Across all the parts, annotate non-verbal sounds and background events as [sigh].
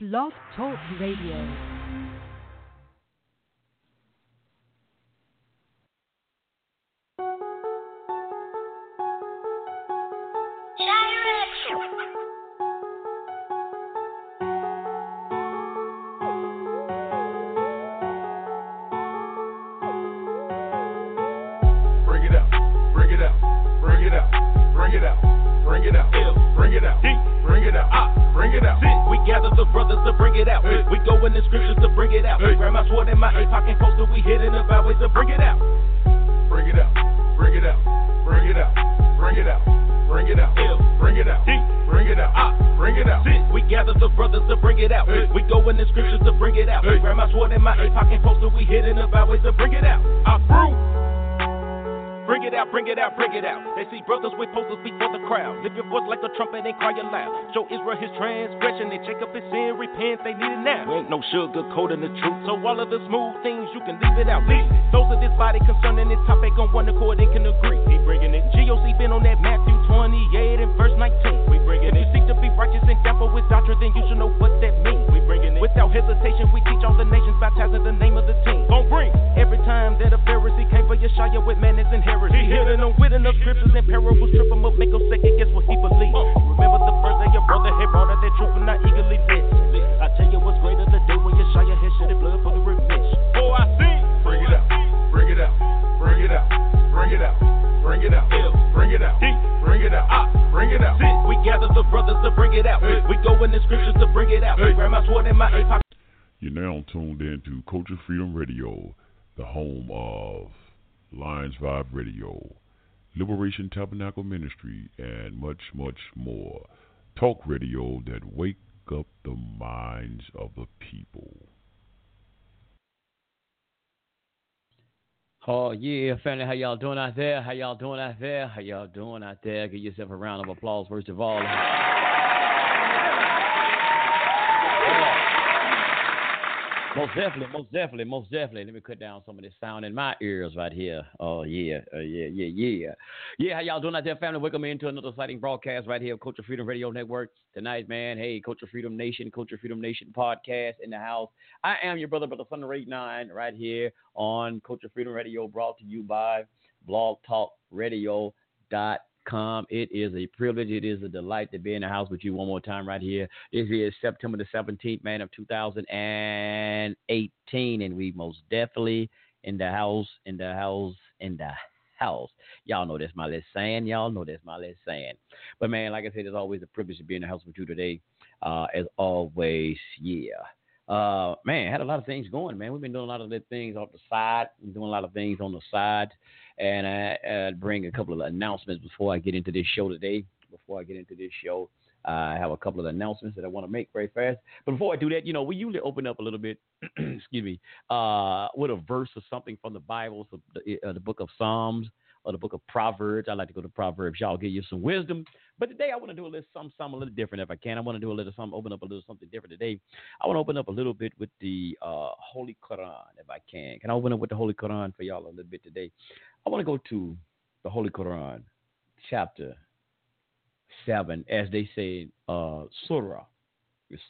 Blog Talk Radio. And cry aloud. Show Israel his transgression and Jacob his sin. Repent, they need it now. We ain't no sugar coating the truth. So all of the smooth things, you can leave it out. Leave it. Those of this body concerning this topic on one accord and can agree. He bringing it. GOC been on that Matthew 28 and verse 19. We bringing if it. If you seek to be righteous and careful with doctrine, then you should know what that means. We bringing it. Without hesitation, we teach all the nations, baptizing the name of the team. Gon' bring. Every time that a Pharisee came for Yeshaya with manners and heresy. He hitting them with enough scriptures and parables, trip him up, make him second guess what he believe. Uh. Remember the first day your brother had brought out that truth and not eagerly listen. I tell you what's greater the day when Yeshaya had shedded blood for the remission. Oh, I sing. Bring it out, bring it out, bring it out, bring it out, bring it out, bring it out, bring it out, bring it out. We gather the brothers to bring it out. Hey. We go in the scriptures to bring it out. Hey. Grab my sword and my APOC. You're now tuned in to Culture Freedom Radio, the home of Lions Vibe Radio, Liberation Tabernacle Ministry, and much, much more. Talk radio that wake up the minds of the people. Oh yeah, family, how y'all doing out there? How y'all doing out there? How y'all doing out there? Give yourself a round of applause first of all. Most definitely, most definitely, most definitely. Let me cut down some of this sound in my ears right here. Oh yeah, uh, yeah, yeah, yeah, yeah. How y'all doing out there, family? Welcome into another exciting broadcast right here, of Culture Freedom Radio Network tonight, man. Hey, Culture Freedom Nation, Culture Freedom Nation podcast in the house. I am your brother, brother Thunder Eight Nine, right here on Culture Freedom Radio, brought to you by BlogTalkRadio.com. It is a privilege, it is a delight to be in the house with you one more time right here. This is September the 17th, man, of 2018, and we most definitely in the house, in the house, in the house. Y'all know that's my last saying. Y'all know that's my last saying. But man, like I said, it's always a privilege to be in the house with you today. Uh, as always, yeah. Uh, man, had a lot of things going, man. We've been doing a lot of the things off the side, doing a lot of things on the side, and I, bring a couple of announcements before I get into this show today. Before I get into this show, I have a couple of announcements that I want to make very fast. But before I do that, you know, we usually open up a little bit, [clears throat] excuse me, uh, with a verse or something from the Bible, so the, uh, the book of Psalms or the book of Proverbs. I like to go to Proverbs. Y'all give you some wisdom. But today I want to do a little something, something a little different if I can. I want to do a little something, open up a little something different today. I want to open up a little bit with the uh, Holy Quran if I can. Can I open up with the Holy Quran for y'all a little bit today? I want to go to the Holy Quran, chapter seven, as they say, uh, surah.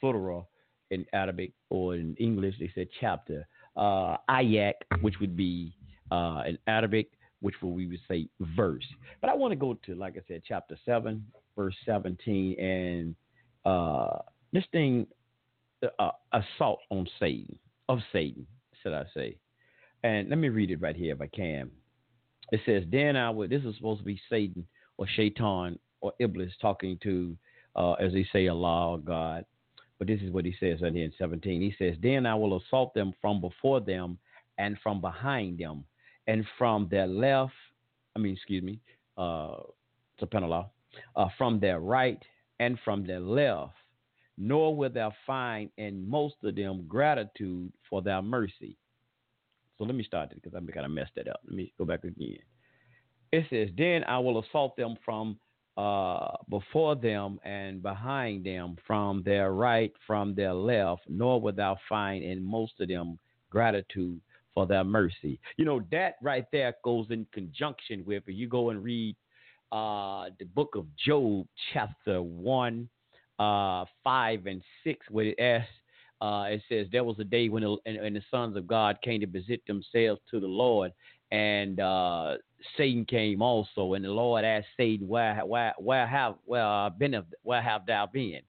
Surah in Arabic or in English they said chapter. Uh, ayat, which would be uh, in Arabic, which we would say verse. But I want to go to, like I said, chapter seven, verse seventeen, and uh, this thing, uh, assault on Satan of Satan, should I say? And let me read it right here if I can. It says, "Then I would." This is supposed to be Satan or Shaitan or Iblis talking to, uh, as they say, Allah or God. But this is what he says right here in 17. He says, Then I will assault them from before them and from behind them and from their left, I mean, excuse me, uh, subhanAllah, uh, from their right and from their left, nor will thou find in most of them gratitude for thy mercy. So let me start it because I kind of messed that up. Let me go back again. It says, Then I will assault them from uh, before them and behind them, from their right, from their left, nor will thou find in most of them gratitude for their mercy. You know, that right there goes in conjunction with, if you go and read uh, the book of Job, chapter 1, uh, 5, and 6, where it asks, uh, it says there was a day when the, and, and the sons of God came to visit themselves to the Lord, and uh, Satan came also, and the Lord asked Satan, "Where, where, where have, where been, of, where have thou been,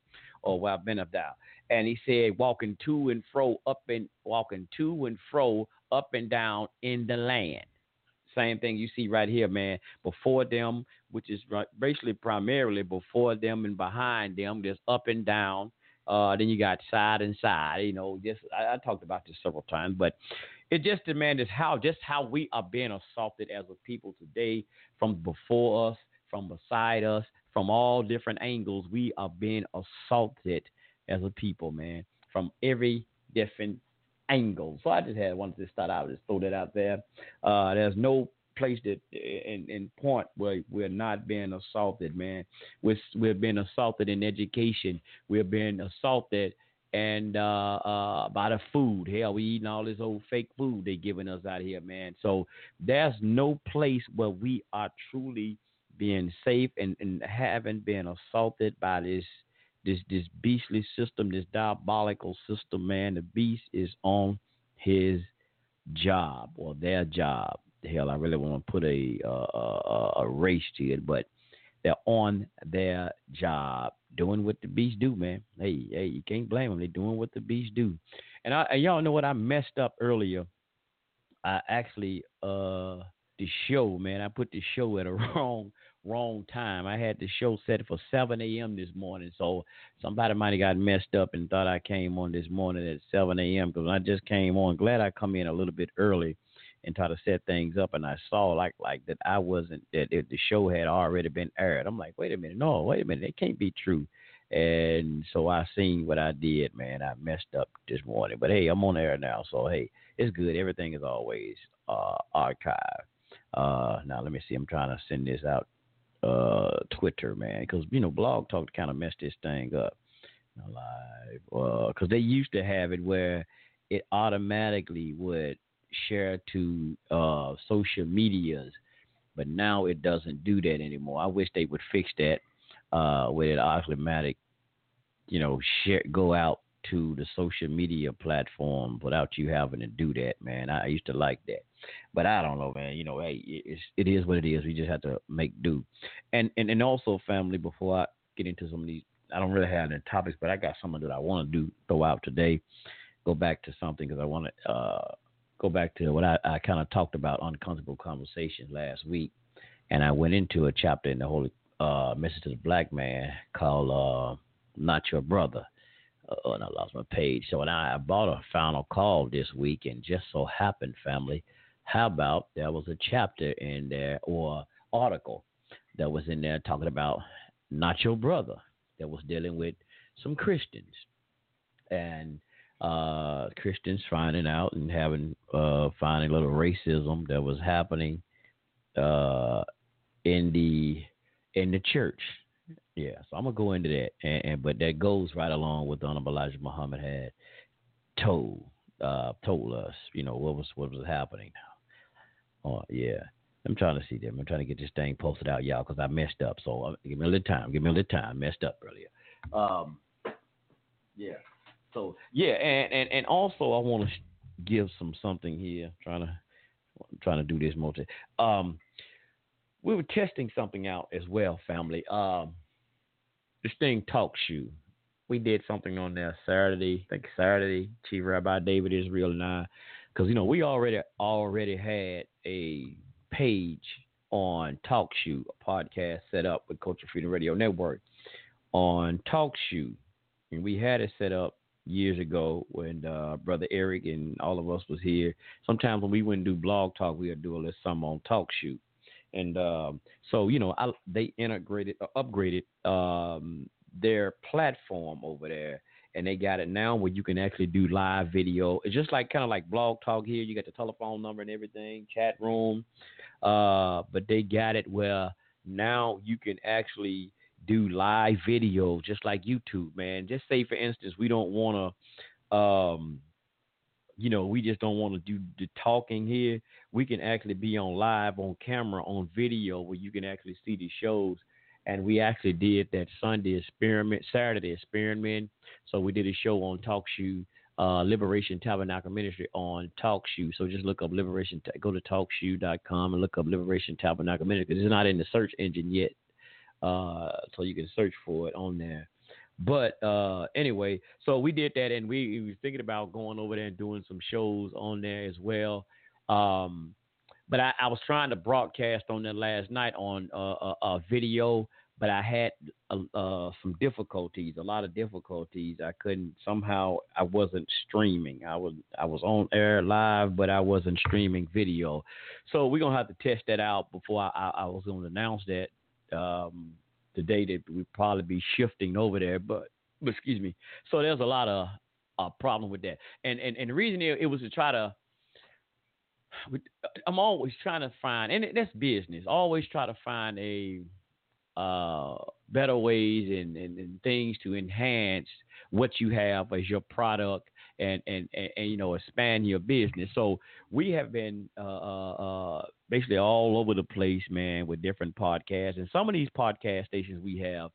or where been of thou?" And he said, "Walking to and fro, up and walking to and fro, up and down in the land." Same thing you see right here, man. Before them, which is basically primarily before them and behind them, just up and down. Uh, then you got side and side. You know, just I, I talked about this several times, but it just demands how just how we are being assaulted as a people today, from before us, from beside us, from all different angles. We are being assaulted as a people, man, from every different angle. So I just had wanted to start out, just throw that out there. Uh, there's no place that in, in point where we're not being assaulted, man. We're we're being assaulted in education. We're being assaulted and uh, uh, by the food. Hell, we eating all this old fake food they giving us out here, man. So there's no place where we are truly being safe and, and haven't been assaulted by this this this beastly system, this diabolical system, man. The beast is on his job or their job hell, I really want to put a, a, a race to it, but they're on their job doing what the beasts do, man. Hey, hey, you can't blame them. They're doing what the beasts do. And, I, and y'all know what I messed up earlier. I actually uh the show, man. I put the show at a [laughs] wrong wrong time. I had the show set for 7 a.m. this morning, so somebody might have got messed up and thought I came on this morning at 7 a.m. because I just came on. Glad I come in a little bit early and try to set things up. And I saw like like that I wasn't that the show had already been aired. I'm like, wait a minute, no, wait a minute, it can't be true. And so I seen what I did, man. I messed up this morning, but hey, I'm on air now, so hey, it's good. Everything is always uh, archived. Uh, now let me see. I'm trying to send this out uh, Twitter, man, because you know Blog Talk kind of messed this thing up live because uh, they used to have it where it automatically would share to uh, social medias, but now it doesn't do that anymore. I wish they would fix that uh, with it automatic, you know, share go out to the social media platform without you having to do that, man. I used to like that, but I don't know, man. You know, hey, it's, it is what it is. We just have to make do, and and and also, family. Before I get into some of these, I don't really have any topics, but I got something that I want to do throw out today. Go back to something because I want to. Uh, go back to what I, I kind of talked about uncomfortable conversations last week, and I went into a chapter in the Holy uh, Message to the Black Man called uh, "Not Your Brother." Uh, and I lost my page. So when I, I bought a final call this week, and just so happened, family, how about there was a chapter in there or article that was in there talking about not your brother that was dealing with some Christians, and uh, Christians finding out and having uh, finding a little racism that was happening uh, in the in the church. Yeah, so I'm gonna go into that, and, and but that goes right along with Honorable Elijah Muhammad had told uh, told us, you know, what was what was happening. Oh yeah, I'm trying to see them. I'm trying to get this thing posted out, y'all, because I messed up. So uh, give me a little time. Give me a little time. Messed up earlier. Um, yeah. So yeah, and and, and also I want to give some something here. trying to trying to do this multi. Um, we were testing something out as well, family. Um, this thing talk shoe. We did something on there Saturday. I think Saturday. Chief Rabbi David Israel and I, because you know we already already had a page on Talk TalkShoe, a podcast set up with Culture Freedom Radio Network on Talk TalkShoe, and we had it set up years ago when uh, brother Eric and all of us was here. Sometimes when we wouldn't do blog talk, we would do a little something on talk shoot. And um, so you know, I, they integrated, uh, upgraded um, their platform over there, and they got it now where you can actually do live video. It's just like kind of like blog talk here. You got the telephone number and everything, chat room, uh, but they got it where now you can actually do live video just like YouTube, man. Just say for instance, we don't want to, um, you know, we just don't want to do the talking here. We can actually be on live, on camera, on video, where you can actually see the shows. And we actually did that Sunday experiment, Saturday experiment. So we did a show on TalkShoe uh, Liberation Tabernacle Ministry on TalkShoe. So just look up Liberation. Go to TalkShoe.com and look up Liberation Tabernacle Ministry because it's not in the search engine yet. Uh, so you can search for it on there. But uh, anyway, so we did that, and we, we were thinking about going over there and doing some shows on there as well. Um, but I, I, was trying to broadcast on that last night on uh, a, a, video, but I had uh, uh, some difficulties, a lot of difficulties. I couldn't somehow. I wasn't streaming. I was I was on air live, but I wasn't streaming video. So we're gonna have to test that out before I, I, I was gonna announce that. Um, the day that we probably be shifting over there. But, excuse me. So there's a lot of uh, problem with that. And and and the reason it, it was to try to. I'm always trying to find, and that's business. Always try to find a uh, better ways and, and, and, things to enhance what you have as your product and, and, and, and you know expand your business. So we have been uh, uh, uh basically all over the place, man, with different podcasts. And some of these podcast stations we have,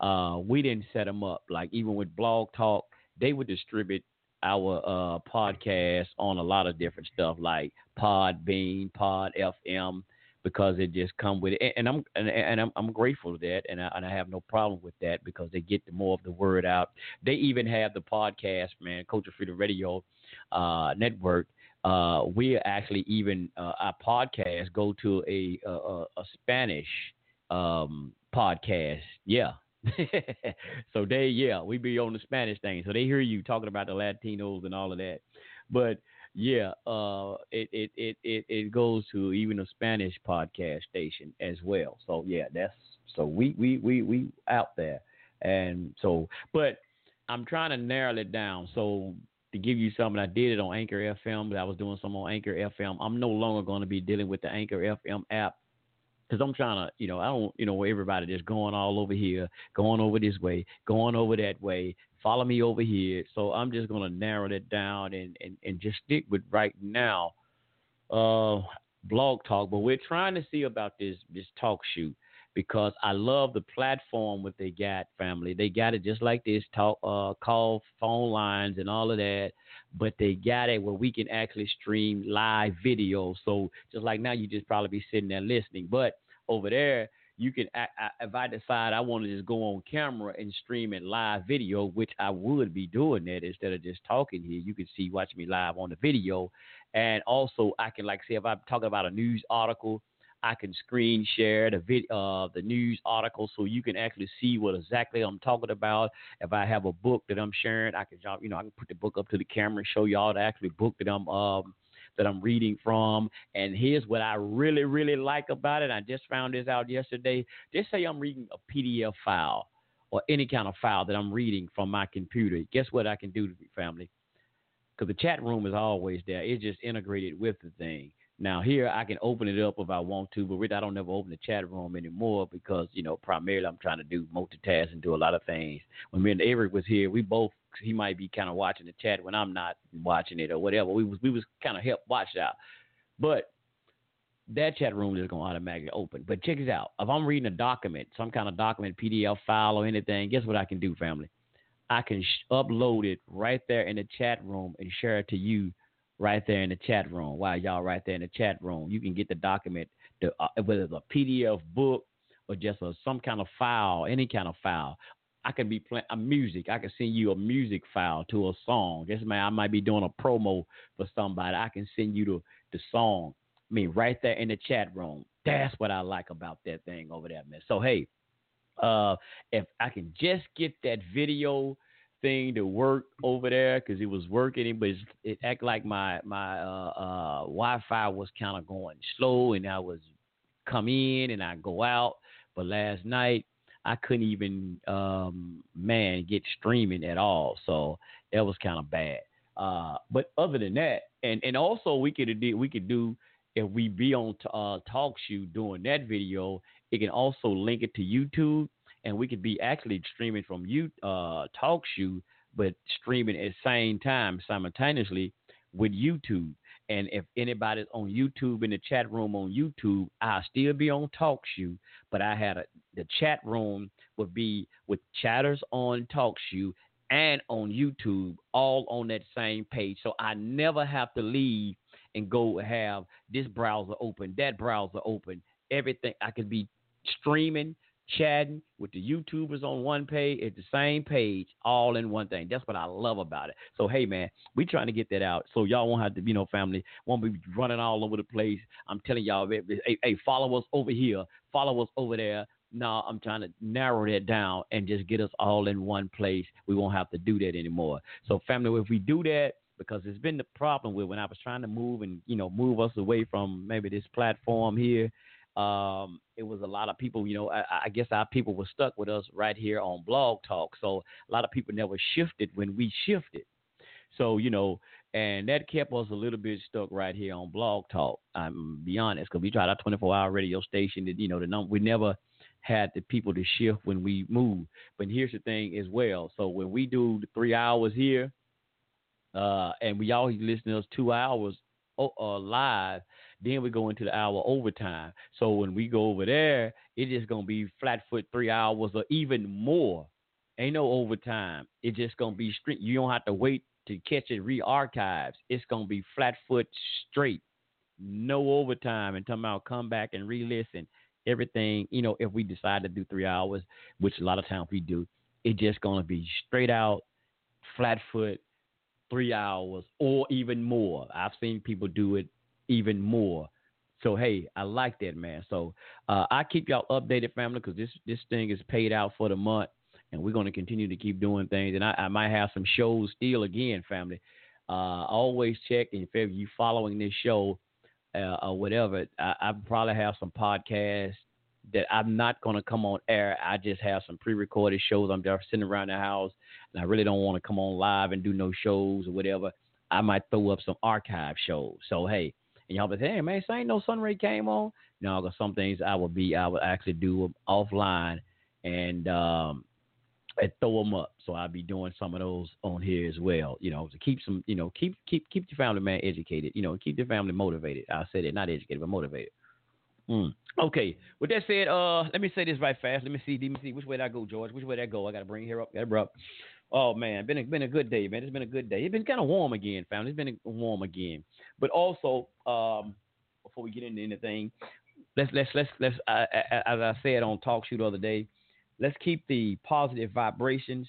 uh, we didn't set them up. Like even with Blog Talk, they would distribute our uh, podcast on a lot of different stuff like Podbean, Pod FM, because it just come with it. And I'm and, and I'm, I'm grateful to that, and I, and I have no problem with that because they get the more of the word out. They even have the podcast, man, Culture Freedom Radio uh, Network uh, we actually even uh, our podcast go to a a, a Spanish um, podcast. Yeah. [laughs] so they yeah we be on the Spanish thing. So they hear you talking about the Latinos and all of that. But yeah, uh, it, it, it, it, it goes to even a Spanish podcast station as well. So yeah, that's so we we we we out there, and so but I'm trying to narrow it down. So to give you something. I did it on Anchor FM, but I was doing some on Anchor FM. I'm no longer going to be dealing with the Anchor FM app because I'm trying to, you know, I don't, you know, everybody just going all over here, going over this way, going over that way. Follow me over here. So I'm just going to narrow it down and, and, and just stick with right now uh, blog talk. But we're trying to see about this this talk shoot because I love the platform what they got, family. They got it just like this, talk, uh, call phone lines and all of that, but they got it where we can actually stream live video. So just like now, you just probably be sitting there listening, but over there, you can i if I decide I want to just go on camera and stream it live video, which I would be doing that instead of just talking here. You can see watch me live on the video, and also I can like say if I'm talking about a news article I can screen share the vid, uh, the news article so you can actually see what exactly I'm talking about. If I have a book that I'm sharing, I can you know I can put the book up to the camera and show y'all the actual book that I'm um, that I'm reading from. And here's what I really really like about it. I just found this out yesterday. Just say I'm reading a PDF file or any kind of file that I'm reading from my computer. Guess what I can do to family? Because the chat room is always there. It's just integrated with the thing. Now here I can open it up if I want to, but I don't never open the chat room anymore because you know primarily I'm trying to do multitask and do a lot of things. When me and Eric was here, we both he might be kind of watching the chat when I'm not watching it or whatever. We was we was kind of help watch out, but that chat room is going to automatically open. But check this out: if I'm reading a document, some kind of document, PDF file or anything, guess what I can do, family? I can sh- upload it right there in the chat room and share it to you right there in the chat room. While y'all right there in the chat room, you can get the document, the, uh, whether it's a PDF book or just a, some kind of file, any kind of file. I can be playing a music. I can send you a music file to a song. Just man, I might be doing a promo for somebody. I can send you the the song. I mean, right there in the chat room. That's what I like about that thing over there, man. So hey, uh, if I can just get that video thing to work over there because it was working, but it act like my my uh, uh, Wi-Fi was kind of going slow, and I was come in and I go out. But last night I couldn't even um, man get streaming at all, so that was kind of bad. Uh, but other than that, and and also we could do we could do if we be on t- uh, talk show doing that video, it can also link it to YouTube and we could be actually streaming from you uh, talk show, but streaming at same time simultaneously with YouTube. And if anybody's on YouTube in the chat room on YouTube, I'll still be on talk show, but I had a the chat room would be with chatters on talk show and on YouTube, all on that same page. So I never have to leave and go have this browser open, that browser open, everything. I could be streaming, chatting with the YouTubers on one page at the same page, all in one thing. That's what I love about it. So hey man, we trying to get that out. So y'all won't have to, you know, family won't be running all over the place. I'm telling y'all, eh, eh, hey, hey follow us over here, follow us over there. No, I'm trying to narrow that down and just get us all in one place. We won't have to do that anymore. So family, if we do that, because it's been the problem with when I was trying to move and you know move us away from maybe this platform here um, it was a lot of people, you know, I, I, guess our people were stuck with us right here on Blog Talk. So a lot of people never shifted when we shifted. So, you know, and that kept us a little bit stuck right here on Blog Talk. I'm be honest, because we tried our 24 hour radio station that, you know, the number, we never had the people to shift when we moved. But here's the thing as well. So when we do the three hours here, uh, and we always listen to us two hours uh, live, then we go into the hour overtime. So when we go over there, it is gonna be flat foot three hours or even more. Ain't no overtime. It's just gonna be straight. You don't have to wait to catch it re-archives. It's gonna be flat foot straight, no overtime. And talking about come back and re-listen everything. You know, if we decide to do three hours, which a lot of times we do, it's just gonna be straight out, flat foot, three hours or even more. I've seen people do it even more. So hey, I like that man. So uh, I keep y'all updated, family, because this this thing is paid out for the month, and we're to continue to keep doing things. And I, I might have some shows still again, family. Uh, always check, and if you following this show uh, or whatever, I, I probably have some podcasts that I'm not going to come on air. I just have some pre-recorded shows. I'm just sitting around the house, and I really don't want to come on live and do no shows or whatever. I might throw up some archive shows. So hey, and y'all be saying, hey man, say no Sunray came on. No, because some things I would be, I would actually do offline and um, and throw them up. So I'll be doing some of those on here as well. You know, to keep some, you know, keep keep keep your family man educated. You know, keep your family motivated. I said it, not educated, but motivated. Mm. Okay. With that said, uh, let me say this right fast. Let me see. Let me see which way did I go, George. Which way did I go? I got to bring her up. Got her up. Oh man, been a, been a good day, man. It's been a good day. It's been kind of warm again, family. It's been warm again. But also, um, before we get into anything, let's let's let's let's uh, as I said on TalkShoe the other day, let's keep the positive vibrations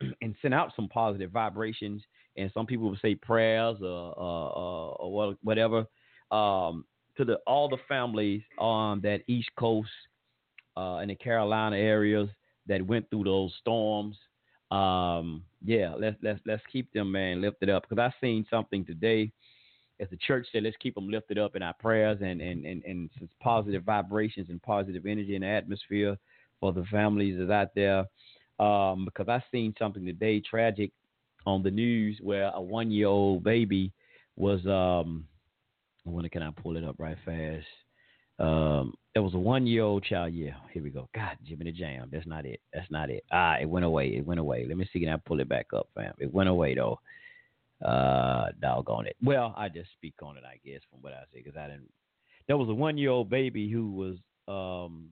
[clears throat] and send out some positive vibrations. And some people will say prayers or or, or whatever um, to the all the families on that East Coast uh, and the Carolina areas that went through those storms um, yeah, let's let's let's keep them man lifted up because I seen something today. As the church said, let's keep them lifted up in our prayers and and and and positive vibrations and positive energy in the atmosphere for the families that's out there. Um, because I seen something today tragic on the news where a one year old baby was um when can I pull it up right fast? Um, there was a one year old child. Yeah, here we go. God, Jimmy the Jam. That's not it. That's not it. Ah, it went away. It went away. Let me see. Can I pull it back up, fam? It went away though. Uh, doggone it. Well, I just speak on it, I guess, from what I see, because I didn't. There was a one year old baby who was um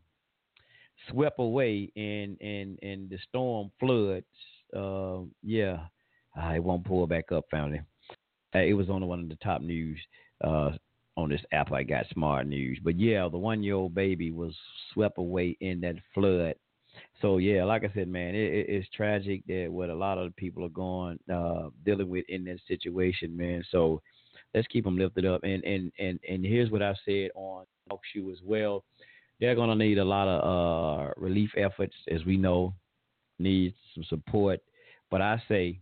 swept away in in in the storm floods. Uh, yeah, I won't pull back up, family. Uh, it was on one of the top news. Uh, on this app I got smart news. But yeah, the one year old baby was swept away in that flood. So yeah, like I said, man, it, it, it's tragic that what a lot of people are going uh, dealing with in that situation, man. So let's keep them lifted up. And and and and here's what I said on talk as well. They're gonna need a lot of uh, relief efforts, as we know, need some support. But I say,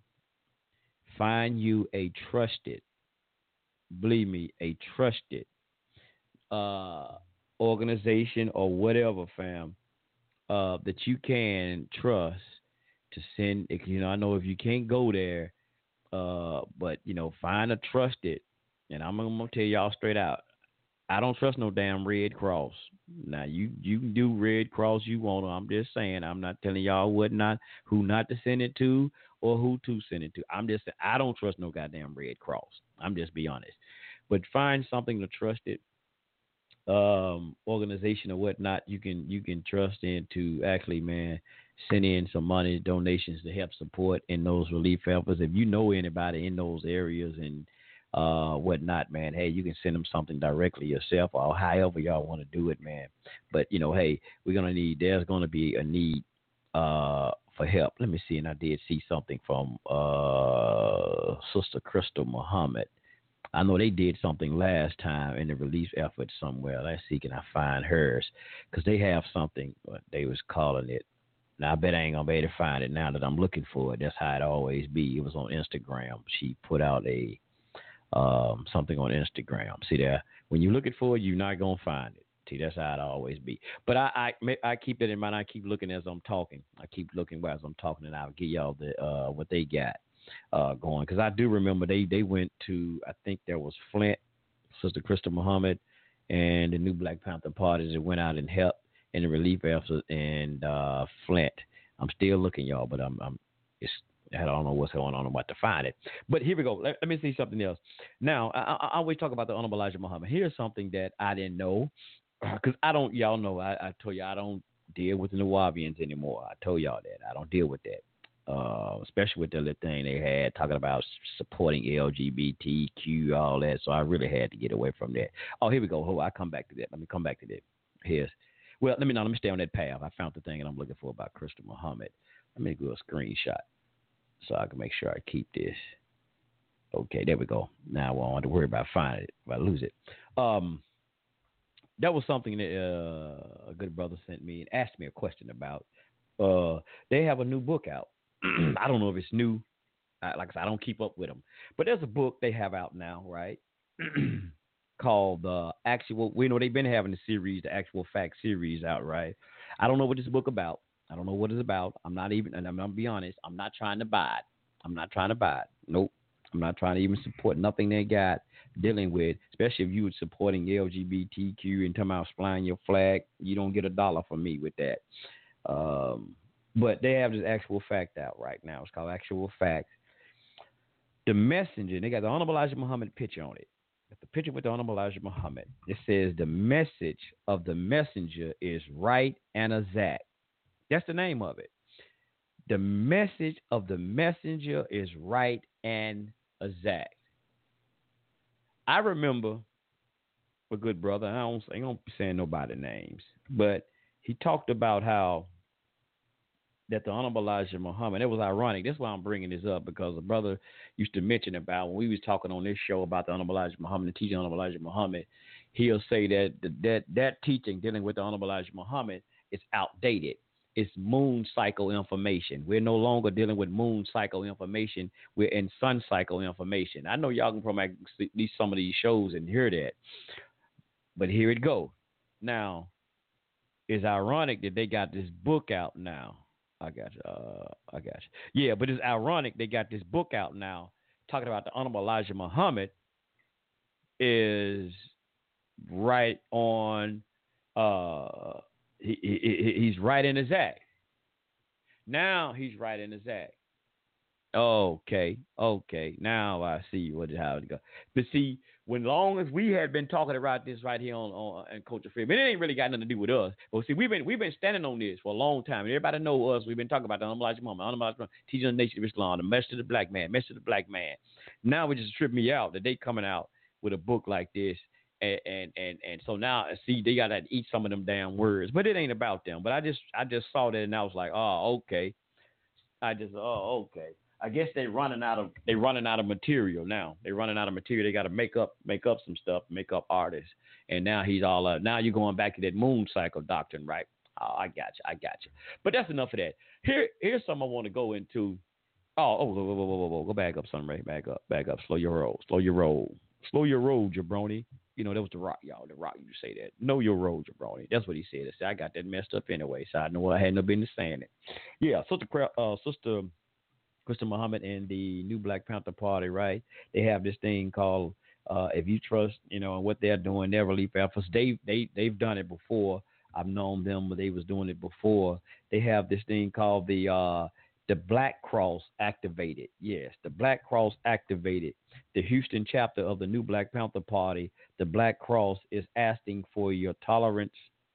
find you a trusted believe me, a trusted uh, organization or whatever, fam, uh, that you can trust to send. You know, I know if you can't go there, uh, but you know, find a trusted. And I'm, I'm gonna tell y'all straight out, I don't trust no damn Red Cross. Now you you can do Red Cross you want. I'm just saying. I'm not telling y'all what not who not to send it to or who to send it to. I'm just I don't trust no goddamn Red Cross. I'm just be honest. But find something to trust it um, organization or whatnot you can you can trust in to actually man send in some money donations to help support in those relief efforts. If you know anybody in those areas and uh, whatnot, man, hey, you can send them something directly yourself or however y'all want to do it, man. But you know, hey, we're gonna need. There's gonna be a need uh, for help. Let me see, and I did see something from uh, Sister Crystal Muhammad. I know they did something last time in the relief effort somewhere. Let's see, can I find hers? Because they have something. They was calling it. Now I bet I ain't gonna be able to find it now that I'm looking for it. That's how it always be. It was on Instagram. She put out a um, something on Instagram. See there, when you're looking for it, you're not gonna find it. See, that's how it always be. But I, I, I keep that in mind. I keep looking as I'm talking. I keep looking as I'm talking, and I'll get y'all the uh, what they got uh, going. Because I do remember they they went to I think there was Flint, Sister Crystal Muhammad, and the New Black Panther parties that went out and helped in the relief efforts in uh, Flint. I'm still looking, y'all, but I'm, I'm it's I don't know what's going on and what to find it. But here we go. Let, let me see something else. Now, I, I, always talk about the Honorable Elijah Muhammad. Here's something that I didn't know because I don't, y'all know, I, I told you I don't deal with the Nuwaubians anymore. I told y'all that. I don't deal with that. Uh, especially with the little thing they had talking about supporting LGBTQ, all that. So I really had to get away from that. Oh, here we go. Oh, I come back to that. Let me come back to that. Here's, well, let me not let me stay on that path. I found the thing that I'm looking for about Crystal Muhammad. Let me do a screenshot so I can make sure I keep this. Okay, there we go. Now I won't have to worry about finding it if I lose it. Um, that was something that uh, a good brother sent me and asked me a question about. Uh, they have a new book out. [clears throat] I don't know if it's new. like I said, I don't keep up with them, but there's a book they have out now, right? [clears throat] called the uh, actual. We know they've been having the series, the actual fact series out, right? I don't know what this book about. I don't know what it's about. I'm not even, and I'm gonna be honest. I'm not trying to buy it. I'm not trying to buy it. Nope. I'm not trying to even support nothing they got dealing with, especially if you were supporting LGBTQ and talking about flying your flag. You don't get a dollar from me with that. Um, but they have this actual fact out right now. It's called Actual Facts. The messenger, they got the Honorable Elijah Muhammad picture on it. The picture with the Honorable Elijah Muhammad. It says the message of the messenger is right and exact. That's the name of it. The message of the messenger is right and exact. I remember a good brother. I don't, I don't be saying nobody names, but he talked about how that the Honorable Elijah Muhammad. It was ironic. That's why I'm bringing this up because the brother used to mention about when we was talking on this show about the Honorable Elijah Muhammad, the teaching Honorable Elijah Muhammad. He'll say that that that teaching dealing with the Honorable Elijah Muhammad is outdated it's moon cycle information. We're no longer dealing with moon cycle information. We're in sun cycle information. I know y'all can probably see some of these shows and hear that, but here it go. Now, it's ironic that they got this book out now. I got you. Uh, I got you. Yeah, but it's ironic they got this book out now talking about the Honorable Elijah Muhammad is right on uh, he, he, he's right in his act. Now he's right in his act. Okay, okay. Now I see what how it go. But see, when long as we had been talking about this right here on on and Culture Freedom, it ain't really got nothing to do with us. But see, we've been we've been standing on this for a long time. Everybody know us. We've been talking about the unbelievable moment, unbelievable teaching the nation of Islam, the message of the black man, message of the black man. Now it just tripped me out that they coming out with a book like this and and and, so now see they got to eat some of them damn words, but it ain't about them. But I just I just saw that and I was like, oh okay. I just oh okay. I guess they running out of they running out of material now. They running out of material. They got to make up make up some stuff, make up artists. And now he's all uh, now you're going back to that moon cycle doctrine, right? Oh, I got you, I got you. But that's enough of that. Here here's something I want to go into. Oh, oh, whoa, whoa, whoa, whoa, whoa, go back up, son, Ray. Back up, back up. Slow your roll, slow your roll, slow your roll, jabroni. You know, that was the rock, y'all. The rock you say that. Know your role, jabroni. That's what he said. I said, I got that messed up anyway, so I know I had no business saying it. Yeah, Sister, uh, Sister Crystal Muhammad and the New Black Panther Party, right? They have this thing called uh, if you trust, you know, what they're doing, their relief efforts. They they they've done it before. I've known them, but they was doing it before. They have this thing called the uh, the Black Cross activated. Yes, the Black Cross activated. The Houston chapter of the New Black Panther Party, the Black Cross is asking for your tolerance.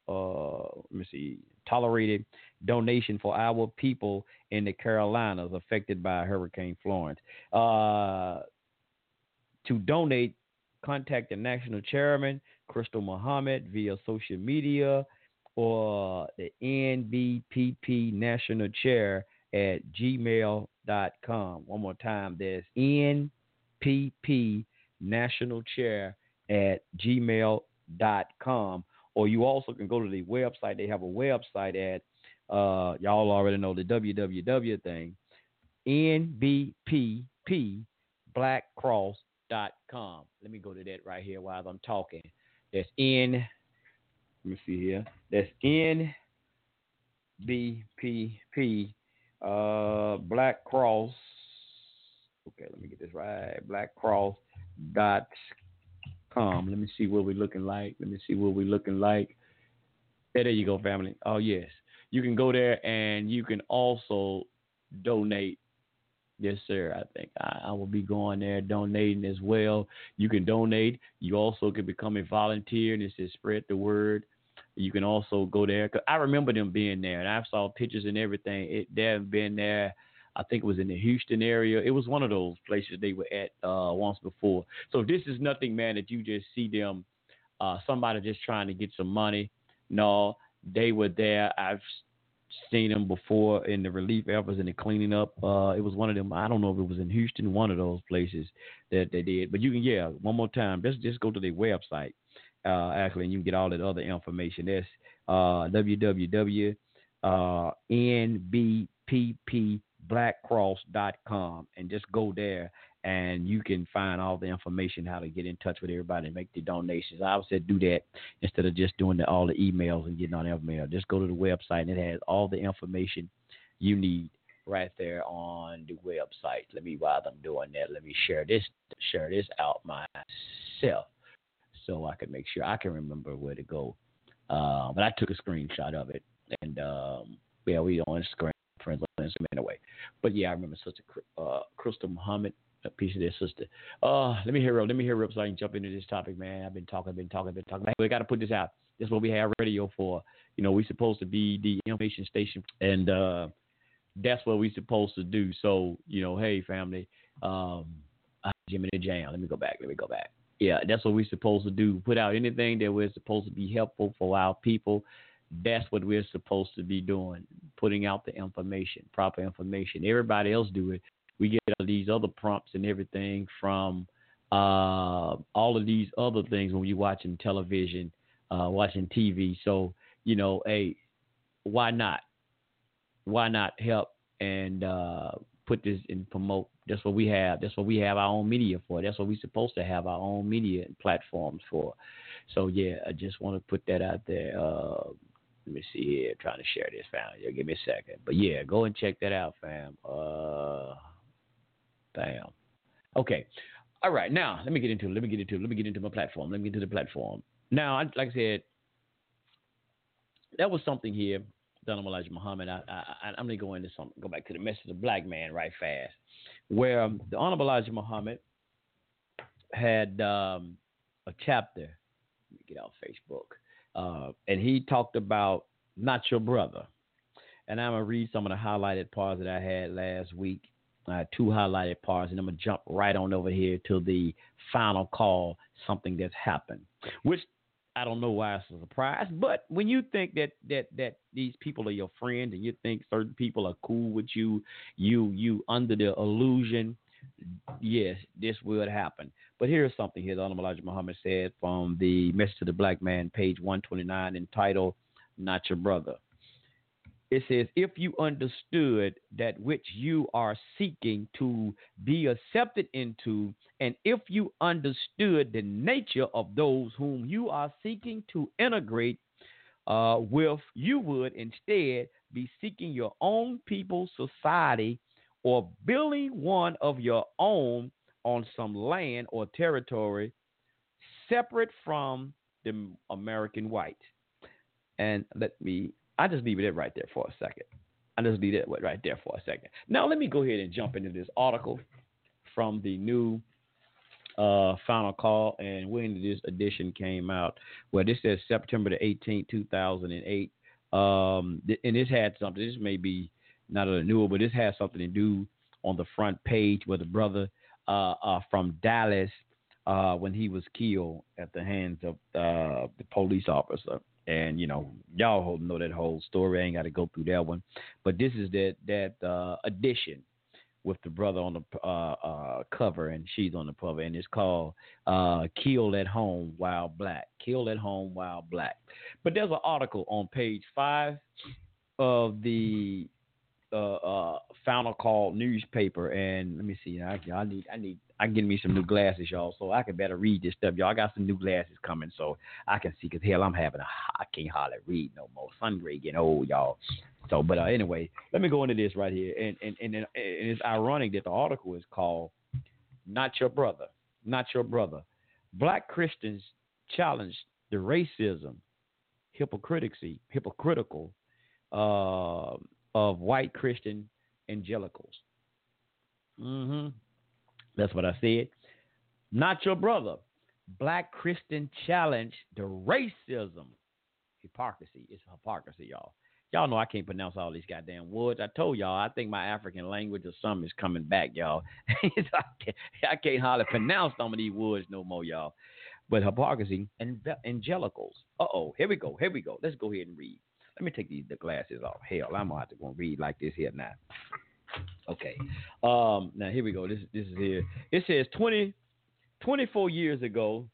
Uh, let me see. tolerated donation for our people in the Carolinas affected by Hurricane Florence. Uh, to donate, contact the national chairman, Crystal Muhammad, via social media or the NBPP national chair at gmail.com. One more time, there's NPP national chair at gmail.com. Or you also can go to the website. They have a website at, uh, y'all already know the www thing, nbppblackcross.com. Let me go to that right here while I'm talking. That's N, let me see here. That's NBPP uh, Black Cross. Okay, let me get this right. Blackcross dot com. Let me see what we're looking like. Let me see what we're looking like. There you go, family. Oh yes, you can go there and you can also donate. Yes, sir. I think I, I will be going there donating as well. You can donate. You also can become a volunteer, and it says spread the word. You can also go there. Cause I remember them being there, and I saw pictures and everything. It, they've been there. I think it was in the Houston area. It was one of those places they were at uh, once before. So this is nothing, man, that you just see them. Uh, somebody just trying to get some money. No, they were there. I've seen them before in the relief efforts and the cleaning up. Uh, it was one of them. I don't know if it was in Houston, one of those places that they did. But you can, yeah, one more time. Just just go to their website uh, actually, and you can get all that other information. That's uh, www. Uh, and just go there and you can find all the information how to get in touch with everybody and make the donations. I would say do that instead of just doing the, all the emails and getting on the information. Just go to the website and it has all the information you need right there on the website. Let me while I'm doing that, let me share this share this out myself so I could make sure I can remember where to go. Uh, but I took a screenshot of it, and um, yeah, we on Instagram, friends on Instagram anyway. But yeah, I remember Sister uh, Crystal Muhammad, a piece of their sister. Uh, let me hear up. Let me hear up so I can jump into this topic, man. I've been talking, been talking, been talking. We got to put this out. This is what we have radio for. You know, we're supposed to be the information station, and uh, that's what we're supposed to do. So, you know, hey, family, um, Jimmy the Jam. Let me go back. Let me go back yeah, that's what we're supposed to do. Put out anything that we're supposed to be helpful for our people. That's what we're supposed to be doing. Putting out the information, proper information. Everybody else do it. We get all these other prompts and everything from uh, all of these other things when you're watching television, uh, watching TV. So you know, hey, why not? Why not help and uh, put this and promote. That's what we have. That's what we have our own media for. That's what we're supposed to have our own media platforms for. So yeah, I just want to put that out there. Uh, let me see here. trying to share this, fam. Yeah, give me a second. But yeah, go and check that out, fam. Uh, bam. Okay. All right. Now let me get into. Let me get into. Let me get into my platform. Let me get into the platform. Now, like I said, that was something here Donald Elijah Muhammad, I, I, I'm going to go into some, go back to the message of black man right fast, where um, the Honorable Elijah Muhammad had um, a chapter. Let me get out Facebook, uh, and he talked about not your brother. And I'm gonna read some of the highlighted parts that I had last week. I had two highlighted parts, and I'm gonna jump right on over here to the final call, something that's happened, which I don't know why it's a surprise, but when you think that that that these people are your friends and you think certain people are cool with you, you you under the illusion, yes, this will happen. But here's something here. Honorable Elijah Muhammad said from the Message to the Black Man, page 129, entitled "Not Your Brother." it says, if you understood that which you are seeking to be accepted into, and if you understood the nature of those whom you are seeking to integrate uh, with, you would instead be seeking your own people's society or building one of your own on some land or territory separate from the American white. And let me I just leave it right there for a second. I just leave it right there for a second. Now let me go ahead and jump into this article from the new uh, final call and when this edition came out. Well, this says September the 18th, 2008. Um, th- and this had something. This may be not a newer, but this has something to do on the front page with a brother uh, uh, from Dallas uh, when he was killed at the hands of uh, the police officer. And you know, y'all know that whole story. I ain't got to go through that one. But this is that that uh, edition with the brother on the uh, uh, cover and she's on the cover, and it's called uh, "Killed at Home While Black." Killed at Home While Black. But there's an article on page five of the uh, uh, Final Call newspaper, and let me see. I, I need, I need, I get me some new glasses, y'all, so I can better read this stuff. Y'all I got some new glasses coming, so I can see. Cause hell, I'm having a, I can't hardly read no more. Sunray getting old, y'all. So, but uh, anyway, let me go into this right here, and and and, and it's ironic that the article is called "Not Your Brother, Not Your Brother." Black Christians challenge the racism, hypocritical, hypocritical. Uh, of white Christian evangelicals. Mm-hmm. That's what I said. Not your brother. Black Christian challenge the racism. Hypocrisy. It's hypocrisy, y'all. Y'all know I can't pronounce all these goddamn words. I told y'all, I think my African language or something is coming back, y'all. [laughs] I, can't, I can't hardly pronounce some of these words no more, y'all. But hypocrisy and evangelicals. Uh oh, here we go. Here we go. Let's go ahead and read. Let me take these the glasses off. Hell, I'm gonna have to go read like this here now. Okay. Um, now here we go. This this is here. It says 20, 24 years ago,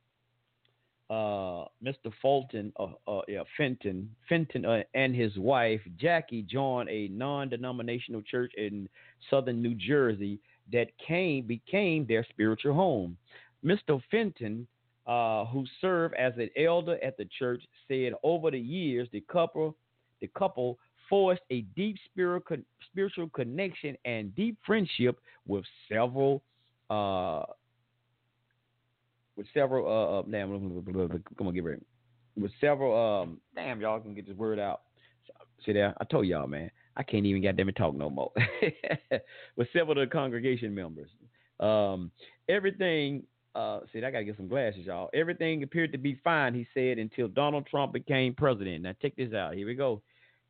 uh, Mr. Fulton, uh, uh, yeah, Fenton, Fenton, uh, and his wife Jackie joined a non-denominational church in southern New Jersey that came became their spiritual home. Mr. Fenton, uh, who served as an elder at the church, said over the years the couple the couple a deep spiritual spiritual connection and deep friendship with several uh with several uh, uh damn [laughs] come on get ready with several um damn y'all can get this word out see there I told y'all man I can't even to talk no more [laughs] with several of the congregation members um everything uh, see, I gotta get some glasses, y'all. Everything appeared to be fine, he said, until Donald Trump became president. Now, check this out. Here we go.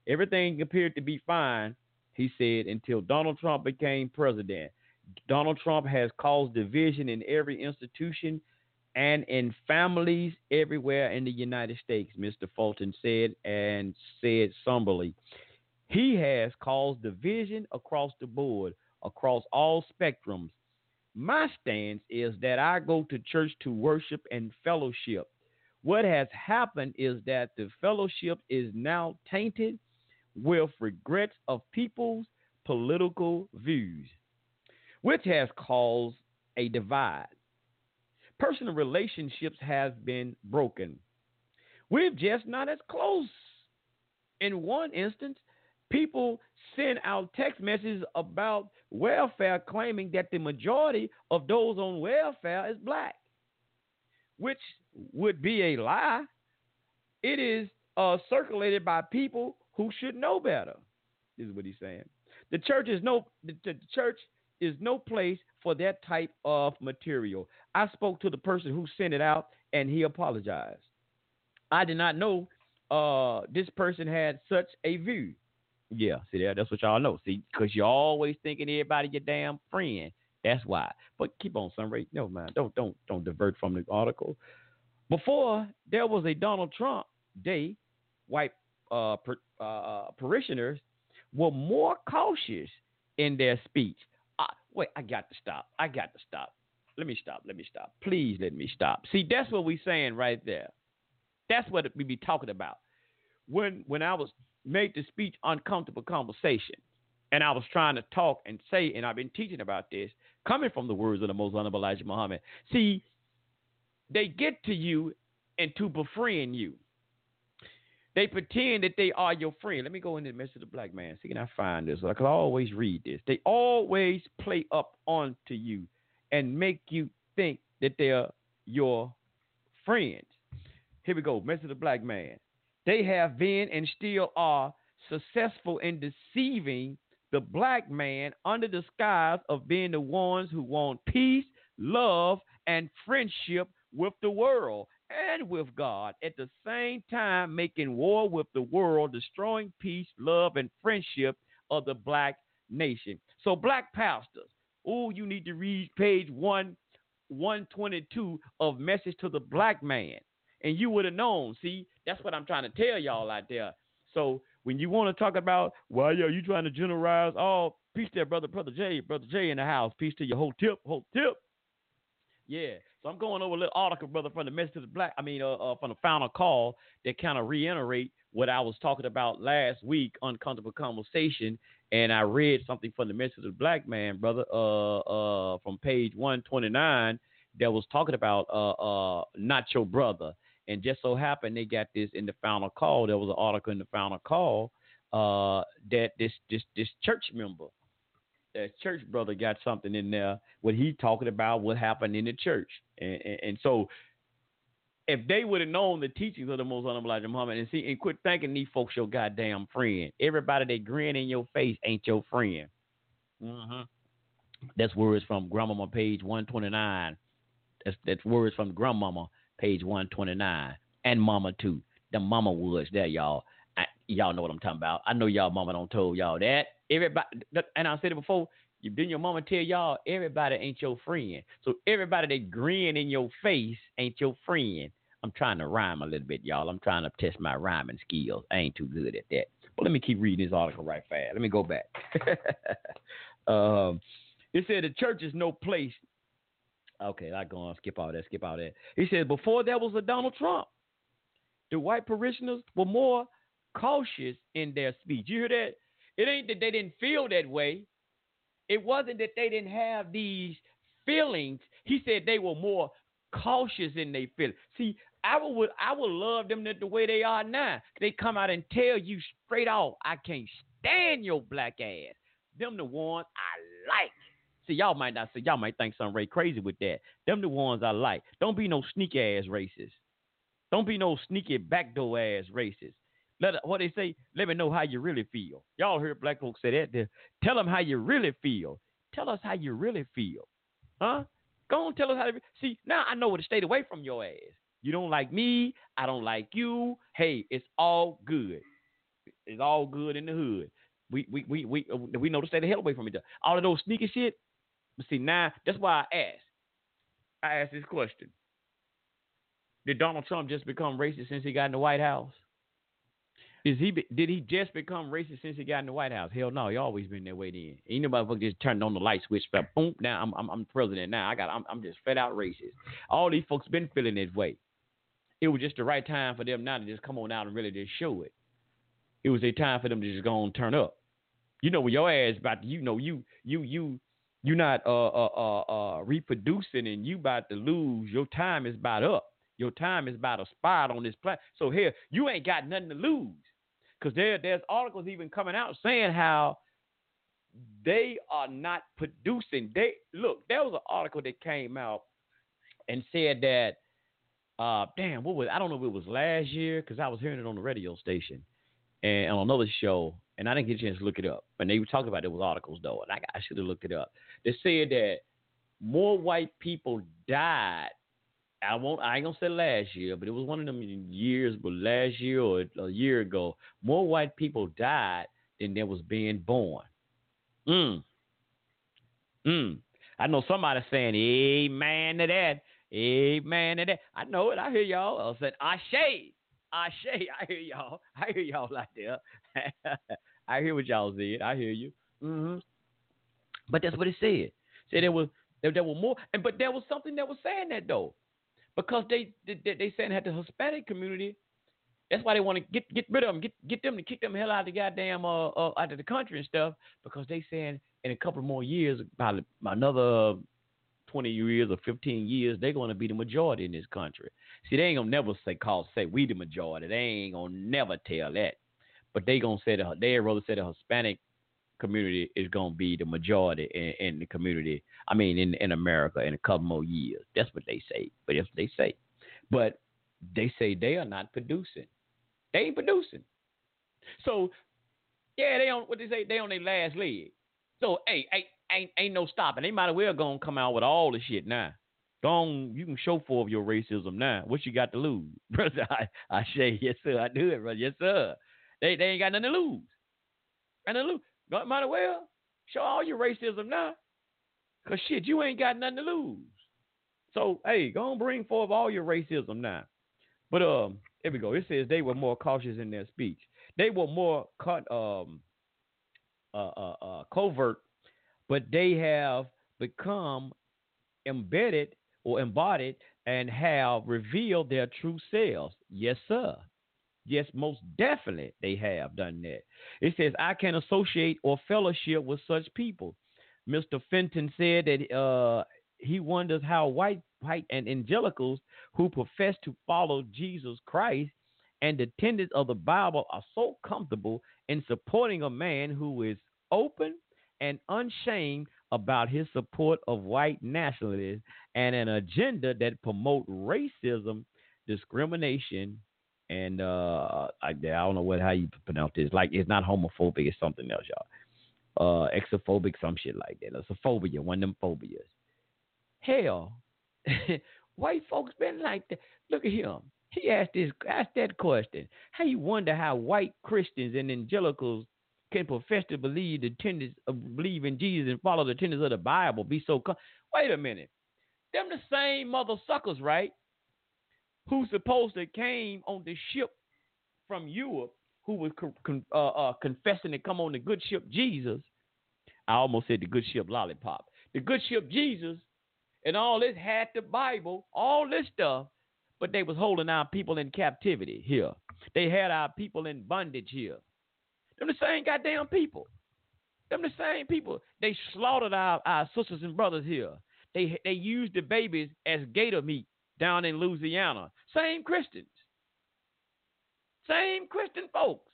Everything appeared to be fine, he said, until Donald Trump became president. Donald Trump has caused division in every institution and in families everywhere in the United States, Mr. Fulton said, and said somberly. He has caused division across the board, across all spectrums my stance is that I go to church to worship and fellowship. What has happened is that the fellowship is now tainted with regrets of people's political views, which has caused a divide. Personal relationships have been broken. We're just not as close. In one instance, people send out text messages about welfare claiming that the majority of those on welfare is black, which would be a lie. It is uh, circulated by people who should know better. Is what he's saying. The church is no the, the church is no place for that type of material. I spoke to the person who sent it out, and he apologized. I did not know uh, this person had such a view. Yeah, see that? That's what y'all know. See, because you're always thinking everybody your damn friend. That's why. But keep on, Sunray. No man, don't don't don't divert from the article. Before there was a Donald Trump day, white uh, per, uh, parishioners were more cautious in their speech. Wait, I got to stop. I got to stop. Let me stop. Let me stop. Please let me stop. See, that's what we're saying right there. That's what we be talking about. When when I was made the speech uncomfortable conversation. And I was trying to talk and say, and I've been teaching about this, coming from the words of the most honorable Elijah Muhammad. See, they get to you and to befriend you. They pretend that they are your friend. Let me go in the midst of the black man. See, can I find this? I always read this. They always play up onto you and make you think that they're your friends. Here we go. Message of the black man. They have been and still are successful in deceiving the black man under the skies of being the ones who want peace, love, and friendship with the world. And with God, at the same time making war with the world, destroying peace, love, and friendship of the black nation. So, black pastors, oh, you need to read page one, 122 of Message to the Black Man. And you would have known. See, that's what I'm trying to tell y'all out there. So when you want to talk about, well, yeah, you trying to generalize, oh, peace there, brother, brother Jay, brother Jay in the house. Peace to your whole tip, whole tip. Yeah. So I'm going over a little article, brother, from the message to the black. I mean, uh, uh from the final call that kind of reiterate what I was talking about last week, uncomfortable conversation, and I read something from the message of the black man, brother, uh, uh, from page 129 that was talking about uh, uh, not your brother. And just so happened they got this in the final call. There was an article in the final call uh, that this this this church member, that church brother, got something in there. What he talking about what happened in the church, and, and, and so if they would have known the teachings of the Most Honorable Elijah Muhammad and see and quit thanking these folks your goddamn friend. Everybody that grin in your face ain't your friend. Mm-hmm. That's words from Grandmama page 129. That's that's words from Grandmama page 129 and Mama too. The Mama Woods there, y'all. I, y'all know what I'm talking about. I know y'all mama don't told y'all that. Everybody, and I said it before. Didn't your mama tell y'all everybody ain't your friend. So everybody that grin in your face ain't your friend. I'm trying to rhyme a little bit, y'all. I'm trying to test my rhyming skills. I ain't too good at that. But let me keep reading this article right fast. Let me go back. [laughs] um, it said the church is no place. Okay, I go on. Skip all that. Skip all that. He said before there was a Donald Trump, the white parishioners were more cautious in their speech. You hear that? It ain't that they didn't feel that way. It wasn't that they didn't have these feelings. He said they were more cautious in their feelings. See, I would I would love them the way they are now. They come out and tell you straight off, I can't stand your black ass. Them the ones I like. See, y'all might not say y'all might think something crazy with that. Them the ones I like. Don't be no sneaky ass racist. Don't be no sneaky backdoor ass racist. Let what they say. Let me know how you really feel. Y'all heard black folks say that. Tell them how you really feel. Tell us how you really feel, huh? Go and tell us how to see. Now I know where to stay away from your ass. You don't like me. I don't like you. Hey, it's all good. It's all good in the hood. We we we we uh, we know to stay the hell away from each other. All of those sneaky shit. See now, that's why I asked. I asked this question. Did Donald Trump just become racist since he got in the White House? Is he did he just become racist since he got in the White House? Hell no, he always been that way then. Ain't nobody just turned on the light switch, but boom, now I'm I'm, I'm president now. I got I'm I'm just fed out racist. All these folks been feeling that way. It was just the right time for them now to just come on out and really just show it. It was a time for them to just go and turn up. You know when your ass about to, you know you you you you not uh uh uh, uh reproducing and you about to lose. Your time is about up. Your time is about a spot on this planet. So here you ain't got nothing to lose because there there's articles even coming out saying how they are not producing. They look, there was an article that came out and said that uh damn, what was I don't know if it was last year because I was hearing it on the radio station and on another show, and I didn't get a chance to look it up. And they were talking about it was articles though, and I, I should have looked it up. They said that more white people died I won't. I ain't gonna say last year, but it was one of them years, but last year or a year ago, more white people died than there was being born. Mm. Mm. I know somebody saying, "Amen to that." Amen to that. I know it. I hear y'all. I said, "Ashe, Ashe." [laughs] I hear y'all. I hear y'all out there. [laughs] I hear what y'all said. I hear you. Mm-hmm. But that's what it said. Said there was there, there were more, and but there was something that was saying that though because they they, they saying that the Hispanic community. That's why they want to get get rid of them, get get them to kick them hell out of the goddamn uh, uh out of the country and stuff. Because they saying in a couple more years, about another twenty years or fifteen years, they're going to be the majority in this country. See, they ain't gonna never say call say we the majority. They ain't gonna never tell that. But they gonna say the they rather say the Hispanic community is going to be the majority in, in, the community. I mean, in in America in a couple more years. That's what they say. But that's what they say. But they say they are not producing. They ain't producing. So yeah, they on what they say. They on their last leg. So hey, ain't ain't ain't no stopping. They might as well go and come out with all the shit now. On, you can show for your racism now. What you got to lose, [laughs] brother? I, I say yes, sir. I do it, brother. Yes, sir. They they ain't got nothing to lose. And to lose. Might as well show all your racism now, cause shit, you ain't got nothing to lose. So hey, go on, bring forth all your racism now. But um, here we go. It says they were more cautious in their speech. They were more cut um uh, uh, uh, covert, but they have become embedded or embodied and have revealed their true selves. Yes, sir. Yes, most definitely they have done that. It says, I can associate or fellowship with such people. Mr. Fenton said that uh, he wonders how white, white and evangelicals who profess to follow Jesus Christ and the tenets of the Bible are so comfortable in supporting a man who is open and unshamed about his support of white nationalists and an agenda that promote racism, discrimination, and uh, I, I don't know what how you pronounce this. Like it's not homophobic, it's something else, y'all. Uh, exophobic, some shit like that. It's a phobia, one of them phobias. Hell, [laughs] white folks been like that. Look at him. He asked this asked that question. How you wonder how white Christians and evangelicals can profess to believe the tenets of believe in Jesus and follow the tenets of the Bible, be so com- wait a minute. Them the same mother suckers, right? Who supposed to came on the ship from Europe, who was con- uh, uh, confessing to come on the good ship Jesus. I almost said the good ship lollipop. The good ship Jesus, and all this had the Bible, all this stuff, but they was holding our people in captivity here. They had our people in bondage here. Them the same goddamn people. Them the same people. They slaughtered our, our sisters and brothers here. They they used the babies as gator meat down in Louisiana. Same Christians. Same Christian folks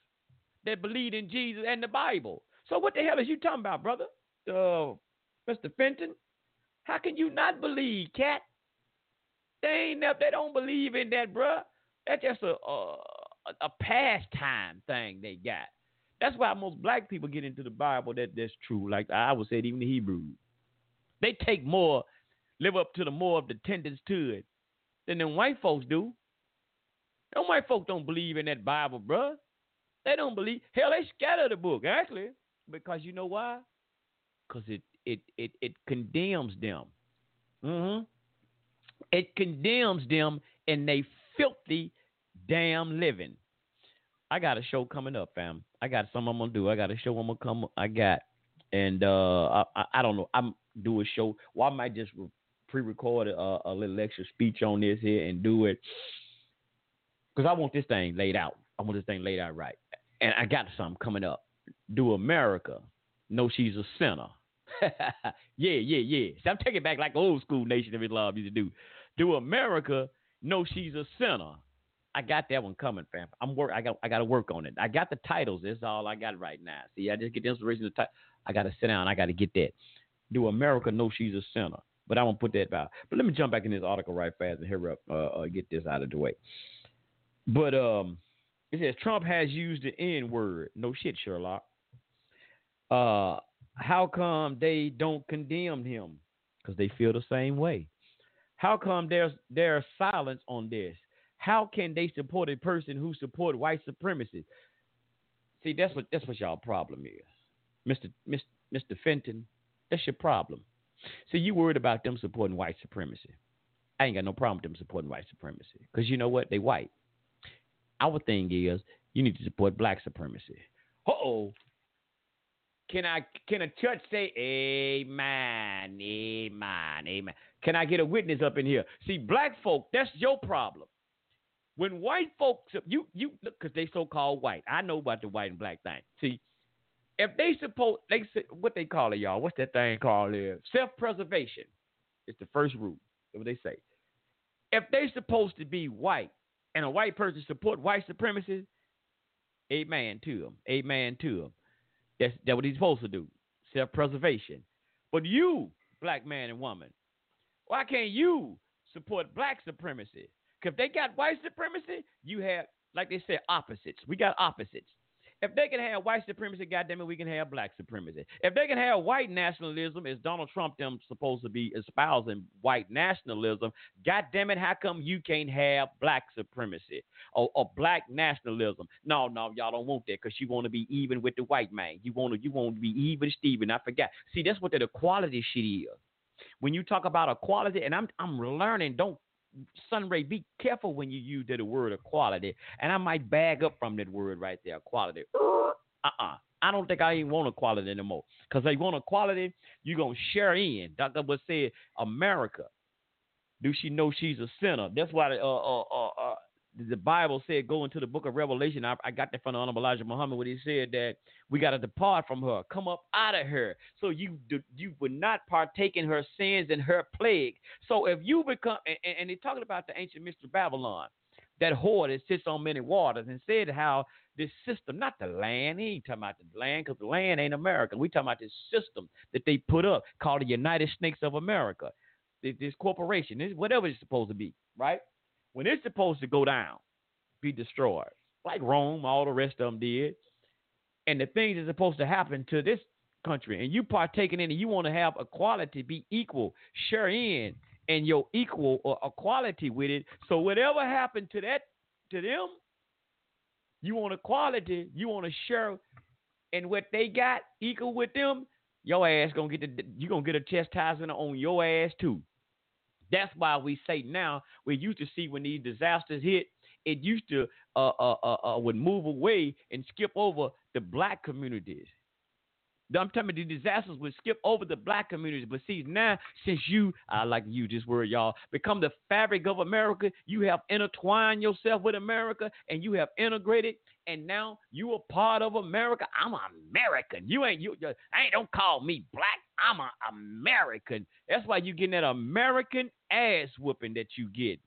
that believe in Jesus and the Bible. So what the hell is you talking about, brother? Uh, Mr. Fenton? How can you not believe, cat? They ain't they don't believe in that, bruh. That's just a a, a pastime thing they got. That's why most black people get into the Bible. That that's true. Like I would say, even the Hebrews, they take more, live up to the more of the tendency to it than them white folks do. Them white folks don't believe in that Bible, bruh. They don't believe. Hell, they scatter the book actually because you know why? Because it it it it condemns them. Mm-hmm. It condemns them in they filthy damn living. I got a show coming up, fam. I got something I'm gonna do. I got a show I'm gonna come. I got, and uh, I, I, I don't know. I'm do a show. Well, I might just pre-record a, a little extra speech on this here and do it because I want this thing laid out. I want this thing laid out right. And I got something coming up. Do America know she's a sinner? [laughs] yeah, yeah, yeah. So I'm taking back like old school Nation of Islam used to do. Do America know she's a sinner? I got that one coming, fam. I'm work. I got. I got to work on it. I got the titles. That's all I got right now. See, I just get the inspiration. To I got to sit down. I got to get that. Do America know she's a sinner? But I won't put that out. But let me jump back in this article right fast and hurry up, uh, uh, get this out of the way. But um, it says Trump has used the N word. No shit, Sherlock. Uh, how come they don't condemn him? Because they feel the same way. How come there's there's silence on this? How can they support a person who support white supremacy? See, that's what that's what y'all problem is, Mister Mister Fenton. That's your problem. See, you worried about them supporting white supremacy. I ain't got no problem with them supporting white supremacy because you know what? They white. Our thing is you need to support black supremacy. Oh. Can I can a church say amen, amen, amen? Can I get a witness up in here? See, black folk, that's your problem. When white folks, you you because they so called white. I know about the white and black thing. See, if they suppose they what they call it, y'all. What's that thing called? Uh, there, self preservation. It's the first rule. That's what they say. If they supposed to be white and a white person support white supremacy, amen to them. Amen to them. That's that's what he's supposed to do. Self preservation. But you, black man and woman, why can't you support black supremacy? Because they got white supremacy, you have, like they said, opposites. We got opposites. If they can have white supremacy, goddamn it, we can have black supremacy. If they can have white nationalism, as Donald Trump them supposed to be espousing white nationalism, goddamn it, how come you can't have black supremacy or, or black nationalism? No, no, y'all don't want that because you want to be even with the white man. You want to you want to be even, Steven. I forgot. See, that's what that equality shit is. When you talk about equality, and I'm I'm learning, don't Sunray, be careful when you use the word equality. And I might bag up from that word right there, equality. Uh-uh. I don't think I even want equality anymore. Because they want equality, you're going to share in. Dr. Bush said, America. Do she know she's a sinner? That's why uh, uh, uh, uh the Bible said, go into the book of Revelation. I, I got that from the Honorable Elijah Muhammad when he said that we got to depart from her, come up out of her. So you you would not partake in her sins and her plague. So if you become, and, and they're talking about the ancient mystery Babylon, that whore that sits on many waters, and said how this system, not the land, he ain't talking about the land because the land ain't America. We talking about this system that they put up called the United Snakes of America. This, this corporation, this, whatever it's supposed to be, right? When it's supposed to go down, be destroyed, like Rome, all the rest of them did, and the things that's supposed to happen to this country, and you partaking in it, you want to have equality, be equal, share in, and your equal or equality with it. So whatever happened to that, to them, you want equality, you want to share and what they got equal with them. Your ass gonna get the, you gonna get a chastisement on your ass too. That's why we say now we used to see when these disasters hit, it used to uh, uh, uh, uh, would move away and skip over the black communities. I'm telling you, the disasters would skip over the black communities. But see, now, since you, I like you, this word, y'all, become the fabric of America, you have intertwined yourself with America and you have integrated, and now you are part of America. I'm American. You ain't, you, you ain't, don't call me black. I'm an American. That's why you getting that American ass whooping that you get.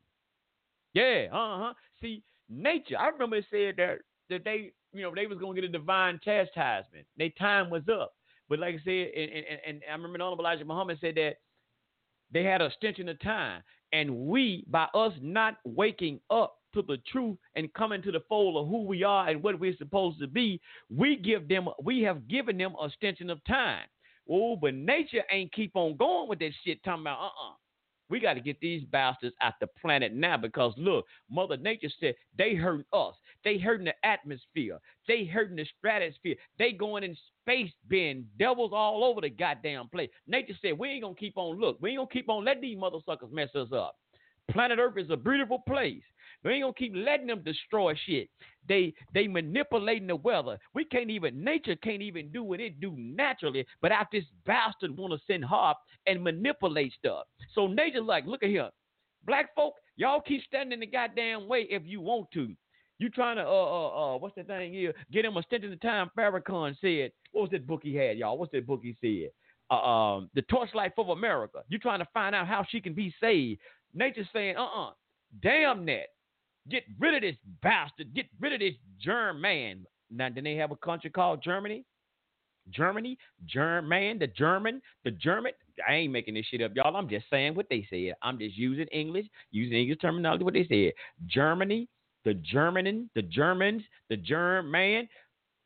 Yeah, uh huh. See, nature. I remember it said that that they, you know, they was gonna get a divine chastisement. Their time was up. But like I said, and, and, and I remember the Honorable Elijah Muhammad said that they had an extension of time, and we, by us not waking up to the truth and coming to the fold of who we are and what we're supposed to be, we give them, we have given them a extension of time. Oh, but nature ain't keep on going with that shit. Talking about, uh, uh we got to get these bastards out the planet now because look, Mother Nature said they hurt us. They hurting the atmosphere. They hurting the stratosphere. They going in space being devils all over the goddamn place. Nature said we ain't gonna keep on look. We ain't gonna keep on letting these mother suckers mess us up. Planet Earth is a beautiful place. We ain't gonna keep letting them destroy shit. They they manipulating the weather. We can't even nature can't even do what it do naturally, but out this bastard wanna send harp and manipulate stuff. So nature like, look at here. Black folk, y'all keep standing in the goddamn way if you want to. You trying to uh uh uh what's the thing here? Get him a stint in the time Farrakhan said. What was that book he had, y'all? What's that book he said? Uh, um, the torchlight of America. You trying to find out how she can be saved. Nature's saying, uh-uh, damn that. Get rid of this bastard. Get rid of this germ man. Now, then they have a country called Germany? Germany, German, man, the German, the German. I ain't making this shit up, y'all. I'm just saying what they said. I'm just using English, using English terminology, what they said. Germany, the German, the Germans, the German. Man.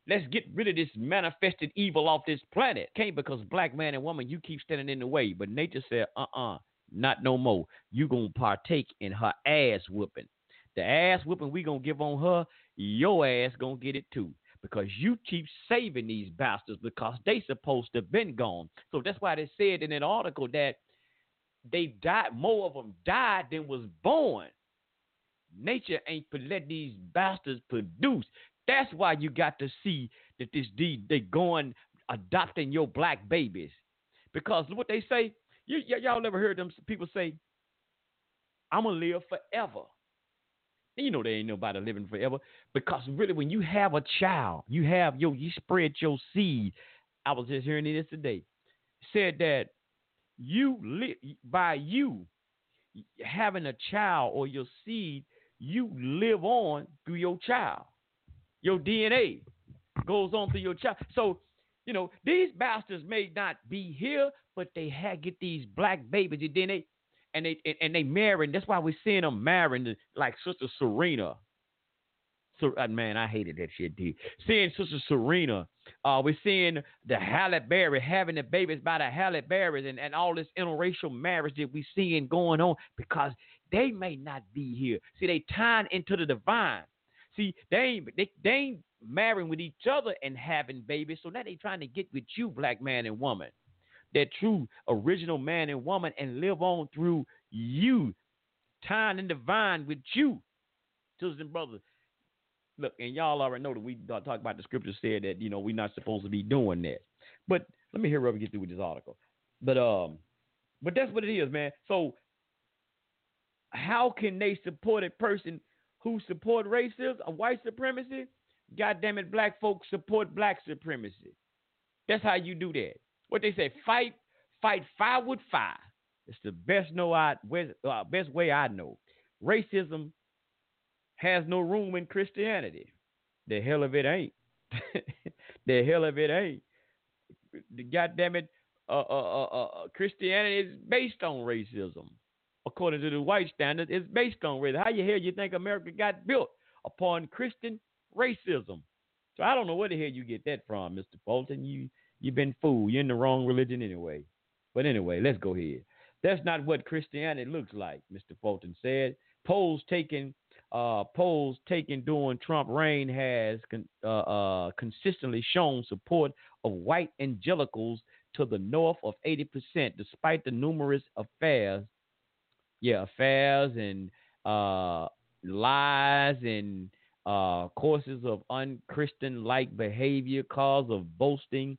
Let's get rid of this manifested evil off this planet. Can't because black man and woman, you keep standing in the way. But nature said, uh-uh, not no more. You gonna partake in her ass whooping. The ass whooping we gonna give on her, your ass gonna get it too. Because you keep saving these bastards because they supposed to have been gone. So that's why they said in an article that they died, more of them died than was born. Nature ain't let these bastards produce. That's why you got to see that this deed they going adopting your black babies. Because what they say, you, y- y'all never heard them people say, I'm gonna live forever. You know there ain't nobody living forever because really when you have a child, you have your you spread your seed. I was just hearing this today. Said that you live by you having a child or your seed, you live on through your child. Your DNA goes on through your child. So you know, these bastards may not be here, but they had get these black babies, and then they and they and, they marrying. That's why we're seeing them marrying like Sister Serena. Ser- uh, man, I hated that shit, dude. Seeing Sister Serena, uh, we're seeing the Halle Berry having the babies by the Halle Berrys and, and all this interracial marriage that we're seeing going on because they may not be here. See, they tying into the divine. See, they ain't they, they ain't marrying with each other and having babies. So now they trying to get with you, black man and woman, that true original man and woman, and live on through you, tying in divine with you, sisters and brothers. Look, and y'all already know that we talk about the scripture said that you know we're not supposed to be doing that. But let me hear Robert get through with this article. But um, but that's what it is, man. So how can they support a person who support racism or white supremacy? God damn it, black folks support black supremacy. That's how you do that. What they say, fight, fight fire with fire. It's the best know I uh, best way I know. Racism has no room in Christianity. The hell of it ain't. [laughs] the hell of it ain't. The goddamn it, uh, uh, uh, uh, Christianity is based on racism. According to the white standard, it's based on racism. How the hell you think America got built upon Christian racism? So I don't know where the hell you get that from, Mr. Fulton. You you've been fooled. You're in the wrong religion anyway. But anyway, let's go ahead. That's not what Christianity looks like, Mr. Fulton said. Polls taken uh, polls taken during Trump reign has con- uh, uh, consistently shown support of white evangelicals to the north of 80%, despite the numerous affairs, yeah, affairs and uh, lies and uh, courses of unchristian-like behavior, cause of boasting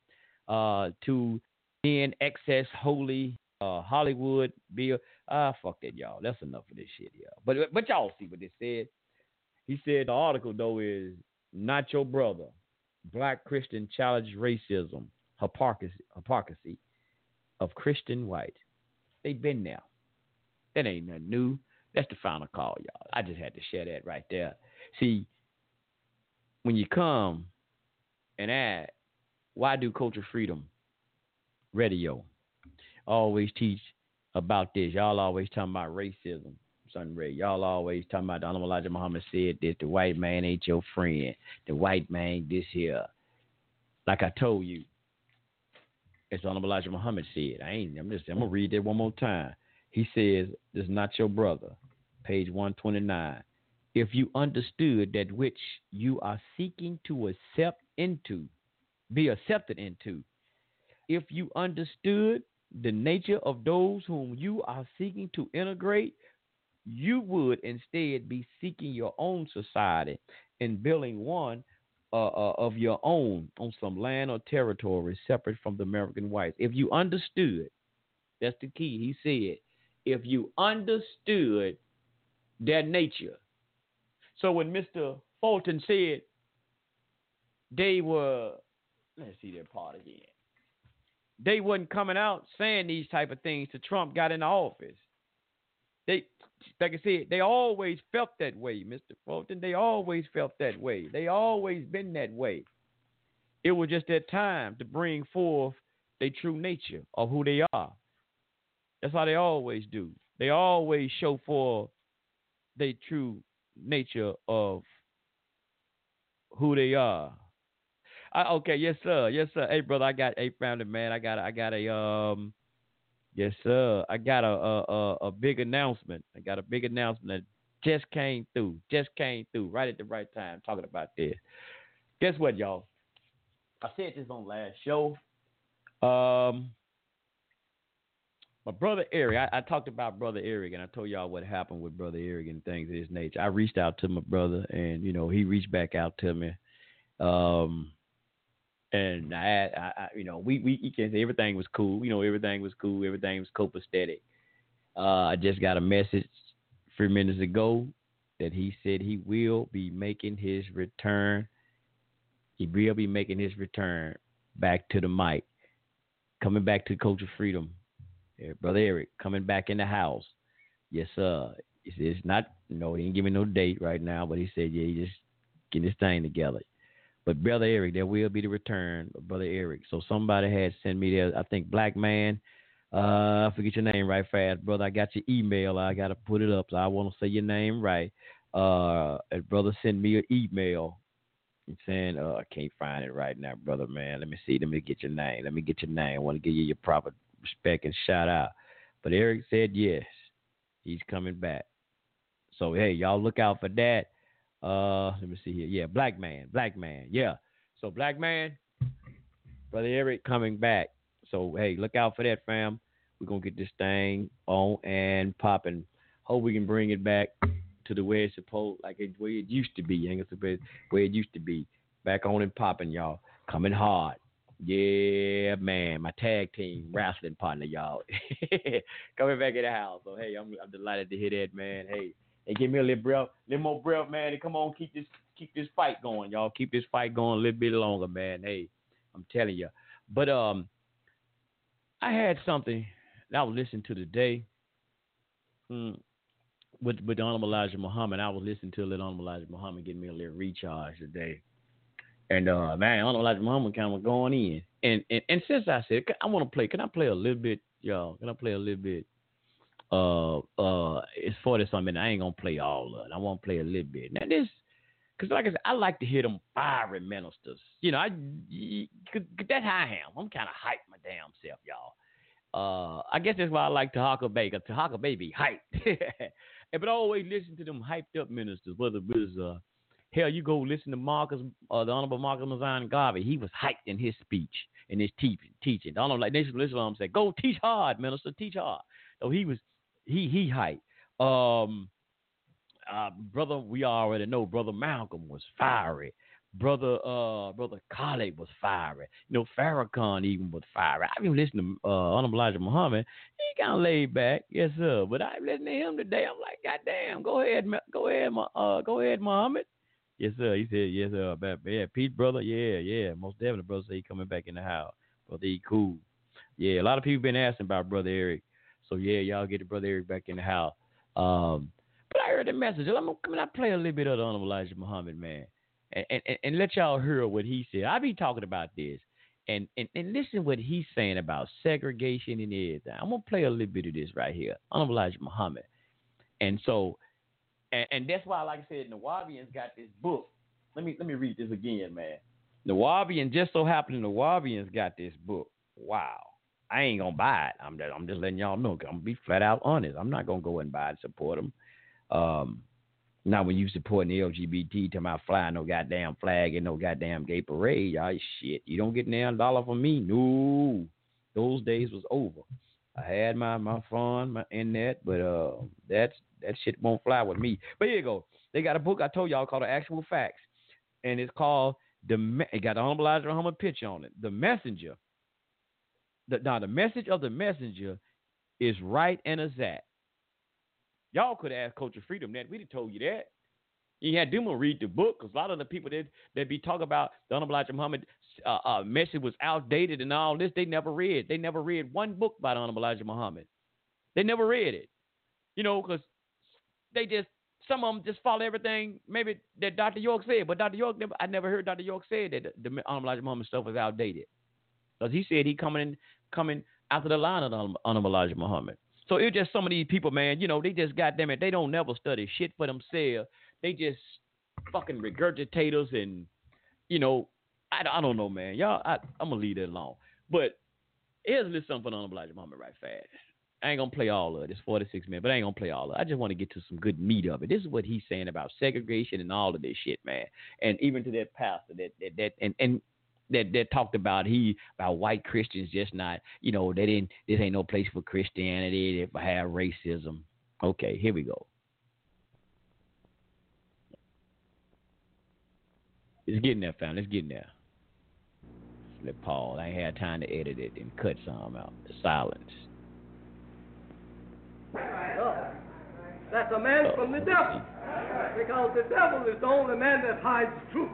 uh, to being Access holy uh, Hollywood bill. Ah, fuck that, y'all. That's enough of this shit, y'all. But but y'all see what they said. He said the article though is not your brother. Black Christian challenge racism, hypocrisy, hypocrisy of Christian white. They've been there. That ain't nothing new. That's the final call, y'all. I just had to share that right there. See, when you come and add, why do culture freedom radio always teach about this. Y'all always talking about racism. Sunray, y'all always talking about the Honorable Elijah Muhammad said that the white man ain't your friend. The white man this here. Like I told you, as Honorable Elijah Muhammad said. I ain't I'm just I'm gonna read that one more time. He says, This is not your brother. Page one twenty nine. If you understood that which you are seeking to accept into, be accepted into, if you understood the nature of those whom you are seeking to integrate, you would instead be seeking your own society and building one uh, uh, of your own on some land or territory separate from the American whites. If you understood, that's the key. He said, if you understood their nature. So when Mr. Fulton said they were, let's see that part again they wasn't coming out saying these type of things to Trump got in the office. They, like I said, they always felt that way, Mr. Fulton. They always felt that way. They always been that way. It was just that time to bring forth their true nature of who they are. That's how they always do. They always show for their true nature of who they are. I, okay, yes sir, yes sir. Hey brother, I got a founded man. I got I got a um, yes sir. I got a a, a big announcement. I got a big announcement that just came through. Just came through right at the right time. Talking about this. Guess what, y'all? I said this on last show. Um, my brother Eric, I, I, talked about brother Eric, and I told y'all what happened with brother Eric and things of this nature. I reached out to my brother, and you know he reached back out to me. Um, and I, I, I, you know, we we you can say everything was cool. You know, everything was cool. Everything was copacetic. Uh, I just got a message three minutes ago that he said he will be making his return. He will be making his return back to the mic, coming back to the Culture Freedom. Brother Eric coming back in the house. Yes, sir. He said It's not, know, he give me no date right now, but he said, yeah, he just getting his thing together. But brother Eric, there will be the return of brother Eric. So somebody had sent me there. I think Black Man. Uh, I forget your name right fast, brother. I got your email. I gotta put it up. So I want to say your name right. Uh, brother sent me an email and saying, uh, I can't find it right now, brother, man. Let me see. Let me get your name. Let me get your name. I want to give you your proper respect and shout out. But Eric said yes, he's coming back. So hey, y'all look out for that. Uh, let me see here. Yeah, black man, black man. Yeah. So black man, brother Eric coming back. So hey, look out for that, fam. We're gonna get this thing on and popping. Hope we can bring it back to the way it's supposed, like it, way it used to be. Ain't it way it used to be. Back on and popping, y'all. Coming hard. Yeah, man, my tag team wrestling partner, y'all. [laughs] Coming back in the house. So hey, I'm I'm delighted to hear that, man. Hey, hey, give me a little breath, little more breath, man. And come on, keep this keep this fight going, y'all. Keep this fight going a little bit longer, man. Hey, I'm telling you. But um, I had something that I was listening to today. Hmm, with with Honorable Elijah Muhammad, I was listening to a little Honorable Elijah Muhammad getting me a little recharge today. And uh, man, Honorable Elijah Muhammad kind of going in. And, and and since I said I want to play, can I play a little bit, y'all? Can I play a little bit? Uh, uh, it's forty something. I ain't gonna play all of it. I want to play a little bit. Now this, cause like I said, I like to hear them fiery ministers. You know, I, cause that's how I am. I'm kind of hype my damn self, y'all. Uh, I guess that's why I like Tahaka Bay, cause Tahaka Bay be hype. [laughs] but I always listen to them hyped up ministers, whether it was uh Hell, you go listen to Marcus, uh, the Honorable Marcus Mosiah Garvey. He was hyped in his speech, in his teaching. I don't like Nation of Islam said, "Go teach hard, minister, teach hard." So he was, he he hyped. Um, uh, brother, we already know, brother Malcolm was fiery. Brother, uh, brother Khaled was fiery. You know, Farrakhan even was fiery. I've been listening to uh, Elijah Muhammad. He kind of laid back, yes sir. But I listening to him today. I'm like, God damn, go ahead, go ahead, uh, go ahead, Muhammad. Yes, sir. He said, yes, sir. Yeah, Pete, brother. Yeah, yeah. Most definitely, brother. Say he coming back in the house. Brother, he cool. Yeah, a lot of people been asking about brother Eric. So yeah, y'all get the brother Eric back in the house. Um, but I heard the message. I'm gonna play a little bit of the Honorable Elijah Muhammad, man, and, and and let y'all hear what he said. I be talking about this, and and and listen what he's saying about segregation and everything. I'm gonna play a little bit of this right here, Honorable Elijah Muhammad, and so and, and that's why, like I said, Nuwaubians got this book. Let me let me read this again, man. Nuwaubian just so happened Nuwaubians got this book. Wow. I ain't gonna buy it. I'm just, I'm just letting y'all know. I'm gonna be flat out honest. I'm not gonna go and buy it, support them. Um, now when you supporting the LGBT, to my fly no goddamn flag and no goddamn gay parade, y'all shit. You don't get a dollar from me. No, those days was over. I had my my fun my in that, but uh, that's that shit won't fly with me. But here you go. They got a book I told y'all called The Actual Facts, and it's called the. It got the Honorable Elijah picture on it. The messenger. The, now the message of the messenger is right and exact. Y'all could ask Culture Freedom that. We'd have told you that. You had them read the book because a lot of the people that that be talking about the Honorable Muhammad uh, uh, message was outdated and all this, they never read. They never read one book by the Honorable Elijah Muhammad. They never read it. You know, because they just some of them just follow everything maybe that Dr. York said, but Dr. York never I never heard Dr. York say that the, Honorable Elijah Muhammad stuff was outdated. Because he said he coming coming after the line of the Honorable Elijah Muhammad. So it's just some of these people, man, you know, they just them it, they don't never study shit for themselves. They just fucking regurgitators and you know, I, I don't know, man. Y'all, I, I'm gonna leave that alone. But here's a little something for the Honorable Elijah Muhammad right fast. I ain't gonna play all of it. It's 46 minutes, but I ain't gonna play all of it. I just want to get to some good meat of it. This is what he's saying about segregation and all of this shit, man. And even to that pastor that that, that and and that that talked about he about white Christians just not, you know, they didn't. This ain't no place for Christianity. They have racism. Okay, here we go. It's getting there, fam. Let's get in there. Let Paul. I ain't had time to edit it and cut some out. The silence. That's a man from the devil. Oh. Because the devil is the only man that hides truth.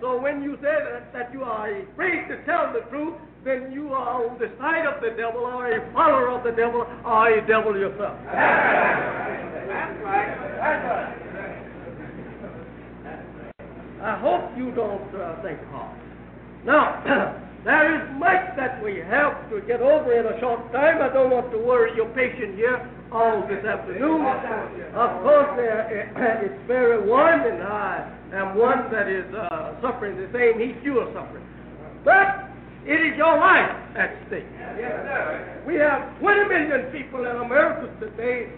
So when you say that, that you are afraid to tell the truth, then you are on the side of the devil or a follower of the devil or a devil yourself. That's right. That's right. I hope you don't uh, think hard. Now, [clears throat] There is much that we have to get over in a short time. I don't want to worry your patient here all this afternoon. Of course, uh, [clears throat] it's very warm, and I am one that is uh, suffering the same heat you are suffering. But it is your life at stake. We have 20 million people in America today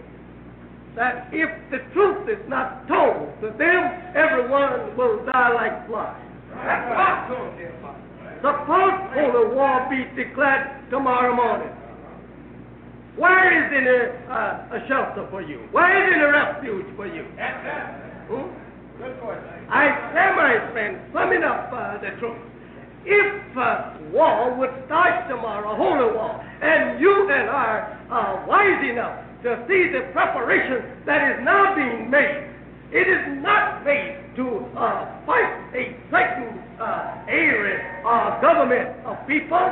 that if the truth is not told to them, everyone will die like flies. Suppose holy war be declared tomorrow morning. Where is any uh, a shelter for you? Where is any refuge for you? Hmm? I say, my friend, summing up uh, the truth. If uh, war would start tomorrow, holy war, and you and I are wise enough to see the preparation that is now being made, it is not made to uh, fight a certain uh, area or government of people.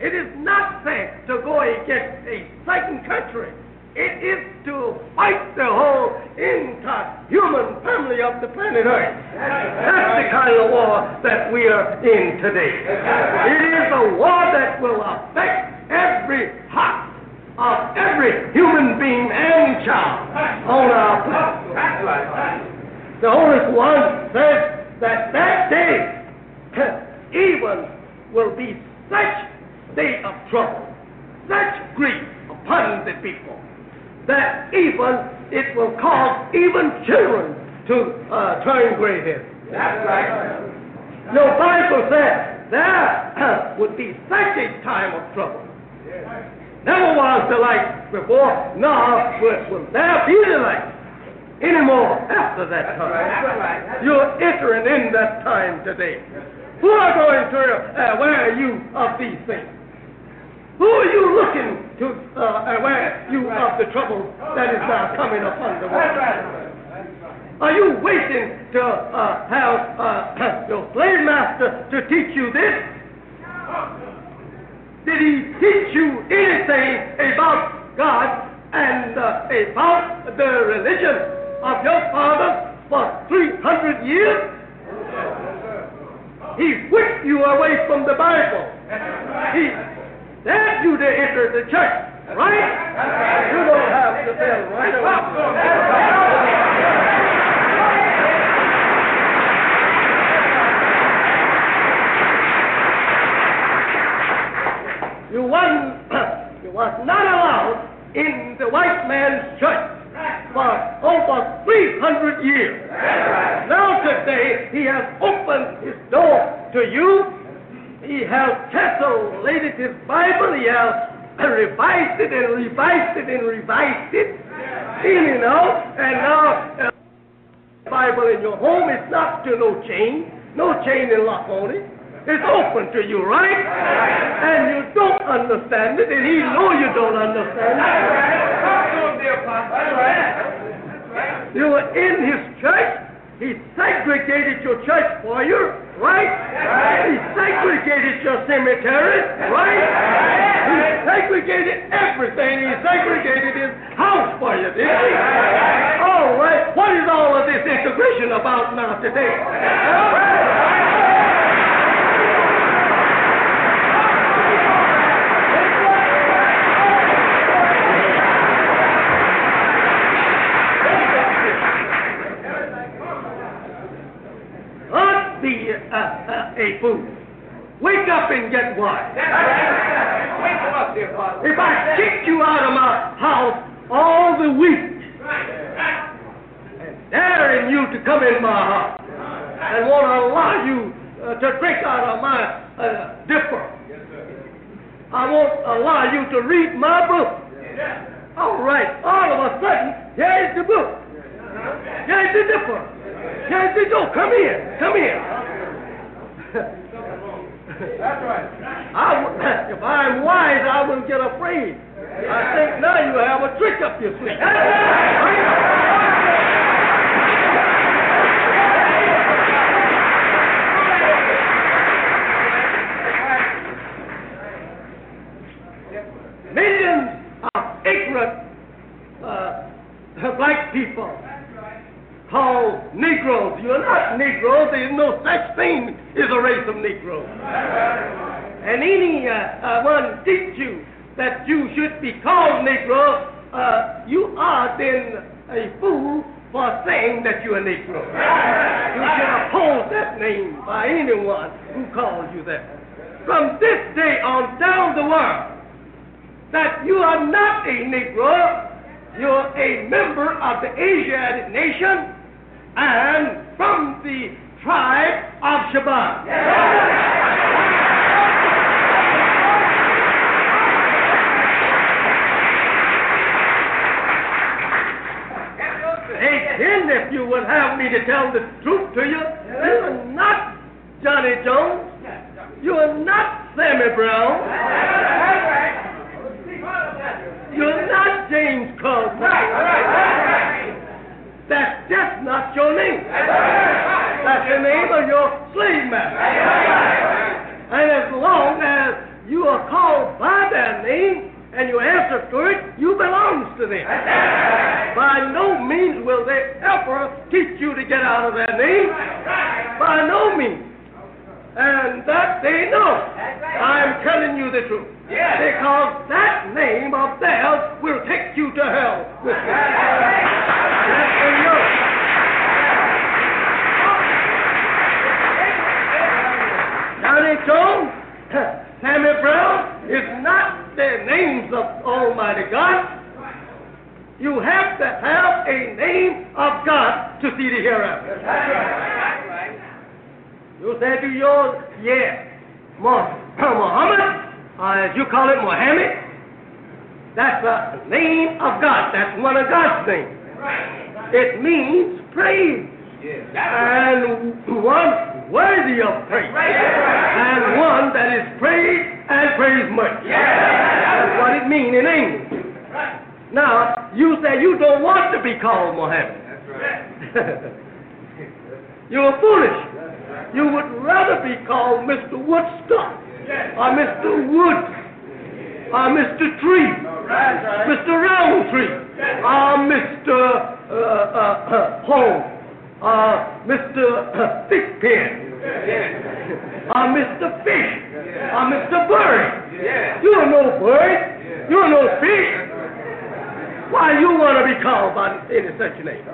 It is not said to go against a certain country. It is to fight the whole entire human family of the planet Earth. That's the kind of war that we are in today. It is a war that will affect every heart of every human being and child on our planet. The Holy One says that that day even will be such day of trouble, such grief upon the people, that even it will cause even children to uh, turn gray headed. That's right. The Bible says there [clears throat] would be such a time of trouble. Never was the like before, nor will, will there be the like anymore after that time. You're entering in that time today. Who are going to uh, aware you of these things? Who are you looking to uh, aware you of the trouble that is now coming upon the world? Are you waiting to uh, have uh, [clears throat] your slave master to teach you this? Did he teach you anything about God and uh, about the religion of your father for 300 years? He whipped you away from the Bible. He dared you to enter the church, right? You don't have to tell right You wasn't, [clears throat] you was not allowed in the white man's church for over 300 years. Now today, he has opened his door to you. He has translated his Bible. He has revised it and revised it and revised it. You know, and now uh, Bible in your home is not to no chain, no chain and lock on it. It's open to you, right? And you don't understand it, and he know you don't understand it. You were in his church. He segregated your church for you, right? He segregated your cemetery, right? He segregated everything. He segregated his house for you, didn't he? All right. What is all of this integration about now today? [laughs] a fool. Wake up and get wise. If I kick you out of my house all the week, and daring you to come in my house, and want to allow you uh, to drink out of my uh, dipper, I won't allow you to read my book. All right, all of a sudden, here's the book. Here's the dipper. Here's the door. Come in. Come in. That's right. I, [coughs] if I'm wise, I wouldn't get afraid. I think now you have a trick up your sleeve. Millions of ignorant uh, black people called Negroes. You're not Negroes. There's no such thing as a race of Negroes. And any uh, uh, one teach you that you should be called Negro, uh, you are then a fool for saying that you're Negro. You should oppose that name by anyone who calls you that. From this day on down the world, that you are not a Negro, you're a member of the Asiatic nation and from the tribe of Shabazz. Again, if you would have me to tell the truth to you, you're not Johnny Jones. You're not Sammy Brown. You're not James Caldwell. That's just not your name. That's the name of your slave master. And as long as you are called by that name and you answer to it, you belong to them. By no means will they ever teach you to get out of that name. By no means. And that they know. I'm telling you the truth. Because that name of theirs will take you to hell with you. That they know. Johnny Jones, Sammy Brown is not the names of Almighty God. You have to have a name of God to see the hereafter. You say to yours, Mo- [clears throat] Muhammad, uh, as you call it, Mohammed. That's the name of God. That's one of God's names. It means praise. And one worthy of praise. And one that is praised and praised much. That's what it means in English. Now, you say you don't want to be called Mohammed. That's right. [laughs] You're foolish. You would rather be called Mr. Woodstock or Mr. Wood or Mr. Tree, Mr. Roundtree or Mr. Uh, uh, uh, Home or Mr. Uh, Thickpen or Mr. Fish or Mr. Bird. You're no bird. You're no fish. Why you want to be called by any such name?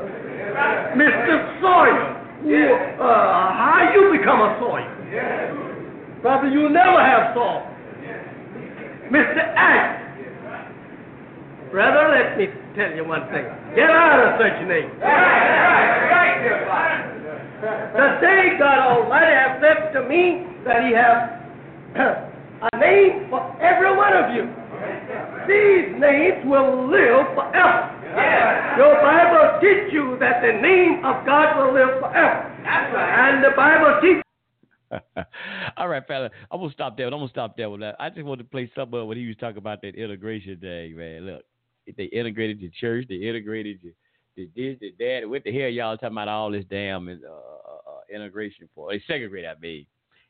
Mr. Sawyer. Who, uh, how you become a Sawyer? Probably you never have salt. Mr. Axe. Brother, let me tell you one thing. Get out of such names. The day God Almighty has said to me that He has [clears throat] a name for every one of you. These names will live forever. Your Bible teaches you that the name of God will live forever. And the Bible teaches [laughs] All right, fella. I'm gonna stop there. I'm gonna stop there with that. I just wanted to play something up when he was talking about that integration thing, man. Look, they integrated the church, they integrated the, the this, the that. What the hell y'all talking about all this damn uh, uh, integration for? They segregated, I mean.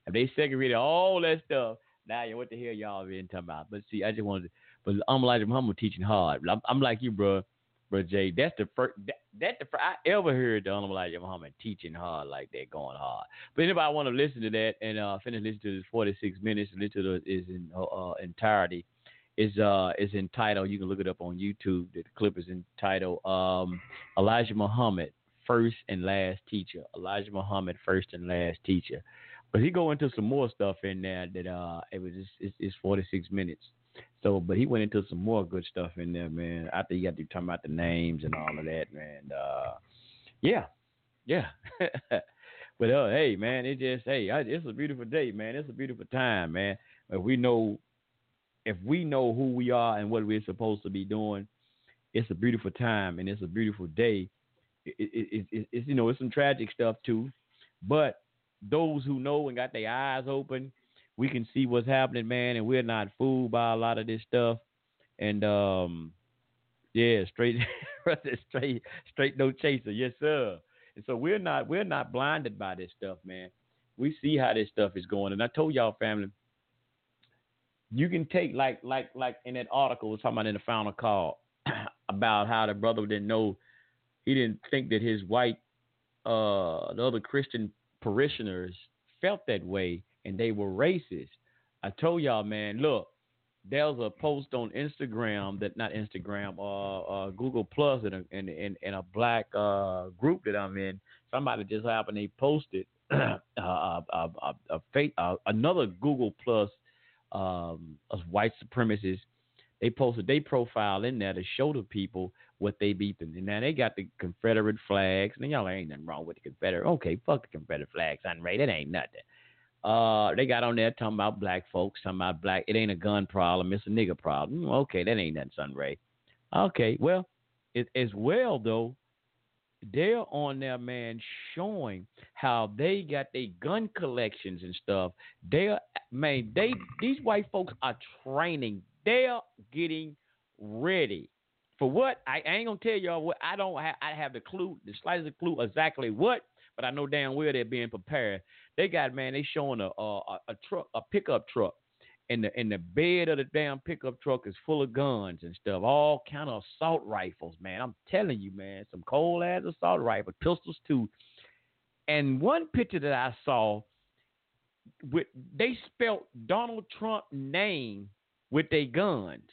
If they segregated all that stuff, now what the hell y'all been talking about? But see, I just wanted to, but I'm Elijah Muhammad teaching hard. I'm, I'm like you, bro. Bro, Jay, that's the first that, that the first I ever heard the Elijah Muhammad teaching hard like that, going hard. But anybody want to listen to that and uh, finish listening to this 46 minutes, listen to it is in uh, uh, entirety. Is uh is entitled. You can look it up on YouTube. The clip is entitled um, Elijah Muhammad, first and last teacher. Elijah Muhammad, first and last teacher. But he go into some more stuff in there that uh it was just, it's, it's 46 minutes. So, but he went into some more good stuff in there, man. After he got to talking about the names and all of that, man. Uh, yeah, yeah. [laughs] but uh, hey, man, it just hey, I, it's a beautiful day, man. It's a beautiful time, man. If we know, if we know who we are and what we're supposed to be doing, it's a beautiful time and it's a beautiful day. It, it, it, it's you know, it's some tragic stuff too, but those who know and got their eyes open we can see what's happening, man, and we're not fooled by a lot of this stuff. And um, yeah, straight, [laughs] straight, straight, no chaser, yes sir. And so we're not we're not blinded by this stuff, man. We see how this stuff is going. And I told y'all, family, you can take like like like in that article was talking about in the final call [clears throat] about how the brother didn't know he didn't think that his white uh the other Christian parishioners felt that way and they were racist. I told y'all, man, look, there was a post on Instagram that not Instagram, uh, uh Google Plus in a in, in, in a black uh group that I'm in. Somebody just happened they posted [clears throat] uh, uh, uh, uh, uh, uh, another Google Plus um, of white supremacists. They posted their profile in there to show the people what they beeping. And now they got the Confederate flags. And y'all ain't nothing wrong with the Confederate. Okay, fuck the Confederate flags, Andre. That ain't nothing. Uh, they got on there talking about black folks, talking about black. It ain't a gun problem, it's a nigga problem. Okay, that ain't nothing, Sunray. Okay, well, it, as well though, they're on there, man, showing how they got their gun collections and stuff. They're man, they these white folks are training. They're getting ready for what? I, I ain't gonna tell y'all what. I don't. have. I have the clue, the slightest clue exactly what, but I know damn well they're being prepared. They got man. They showing a a, a truck, a pickup truck and the and the bed of the damn pickup truck is full of guns and stuff, all kind of assault rifles, man. I'm telling you, man, some cold ass assault rifles, pistols too. And one picture that I saw, with they spelt Donald Trump name with their guns.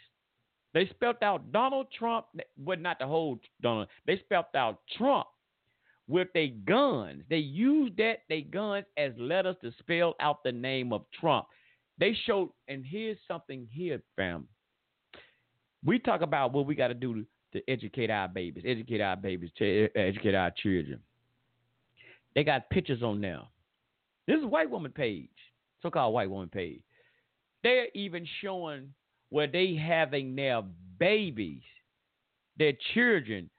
They spelt out Donald Trump, but not the whole Donald. They spelt out Trump with their guns. They used that they guns as letters to spell out the name of Trump. They showed, and here's something here, fam. We talk about what we got to do to educate our babies, educate our babies, to eh, educate our children. They got pictures on now. This is white woman page, so-called white woman page. They're even showing where they having their babies, their children,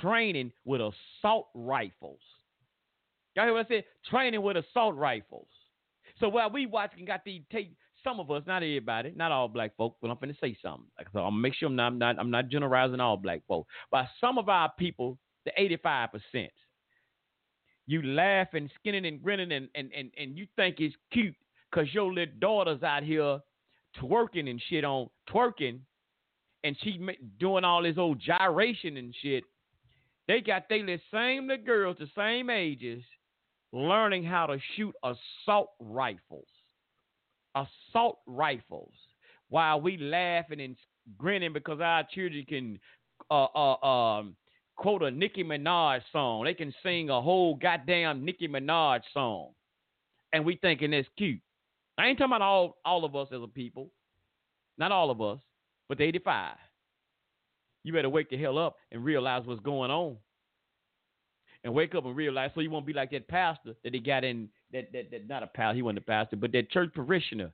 training with assault rifles. Y'all hear what I said? Training with assault rifles. So while we watching, got to take some of us, not everybody, not all black folk, but I'm to say something. So I'm gonna make sure I'm not, I'm not, I'm not generalizing all black folk, but some of our people, the 85 percent, you laughing, skinning and grinning, and and and, and you think it's cute because your little daughter's out here twerking and shit on twerking, and she doing all this old gyration and shit. They got they the same the girls, the same ages, learning how to shoot assault rifles. Assault rifles. While we laughing and grinning because our children can uh, uh, um, quote a Nicki Minaj song. They can sing a whole goddamn Nicki Minaj song. And we thinking that's cute. I ain't talking about all, all of us as a people. Not all of us, but the 85. You better wake the hell up and realize what's going on and wake up and realize so you won't be like that pastor that he got in that that, that not a pastor, he wasn't a pastor, but that church parishioner.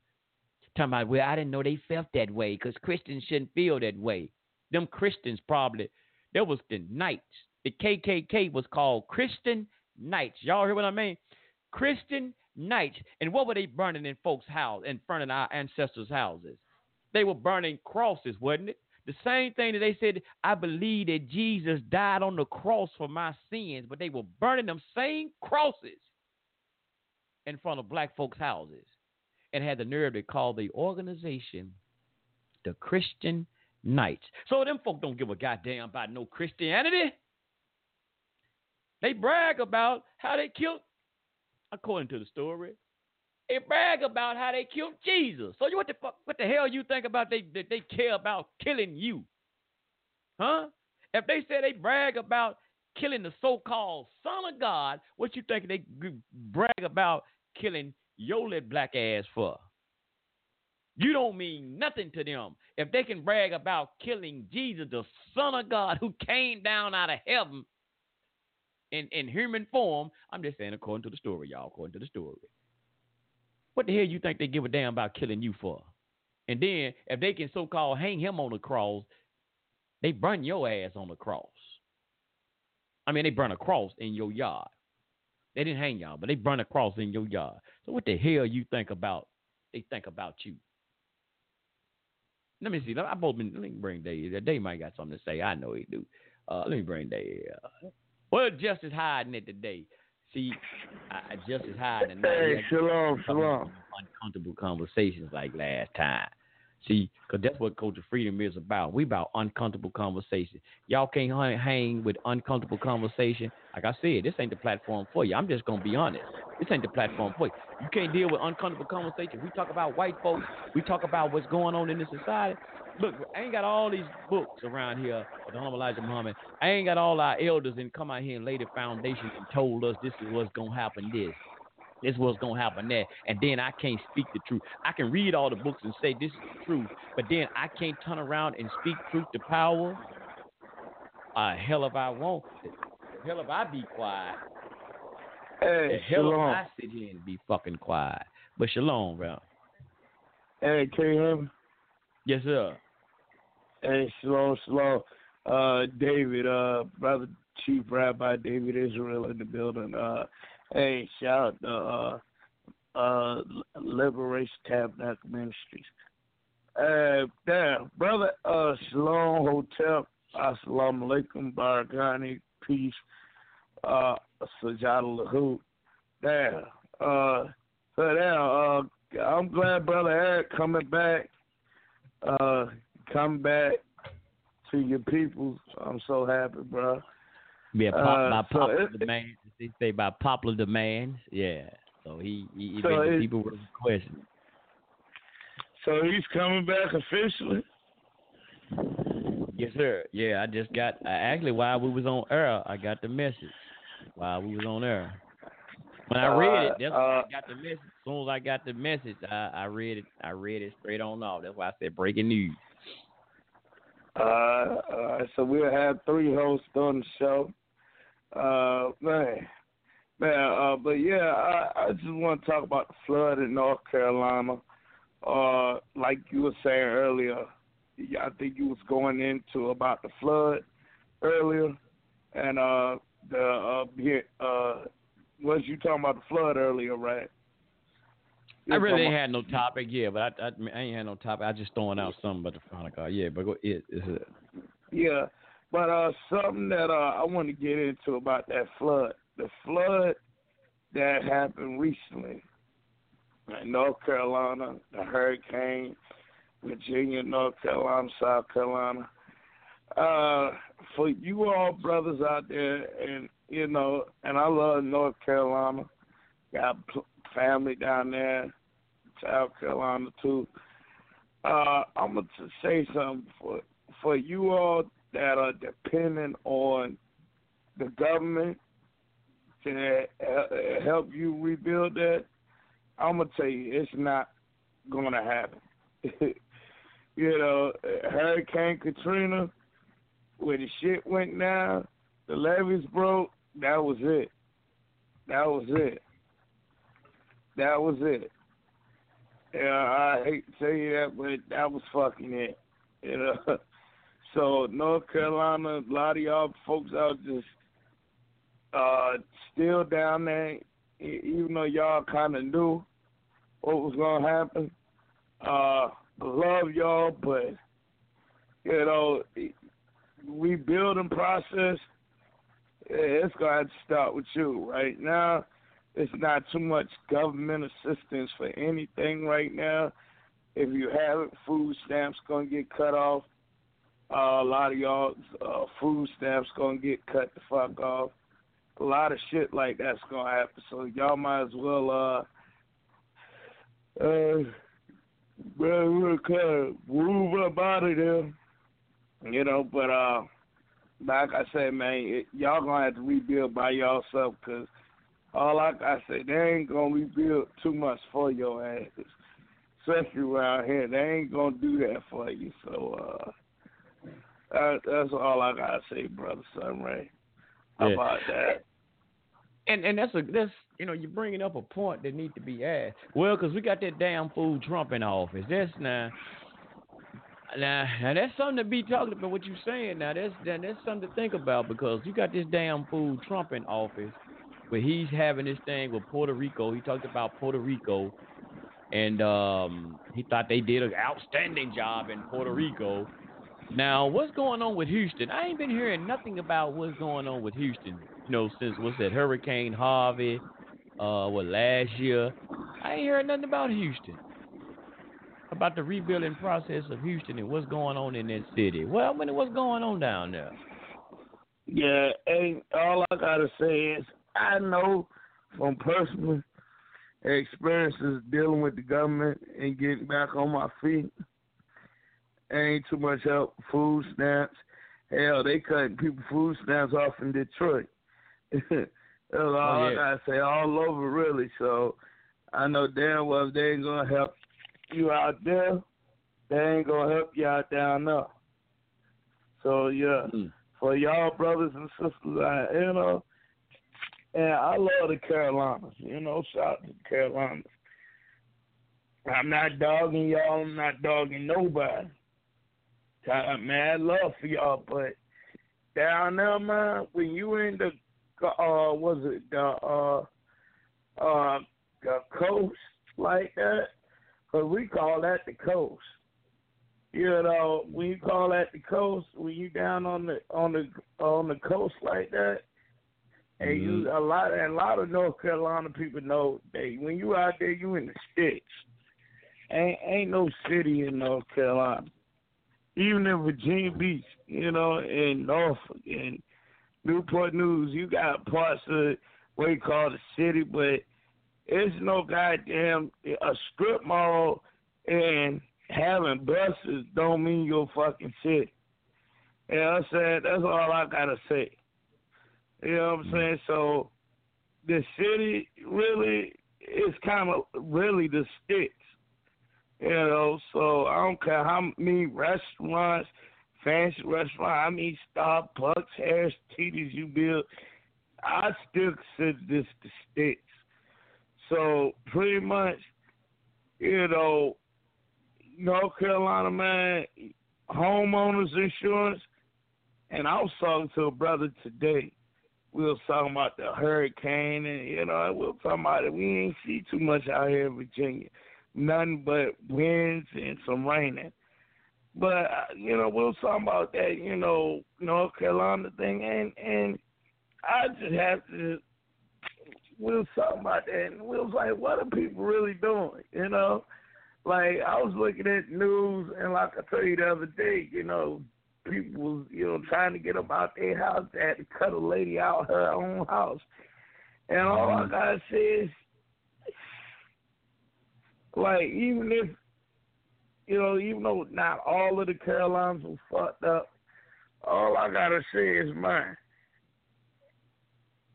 Talking about, well, I didn't know they felt that way because Christians shouldn't feel that way. Them Christians probably, there was the Knights. The KKK was called Christian Knights. Y'all hear what I mean? Christian Knights. And what were they burning in folks' house, in front of our ancestors' houses? They were burning crosses, wasn't it? The same thing that they said, I believe that Jesus died on the cross for my sins, but they were burning them same crosses in front of black folks' houses and had the nerve to call the organization the Christian Knights. So them folk don't give a goddamn about no Christianity. They brag about how they killed, according to the story, they brag about how they killed Jesus. So what the fuck, what the hell you think about they that they care about killing you? Huh? If they say they brag about killing the so-called Son of God, what you think they brag about killing your little black ass for? You don't mean nothing to them. If they can brag about killing Jesus, the Son of God, who came down out of heaven in, in human form, I'm just saying according to the story, y'all, according to the story. What the hell you think they give a damn about killing you for? And then if they can so called hang him on the cross, they burn your ass on the cross. I mean, they burn a cross in your yard. They didn't hang y'all, but they burn a cross in your yard. So what the hell you think about? They think about you. Let me see. I both been. Let me bring Dave. Dave might got something to say. I know he do. Uh, let me bring Dave. Uh, well, Justice hiding it today. See, I, just as high tonight. Hey, shalom, shalom. Uncomfortable conversations like last time. See, because that's what Culture Freedom is about. We about uncomfortable conversation. Y'all can't hang with uncomfortable conversation. Like I said, this ain't the platform for you. I'm just gonna be honest. This ain't the platform for you. You can't deal with uncomfortable conversations. We talk about white folks. We talk about what's going on in this society. Look, I ain't got all these books around here of the Honorable Elijah Muhammad. I ain't got all our elders and come out here and lay the foundation and told us this is what's gonna happen. This, this is what's gonna happen. That, and then I can't speak the truth. I can read all the books and say this is the truth, but then I can't turn around and speak truth to power. Uh, hell if I won't. Hell if I be quiet. Hey, The hell if. I sit here and be fucking quiet. But shalom, bro. Hey, can you hear me? Yes, sir. Hey, shalom, shalom. Uh, David, uh, brother Chief Rabbi David Israel in the building. Uh, hey, shout out to uh, uh, Liberation Tabernacle Ministries. Uh, damn, brother, uh, Shalom Hotel, Assalamu alaikum, Barakani, peace, uh, Sajada Lahu. Damn, uh, so damn, uh, I'm glad brother Eric coming back, uh, come back to your people. I'm so happy, bro. Be a pop, Uh, by so popular it- demand. They say by popular demand. Yeah. So he, he, So made the people were requesting. So he's coming back officially. Yes, sir. Yeah, I just got. I actually, while we was on air, I got the message. While we was on air, when I read it, Uh, that's uh, I got the message. As soon as I got the message, I, I read it. I read it straight on off. That's why I said breaking news. Uh, uh, so we'll have three hosts on the show. Uh, man, man. Uh, but yeah, I, I just want to talk about the flood in North Carolina. Uh, like you were saying earlier, I think you was going into about the flood earlier, and uh, the uh, uh, was you talking about the flood earlier, right? I really ain't had no topic, yeah, but I, I, I ain't had no topic. I just throwing out something about the Final Call, yeah. But go, it, it's a, Yeah, but uh, something that uh, I want to get into about that flood, the flood that happened recently in North Carolina, the hurricane, Virginia, North Carolina, South Carolina. Uh, for you all brothers out there, and you know, and I love North Carolina. Got family down there, South Carolina too. Uh, I'm gonna say something for for you all that are dependent on the government to help you rebuild that. I'm gonna tell you, it's not gonna happen. [laughs] you know, Hurricane Katrina, where the shit went down, the levees broke. That was it. That was it. That was it. Yeah, I hate to tell you that, but that was fucking it. You know. [laughs] So North Carolina, a lot of y'all folks out just uh still down there, even though y'all kind of knew what was gonna happen. Uh, love y'all, but you know, rebuilding process, it's gonna start with you. Right now, it's not too much government assistance for anything right now. If you have it, food stamps gonna get cut off. Uh, a lot of y'all uh, food stamps gonna get cut the fuck off. A lot of shit like that's gonna happen. So y'all might as well uh uh well, move up out of there. You know, but uh like I said, man, it, y'all gonna have to rebuild by yourself because all like I said, they ain't gonna rebuild too much for your asses, especially around here. They ain't gonna do that for you. So uh, that, that's all I gotta say, brother Sunray, Yeah. about that. and and that's a that's you know you're bringing up a point that need to be asked. Well, 'cause we got that damn fool Trump in office. That's now. Now, now that's something to be talking about. What you're saying now, that's that, that's something to think about because you got this damn fool Trump in office, where he's having this thing with Puerto Rico. He talked about Puerto Rico, and um, he thought they did an outstanding job in Puerto Rico. Now, what's going on with Houston? I ain't been hearing nothing about what's going on with Houston. You know, since what's that Hurricane Harvey, uh, what last year? I ain't hearing nothing about Houston. About the rebuilding process of Houston and what's going on in that city. Well, I mean, what's going on down there? Yeah, and all I gotta say is I know from personal experiences dealing with the government and getting back on my feet. Ain't too much help. Food stamps. Hell, they cutting people food stamps off in Detroit. [laughs] That's all Oh, yeah. I gotta say. All over, really. So I know damn well if they ain't gonna help you out there, they ain't gonna help you out down there. So yeah, Mm. for y'all brothers and sisters, I, you know, and I love the Carolinas. You know, shout out to the Carolinas. I'm not dogging y'all. I'm not dogging nobody. Got mad love for y'all, but down there, man, when you in the uh, was it the uh uh the coast like that? Cause we call that the coast. You know, when you call that the coast, when you down on the on the on the coast like that, and you mm-hmm. a lot and a lot of North Carolina people know that when you out there, you in the sticks. Ain't ain't no city in North Carolina. Even in Virginia Beach, you know, in Norfolk and Newport News, you got parts of what you call the city, but it's no goddamn a strip mall and having buses don't mean your fucking city. You know what I'm saying? That's all I gotta say. You know what I'm mm-hmm. saying? So the city really is kind of really the sticks. You know, so I don't care how many restaurants, fancy restaurants, how many Starbucks, Harris Teeters you build, I still consider this the sticks. So pretty much, you know, North Carolina man, homeowners insurance, and I was talking to a brother today. We was talking about the hurricane, and you know, we were talking about it. We ain't see too much out here in Virginia, nothing but winds and some raining. But uh, you know, we was talking about that, you know, North Carolina thing, and and I just have to. We was talking about that, and we was like, what are people really doing? You know, like I was looking at news, and like I told you the other day, you know, people was you know trying to get up out their house. They had to cut a lady out her own house, and all I mm-hmm. gotta say is, like even if you know, even though not all of the Carolinas were fucked up, all I gotta say is mine.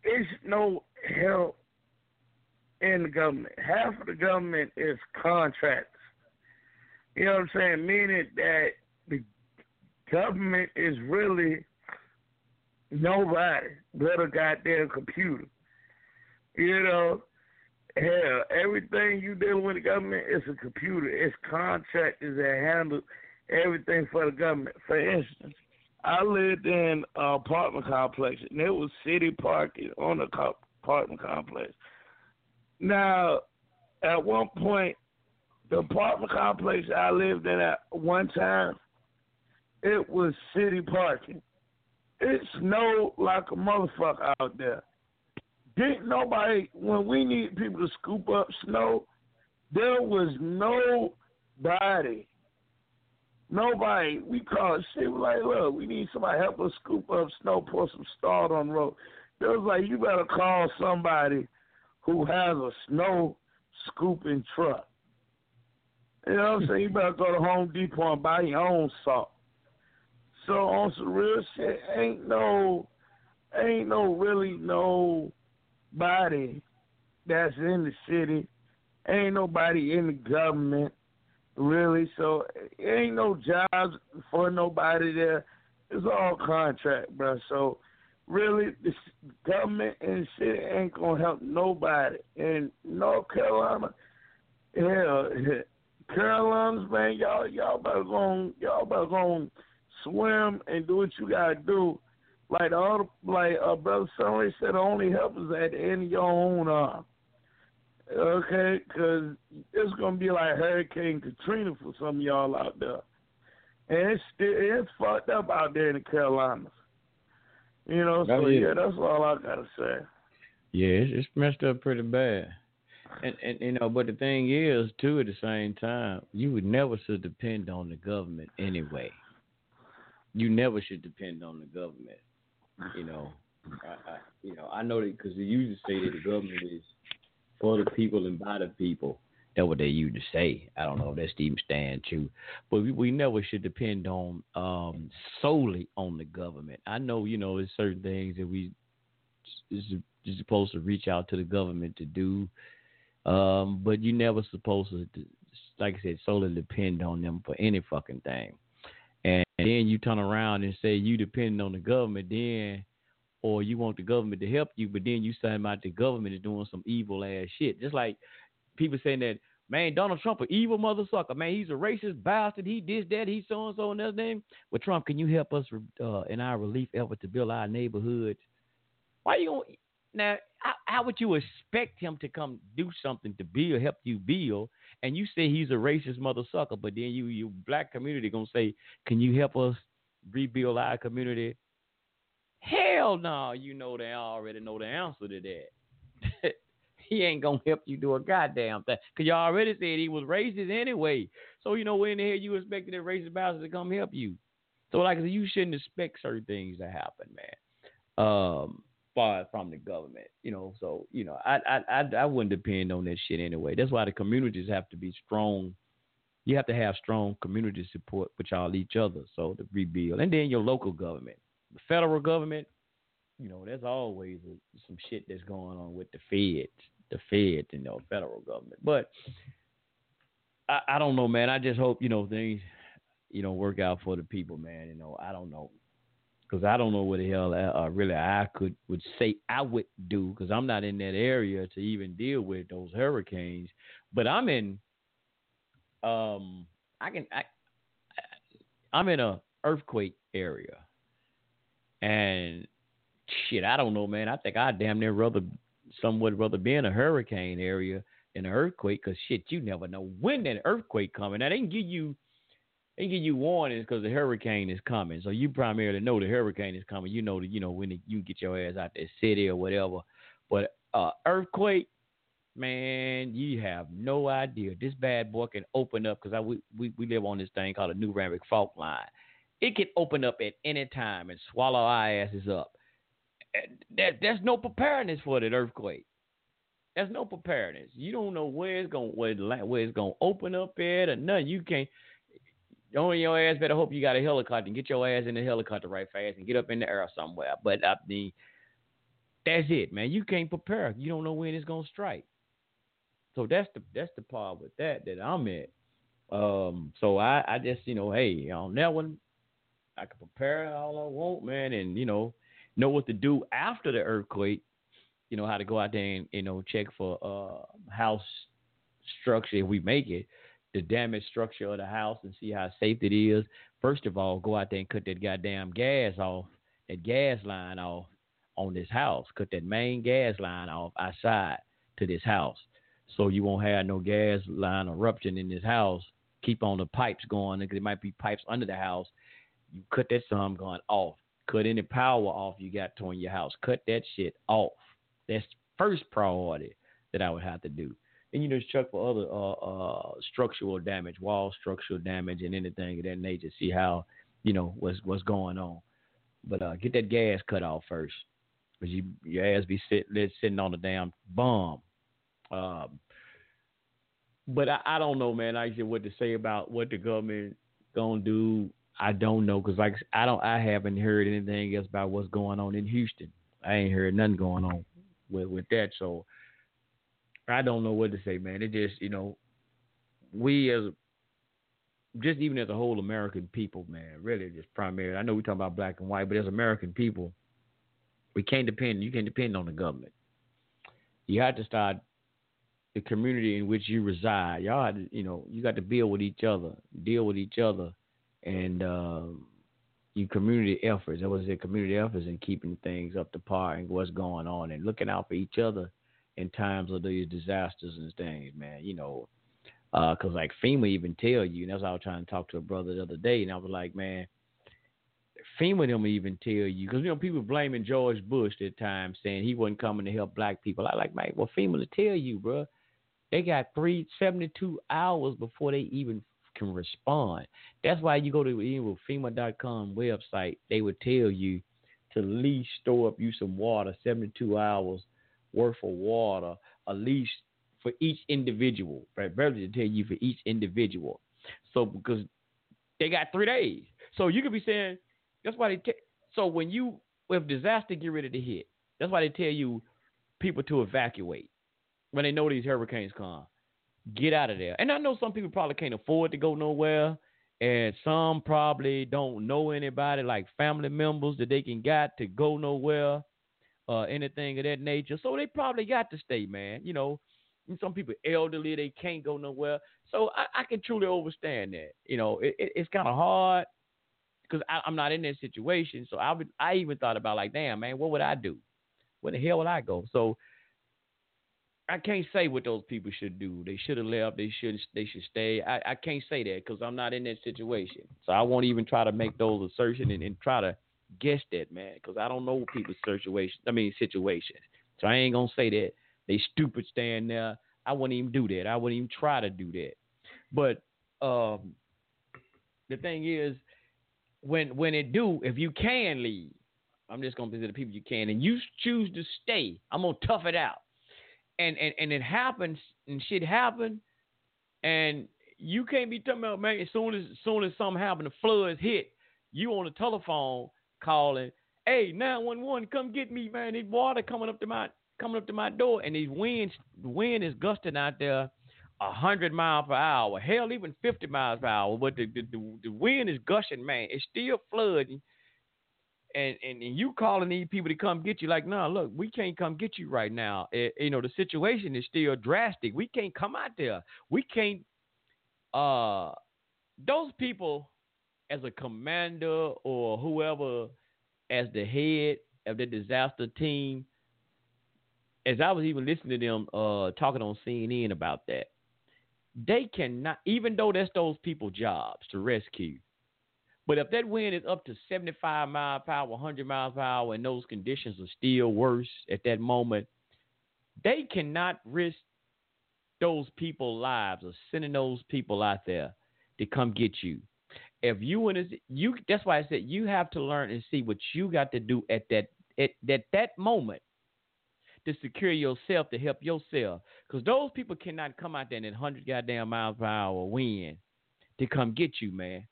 It's no help in the government. Half of the government is contractors. You know what I'm saying? Meaning that the government is really nobody but a goddamn computer. You know, hell, everything you deal with the government is a computer. It's contractors that handle everything for the government. For instance, I lived in an apartment complex, and it was city parking on the apartment complex. Now, at one point, the apartment complex I lived in at one time, it was city parking. It snowed like a motherfucker out there. Didn't nobody, when we need people to scoop up snow, there was nobody. Nobody. We called shit. Like, look, we need somebody help us scoop up snow, pour some salt on the road. It was like, you better call somebody who has a snow scooping truck. You know what I'm saying? You better go to Home Depot and buy your own salt. So on some real shit, ain't no, ain't no really no body that's in the city. Ain't nobody in the government, really. So ain't no jobs for nobody there. It's all contract, bro. So really, the government and city ain't gonna help nobody. In North Carolina, hell, [laughs] Carolinas, man, y'all y'all better go y'all better go swim and do what you gotta do. Like all like uh, brother Sunray said, the only help is at the end of your own arm. Okay, because it's gonna be like Hurricane Katrina for some of y'all out there, and it's it's fucked up out there in the Carolinas. You know, so yeah. yeah, that's all I gotta say. Yeah, it's, it's messed up pretty bad. And and you know, but the thing is, too, at the same time, you would never should depend on the government anyway. You never should depend on the government. You know, I, I you know I know that because they usually say that the government is for the people and by the people. That's what they used to say. I don't know if that's even stand true, but we, we never should depend on um, solely on the government. I know you know there's certain things that we is, supposed to reach out to the government to do, um, but you never supposed to, like I said, solely depend on them for any fucking thing. And then you turn around and say you depend on the government, then or you want the government to help you, but then you say about the government is doing some evil ass shit. Just like people saying that, man, Donald Trump an evil mother sucker. Man, he's a racist bastard. He this, that, he so and so and that name. Well, Trump, can you help us uh, in our relief effort to build our neighborhoods? Why you going now? How, how, would you expect him to come do something to build, help you build? And you say he's a racist mother sucker, but then you, you black community gonna say, can you help us rebuild our community? Hell no, you know they already know the answer to that. [laughs] he ain't gonna help you do a goddamn thing. Cause you already said he was racist anyway. So you know when the hell you expected that racist bastard to come help you. So like you shouldn't expect certain things to happen, man. Um, far from the government, you know. So you know, I I I, I wouldn't depend on that shit anyway. That's why the communities have to be strong. You have to have strong community support with y'all each other, so to rebuild, and then your local government, the federal government. You know, there's always some shit that's going on with the feds the feds and the federal government. But I, I don't know, man. I just hope you know things, you know, work out for the people, man. You know, I don't know, because I don't know what the hell uh, really I could would say I would do, because I'm not in that area to even deal with those hurricanes. But I'm in, um, I can I, I'm in a earthquake area, and shit, I don't know, man. I think I damn near rather some would rather be in a hurricane area than an earthquake because shit, you never know when that earthquake coming. Now they can give you they can give you warnings because the hurricane is coming, so you primarily know the hurricane is coming. You know that you know when the, you get your ass out the city or whatever. But uh, earthquake, man, you have no idea. This bad boy can open up because we, we we live on this thing called a New Madrid fault line. It can open up at any time and swallow our asses up that there's no preparedness for that earthquake. There's no preparedness. You don't know where it's going where, where it's going to open up at or nothing. You can't. Only your ass better hope you got a helicopter and get your ass in the helicopter right fast and get up in the air somewhere. But I mean, that's it, man. You can't prepare. You don't know when it's gonna strike. So that's the that's the part with that that I'm at. Um, so I I just you know hey on that one I can prepare all I want, man, and you know know what to do after the earthquake. You know how to go out there and you know check for uh, house structure if we make it, the damaged structure of the house and see how safe it is. First of all, go out there and cut that goddamn gas off, that gas line off on this house. Cut that main gas line off outside to this house, so you won't have no gas line eruption in this house. Keep on the pipes going because there might be pipes under the house. You cut that some going off Cut any power off you got to in your house. Cut that shit off. That's first priority that I would have to do. And you just check for other uh, uh, structural damage, wall structural damage, and anything of that nature. See how you know what's what's going on. But uh, get that gas cut off first, because you your ass be sit, sitting on the damn bomb. Um, but I, I don't know, man. I said what to say about what the government gonna do I don't know because like I don't I haven't heard anything else about what's going on in Houston. I ain't heard nothing going on with with that. So I don't know what to say, man. It just you know we as just even as a whole American people, man, really just primarily. I know we talk about black and white, but as American people, we can't depend. You can't depend on the government. You have to start the community in which you reside. Y'all, you know, you got to build with each other, deal with each other and um, you community efforts. That was it, community efforts in keeping things up to par and what's going on and looking out for each other in times of these disasters and things, man. You know, because uh, like FEMA even tell you, and that's why I was trying to talk to a brother the other day, and I was like, man, FEMA them even tell you, because you know people blaming George Bush at times, saying he wasn't coming to help black people. I like, man, well FEMA to tell you, bro, they got three seventy two hours before they even can respond. That's why you go to even FEMA.com website, they would tell you to at least store up you some water, 72 hours worth of water, at least for each individual. Right? Beverly to tell you for each individual. So because they got three days, so you could be saying that's why they. T- so when you if disaster get ready to hit, that's why they tell you people to evacuate when they know these hurricanes come. Get out of there. And I know some people probably can't afford to go nowhere, and some probably don't know anybody like family members that they can got to go nowhere, uh, anything of that nature. So they probably got to stay, man. You know, and some people elderly, they can't go nowhere. So I, I can truly understand that. You know, it, it, it's kind of hard because I'm not in that situation. So I would, I even thought about like, damn, man, what would I do? Where the hell would I go? So I can't say what those people should do. They should have left. They should they should stay. I, I can't say that because I'm not in that situation. So I won't even try to make those assertions and, and try to guess that, man, because I don't know people's situation. I mean situations. So I ain't gonna say that they stupid staying there. I wouldn't even do that. I wouldn't even try to do that. But um, the thing is, when when it do, if you can leave, I'm just gonna visit the people you can, and you choose to stay. I'm gonna tough it out and and and it happens and shit happen, and you can't be talking about man. As soon as as soon as something happen, the floods hit, you on the telephone calling, hey nine one one, come get me, man. There's water coming up to my coming up to my door, and these winds, the wind is gusting out there. A hundred miles per hour, hell, even fifty miles per hour. But the, the the, the wind is gushing, man. It's still flooding and, and, you calling these people to come get you, like, no, nah, look, we can't come get you right now. It, you know, the situation is still drastic. We can't come out there. We can't. Uh, those people, as a commander or whoever, as the head of the disaster team, as I was even listening to them uh, talking on CNN about that, they cannot, even though that's those people's jobs to rescue, but if that wind is up to 75 miles per hour, 100 miles per hour, and those conditions are still worse at that moment, they cannot risk those people's lives or sending those people out there to come get you. If you and you, that's why I said you have to learn and see what you got to do at that at that that moment to secure yourself to help yourself. Because those people cannot come out there in 100 goddamn miles per hour wind to come get you, man.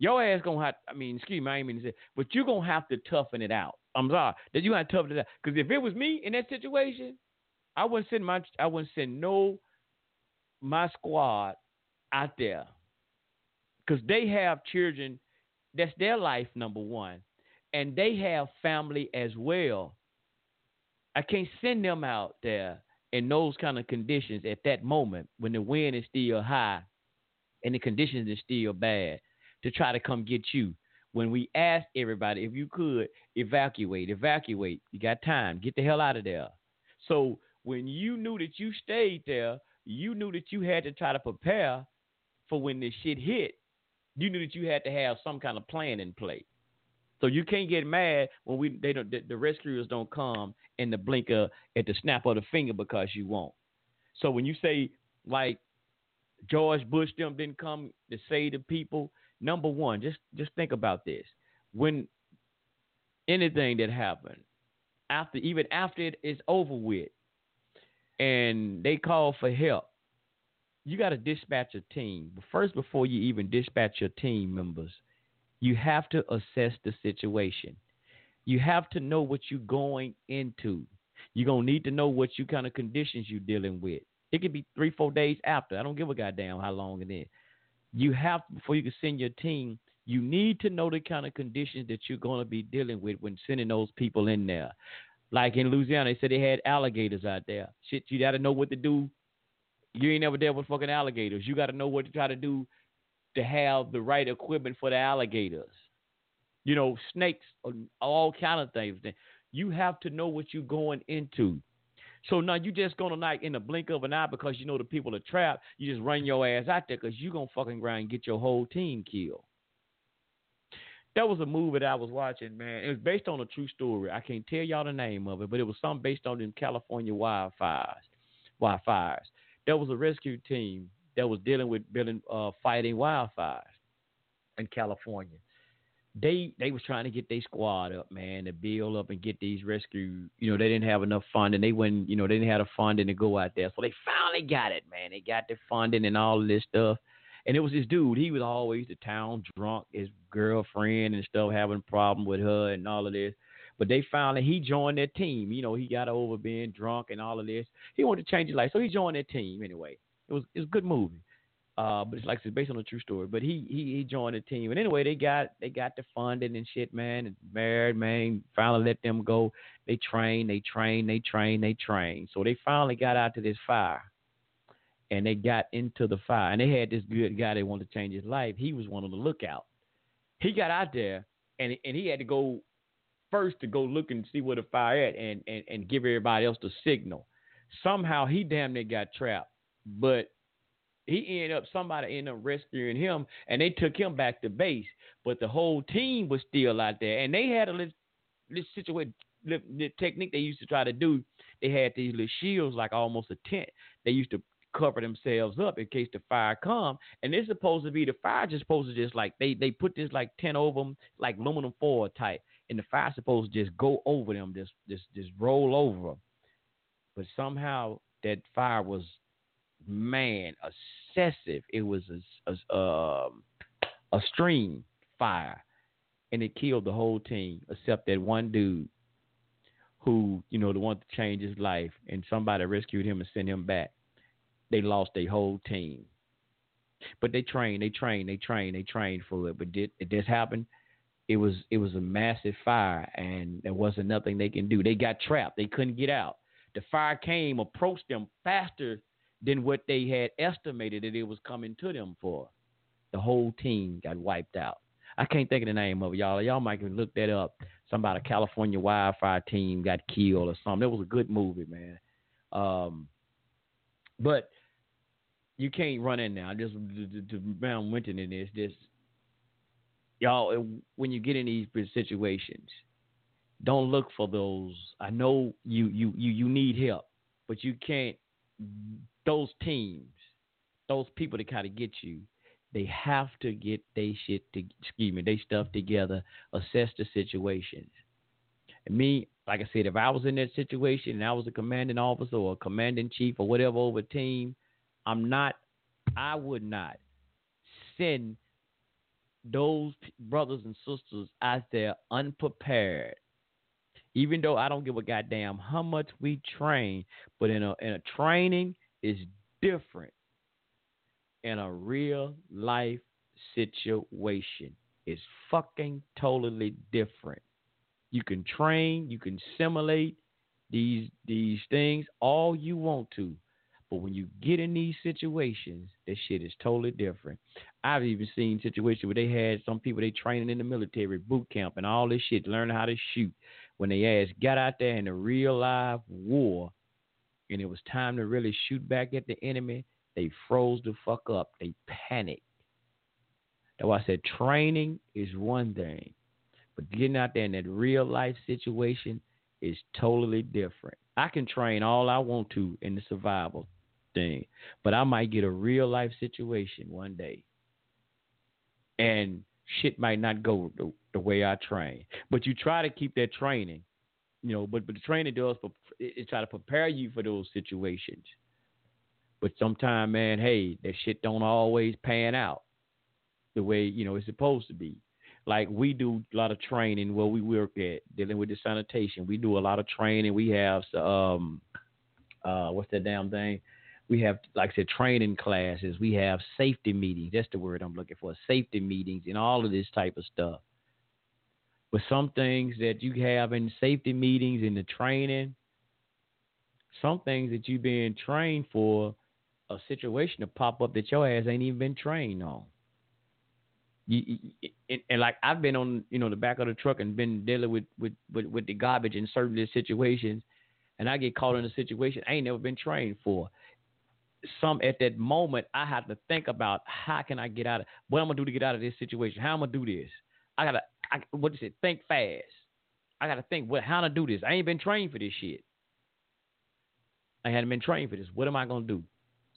Your ass gonna have. I mean, excuse me, I ain't mean to say, but you're gonna have to toughen it out. I'm sorry that you have to toughen it out. Because if it was me in that situation, I wouldn't send my. I wouldn't send no my squad out there because they have children. That's their life, number one, and they have family as well. I can't send them out there in those kind of conditions at that moment when the wind is still high and the conditions are still bad to try to come get you. When we asked everybody if you could evacuate, evacuate, you got time, get the hell out of there. So when you knew that you stayed there, you knew that you had to try to prepare for when this shit hit. You knew that you had to have some kind of plan in place. So you can't get mad when we they don't the, the rescuers don't come in the blink of at the snap of the finger because you won't. So when you say like George Bush them didn't come to say to people, number one, just just think about this. When anything that happened, after even after it is over with, and they call for help, you got to dispatch a team. But first, before you even dispatch your team members, you have to assess the situation. You have to know what you're going into. You're gonna need to know what you kind of conditions you're dealing with. It could be three, four days after. I don't give a goddamn how long it is you have before you can send your team, you need to know the kind of conditions that you're going to be dealing with when sending those people in there. Like in Louisiana, they said they had alligators out there. Shit, you got to know what to do. You ain't never dealt with fucking alligators. You got to know what to try to do to have the right equipment for the alligators. You know, snakes, all kind of things. You have to know what you're going into. So now you just gonna like in the blink of an eye because you know the people are trapped. You just run your ass out there because you gonna fucking grind and get your whole team killed. That was a movie that I was watching, man. It was based on a true story. I can't tell y'all the name of it, but it was something based on them California wildfires. Wildfires. There was a rescue team that was dealing with building, uh, fighting wildfires in California, they they was trying to get their squad up, man, to build up and get these rescue. You know, they didn't have enough funding. They wouldn't, you know, they didn't have the funding to go out there. So they finally got it, man. They got the funding and all this stuff. And it was this dude. He was always the town drunk, his girlfriend and stuff having a problem with her and all of this. But they finally he joined their team. You know, he got over being drunk and all of this. He wanted to change his life, so he joined their team anyway. It was it was a good movie. Uh, but it's like it's based on a true story. But he he he joined the team, and anyway, they got they got the funding and shit, man. And married, man. Finally let them go. They train, they train, they train, they train. So they finally got out to this fire, and they got into the fire. And they had this good guy they wanted to change his life. He was one of the lookout. He got out there, and and he had to go first to go look and see where the fire at, and and and give everybody else the signal. Somehow he damn near got trapped, but he ended up somebody ended up rescuing him and they took him back to base. But the whole team was still out there and they had a little, little situation the technique they used to try to do. They had these little shields like almost a tent. They used to cover themselves up in case the fire come and it's supposed to be the fire just supposed to just like they they put this like tent over them like aluminum foil type and the fire supposed to just go over them just just just roll over but somehow that fire was man, excessive. It was a, a, um, a stream fire, and it killed the whole team except that one dude who, you know, the one to change his life, and somebody rescued him and sent him back. They lost their whole team. But they trained, they trained, they trained, they trained for it. But did it just happen? It was it was a massive fire, and there wasn't nothing they can do. They got trapped. They couldn't get out. The fire came, approached them faster than what they had estimated that it was coming to them for. The whole team got wiped out. I can't think of the name of it, y'all. Y'all might can look that up. Somebody, California wildfire team got killed or something. It was a good movie, man. Um, but you can't run in now. Just to Brown Winton in this, this y'all. When you get in these situations, don't look for those. I know you you you you need help, but you can't those teams, those people that kind of get you, they have to get they shit to excuse me, they stuff together, assess the situations. And me, like I said, if I was in that situation and I was a commanding officer or a commanding chief or whatever over team, I'm not, I would not send those brothers and sisters out there unprepared. Even though I don't give a goddamn how much we train, but in a in a training is different in a real life situation. It's fucking totally different. You can train, you can simulate these these things all you want to. But when you get in these situations, that shit is totally different. I've even seen situations where they had some people they training in the military boot camp and all this shit, learning how to shoot. When they ass got out there in a real live war, and it was time to really shoot back at the enemy, they froze the fuck up. They panicked. That's why I said training is one thing, but getting out there in that real life situation is totally different. I can train all I want to in the survival thing, but I might get a real life situation one day, and shit might not go the, the way I train. But you try to keep that training you know, but but the training does it, try to prepare you for those situations. But sometimes, man, hey, that shit don't always pan out the way you know it's supposed to be. Like we do a lot of training where we work at dealing with the sanitation. We do a lot of training. We have um, uh, what's that damn thing? We have, like I said, training classes. We have safety meetings. That's the word I'm looking for. Safety meetings and all of this type of stuff. But some things that you have in safety meetings in the training, some things that you've been trained for, a situation to pop up that your ass ain't even been trained on. You, and, and, like I've been on, you know, the back of the truck and been dealing with with with, with the garbage in certain situations, and I get caught in a situation I ain't never been trained for. Some at that moment I have to think about how can I get out of what I'm gonna do to get out of this situation. How I'm gonna do this. I gotta I, what is it? Think fast. I got to think what how to do this. I ain't been trained for this shit. I hadn't been trained for this. What am I gonna do?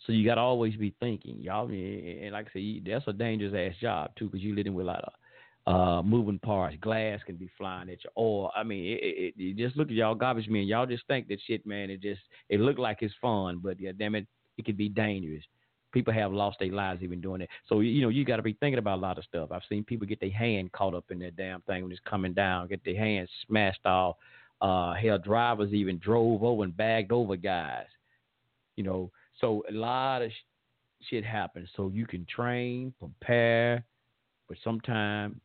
So you got to always be thinking, y'all. And like I said, that's a dangerous ass job too, because you're living with a lot of uh, moving parts. Glass can be flying at you. Or I mean, it, it, you just look at y'all garbage men. Y'all just think that shit, man. It just it looked like it's fun, but yeah, damn it, it could be dangerous. People have lost their lives even doing it. So you know you got to be thinking about a lot of stuff. I've seen people get their hand caught up in that damn thing when it's coming down, get their hands smashed off. Uh, hell, drivers even drove over and bagged over guys. You know, so a lot of sh- shit happens. So you can train, prepare, but sometimes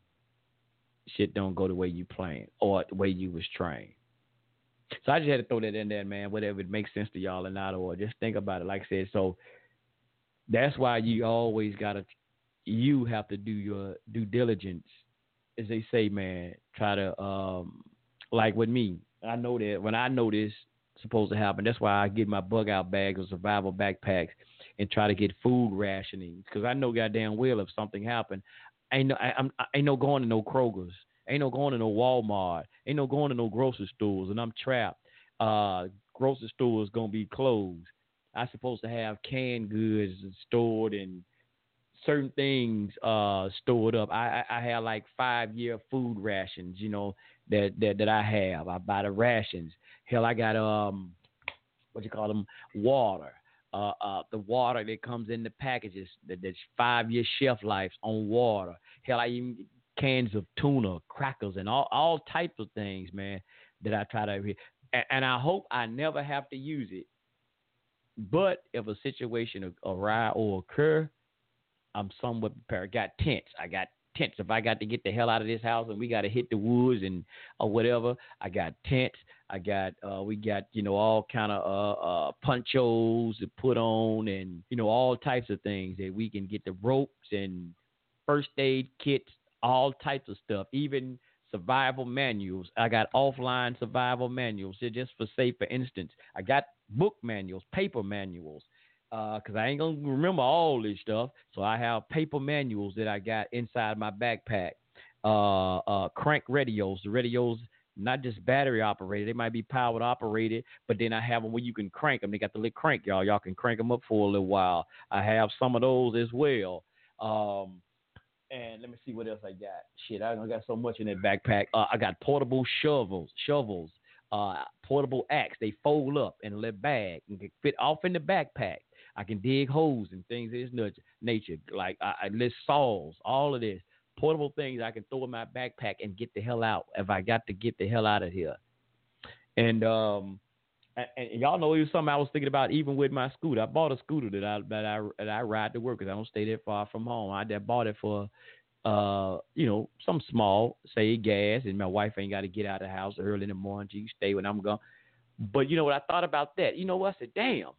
shit don't go the way you planned or the way you was trained. So I just had to throw that in there, man. Whatever it makes sense to y'all or not, or just think about it. Like I said, so that's why you always gotta, you have to do your due diligence, as they say, man. Try to, um, like with me, I know that when I know this supposed to happen, that's why I get my bug out bags or survival backpacks and try to get food rationing because I know goddamn well if something happened, ain't no, I, I'm, I ain't no going to no Kroger's, ain't no going to no Walmart, ain't no going to no grocery stores, and I'm trapped. Uh, grocery stores gonna be closed. I supposed to have canned goods stored and certain things uh stored up. I I, I have like five year food rations, you know, that, that that I have. I buy the rations. Hell, I got um what you call them water. Uh, uh, the water that comes in the packages that, that's five year shelf life on water. Hell, I even cans of tuna, crackers, and all all types of things, man, that I try to. And, and I hope I never have to use it. But if a situation arise or occur, I'm somewhat prepared. Got tents. I got tents. If I got to get the hell out of this house and we got to hit the woods and or whatever, I got tents. I got uh, we got you know all kind of uh, uh, ponchos to put on and you know all types of things that we can get the ropes and first aid kits, all types of stuff, even survival manuals. I got offline survival manuals just for say for instance. I got book manuals, paper manuals because uh, I ain't gonna remember all this stuff. So I have paper manuals that I got inside my backpack. Uh, uh, crank radios, the radios not just battery operated, they might be powered operated, but then I have them where you can crank them. They got the little crank, y'all. Y'all can crank them up for a little while. I have some of those as well. Um, and let me see what else I got. Shit, I got so much in that backpack. Uh, I got portable shovels, shovels, uh, portable axe. They fold up in a little bag and can fit off in the backpack. I can dig holes and things of this nature. Like I, I list saws, all of this portable things I can throw in my backpack and get the hell out if I got to get the hell out of here. And um, and, y'all know it was something I was thinking about even with my scooter. I bought a scooter that I that I that I ride to work because I don't stay that far from home. I just bought it for uh, you know, some small, say gas, and my wife ain't got to get out of the house early in the morning. She stay when I'm gone. But you know what? I thought about that. You know what? I said, damn,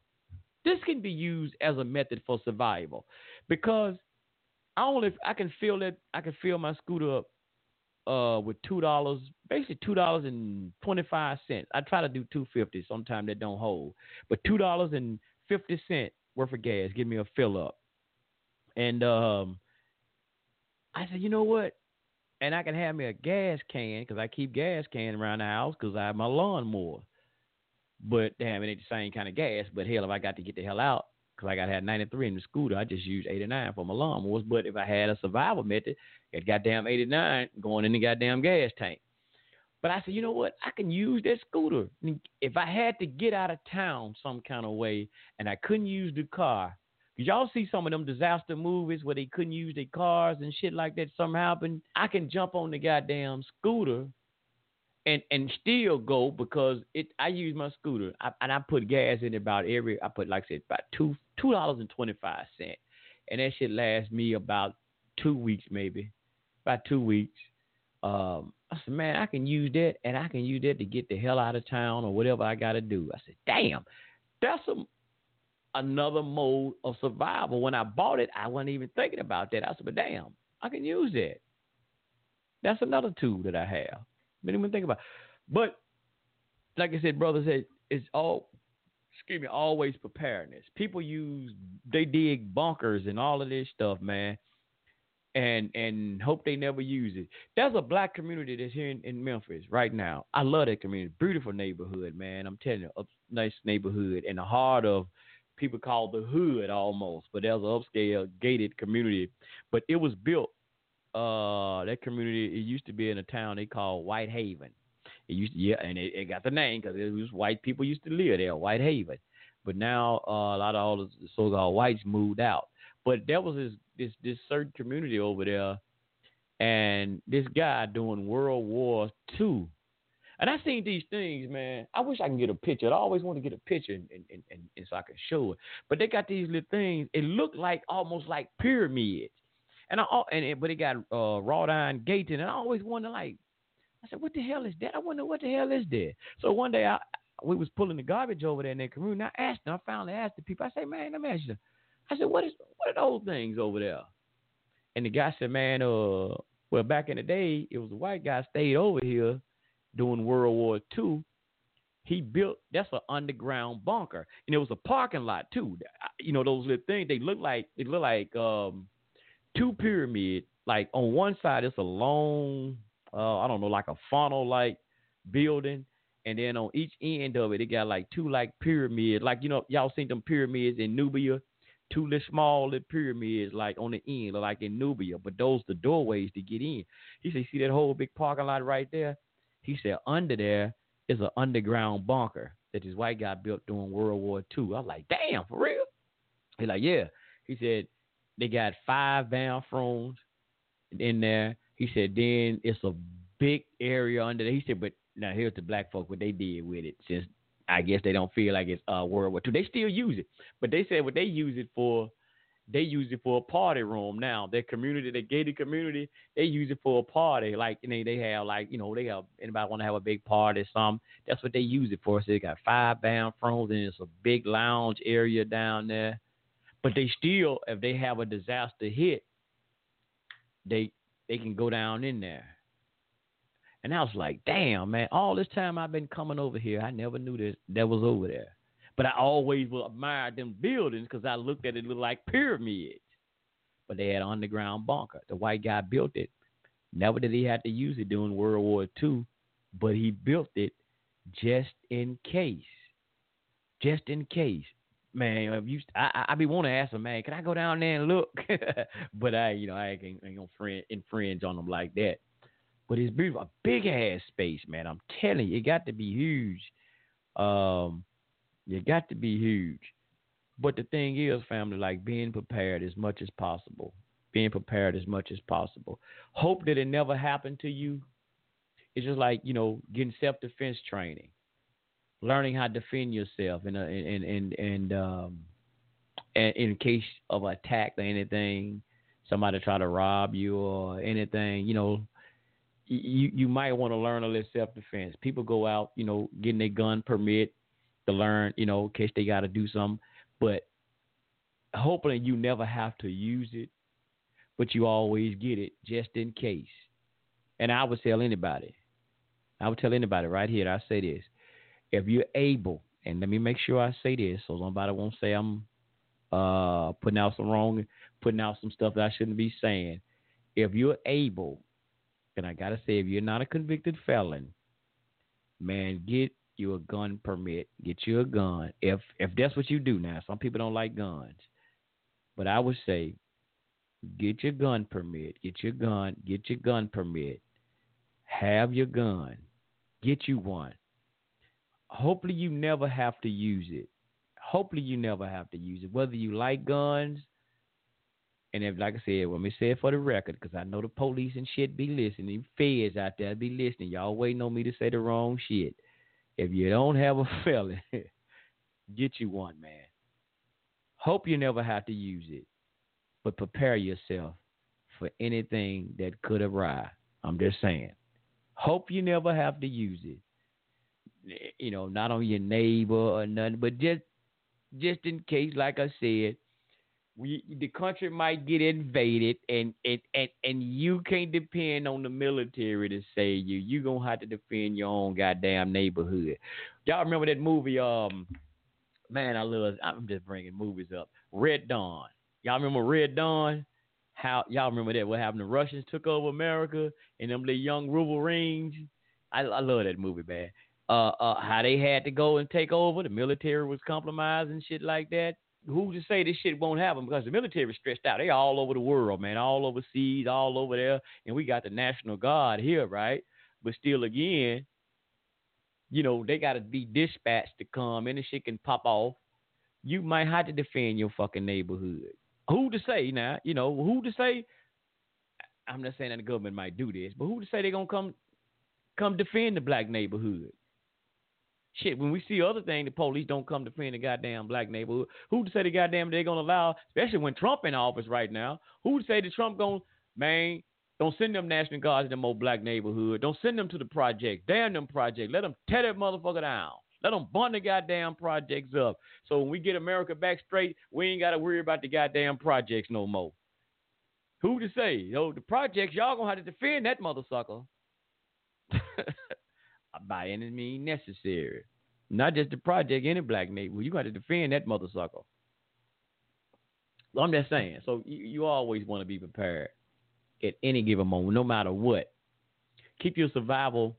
this can be used as a method for survival because I only I can fill that I can fill my scooter up uh with two dollars, basically two dollars and twenty five cents. I try to do two fifty. Sometimes that don't hold, but two dollars and fifty cent worth of gas give me a fill up. And um, I said, you know what? And I can have me a gas can because I keep gas can around the house because I have my lawnmower. But damn, it ain't the same kind of gas. But hell, if I got to get the hell out, because I got had 93 in the scooter, I just used 89 for my lawnmowers. But if I had a survival method, it goddamn 89 going in the goddamn gas tank. But I said, you know what? I can use that scooter. If I had to get out of town some kind of way and I couldn't use the car, did y'all see some of them disaster movies where they couldn't use their cars and shit like that? Something happened. I can jump on the goddamn scooter and and still go because it. I use my scooter I, and I put gas in about every. I put like I said about two two dollars and twenty five cent, and that shit lasts me about two weeks maybe, about two weeks. Um, I said, man, I can use that, and I can use that to get the hell out of town or whatever I got to do. I said, damn, that's a, another mode of survival. When I bought it, I wasn't even thinking about that. I said, but damn, I can use that. That's another tool that I have. Didn't even think about. It. But like I said, brother said, it's all excuse me, always preparedness. People use they dig bunkers and all of this stuff, man. And and hope they never use it. There's a black community that's here in, in Memphis right now. I love that community. Beautiful neighborhood, man. I'm telling you, a nice neighborhood in the heart of people call the hood almost, but there's an upscale gated community. But it was built uh, that community it used to be in a town they call Whitehaven. It used to, yeah, and it, it got the name because it was white people used to live there, Whitehaven. But now uh, a lot of all the so-called whites moved out. But there was this this this certain community over there, and this guy doing World War Two. And I seen these things, man. I wish I can get a picture. I always want to get a picture and, and, and, and so I can show it. But they got these little things. It looked like almost like pyramids. And I and it, but it got uh, wrought iron gates and I always wonder like I said, what the hell is that? I wonder what the hell is that. So one day I we was pulling the garbage over there in that community. And I asked them, I finally asked the people, I said, man, let me ask you. I said, what is what are those things over there? And the guy said, man, uh, well, back in the day, it was a white guy stayed over here during World War II. He built that's an underground bunker, and it was a parking lot too. You know those little things. They look like it look like um, two pyramid. Like on one side, it's a long, uh, I don't know, like a funnel like building, and then on each end of it, it got like two like pyramids. Like you know, y'all seen them pyramids in Nubia, two little small little pyramids like on the end, like in Nubia. But those the doorways to get in. He said, see that whole big parking lot right there? He said under there is an underground bunker that this white guy built during World War II. I was like, damn, for real? He's like, yeah. He said they got five bathrooms in there. He said then it's a big area under there. He said, but now here's the black folk what they did with it since I guess they don't feel like it's uh, World War II. They still use it, but they said what they use it for. They use it for a party room now. Their community, their gated community, they use it for a party. Like you know, they have like you know they have anybody want to have a big party, some that's what they use it for. So they got five bathrooms and it's a big lounge area down there. But they still, if they have a disaster hit, they they can go down in there. And I was like, damn, man, all this time I've been coming over here, I never knew that that was over there. But I always will admire them buildings because I looked at it, it looked like pyramids. But they had underground bunker. The white guy built it. Never did he have to use it during World War II, but he built it just in case. Just in case. Man, if you, I, I be want to ask him, man, can I go down there and look? [laughs] but I, you know, I ain't, ain't gonna friend, infringe on them like that. But it's beautiful, a big ass space, man. I'm telling you, it got to be huge. Um, it got to be huge. But the thing is, family, like being prepared as much as possible. Being prepared as much as possible. Hope that it never happened to you. It's just like you know, getting self defense training learning how to defend yourself and and and and um in case of attack or anything, somebody try to rob you or anything, you know, you you might want to learn a little self defense. People go out, you know, getting a gun permit to learn, you know, in case they got to do something, but hopefully you never have to use it, but you always get it just in case. And I would tell anybody, I would tell anybody right here. I say this: if you're able, and let me make sure I say this so nobody won't say I'm uh, putting out some wrong, putting out some stuff that I shouldn't be saying. If you're able, and I gotta say, if you're not a convicted felon, man, get you a gun permit. Get you a gun. If if that's what you do now, some people don't like guns, but I would say, get your gun permit. Get your gun. Get your gun permit. Have your gun. Get you one hopefully you never have to use it. Hopefully you never have to use it. Whether you like guns, and if, like I said, let me say it for the record, because I know the police and shit be listening, feds out there be listening. Y'all waiting on me to say the wrong shit. If you don't have a [laughs] felon, get you one, man. Hope you never have to use it, but prepare yourself for anything that could arise. I'm just saying. Hope you never have to use it you know, not on your neighbor or nothing, but just just in case, like I said, we the country might get invaded, and and and, and you can't depend on the military to save you. You're gonna have to defend your own goddamn neighborhood. Y'all remember that movie? Um, man, I love. I'm just bringing movies up. Red Dawn. Y'all remember Red Dawn? How y'all remember that? What happened? The Russians took over America, and them the young Wolverines. I, I love that movie, man uh, uh, how they had to go and take over. The military was compromised and shit like that. who's to say this shit won't happen? Because the military is stretched out. They all over the world, man, all overseas, all over there, and we got the National Guard here, right? But still, again, you know, they got to be dispatched to come, and the shit can pop off. You might have to defend your fucking neighborhood. Who to say now? You know, who to say? I'm not saying that the government might do this, but who to say they're gonna come come defend the black neighborhood? Shit, when we see other things, the police don't come to defend the goddamn black neighborhood. Who to say the goddamn they're gonna allow, especially when Trump in office right now? Who to say that Trump gonna man? Don't send them National Guards in them old black neighborhood. Don't send them to the project. Damn them project. Let them tear that motherfucker down. Let them burn the goddamn projects up. So when we get America back straight, we ain't got to worry about the goddamn projects no more. Who to say? You the projects, y'all gonna have to defend that mother sucker. [laughs] By any means necessary. Not just the project, any black neighborhood. You got to defend that mother sucker. I'm just saying. So you, you always want to be prepared at any given moment, no matter what. Keep your survival.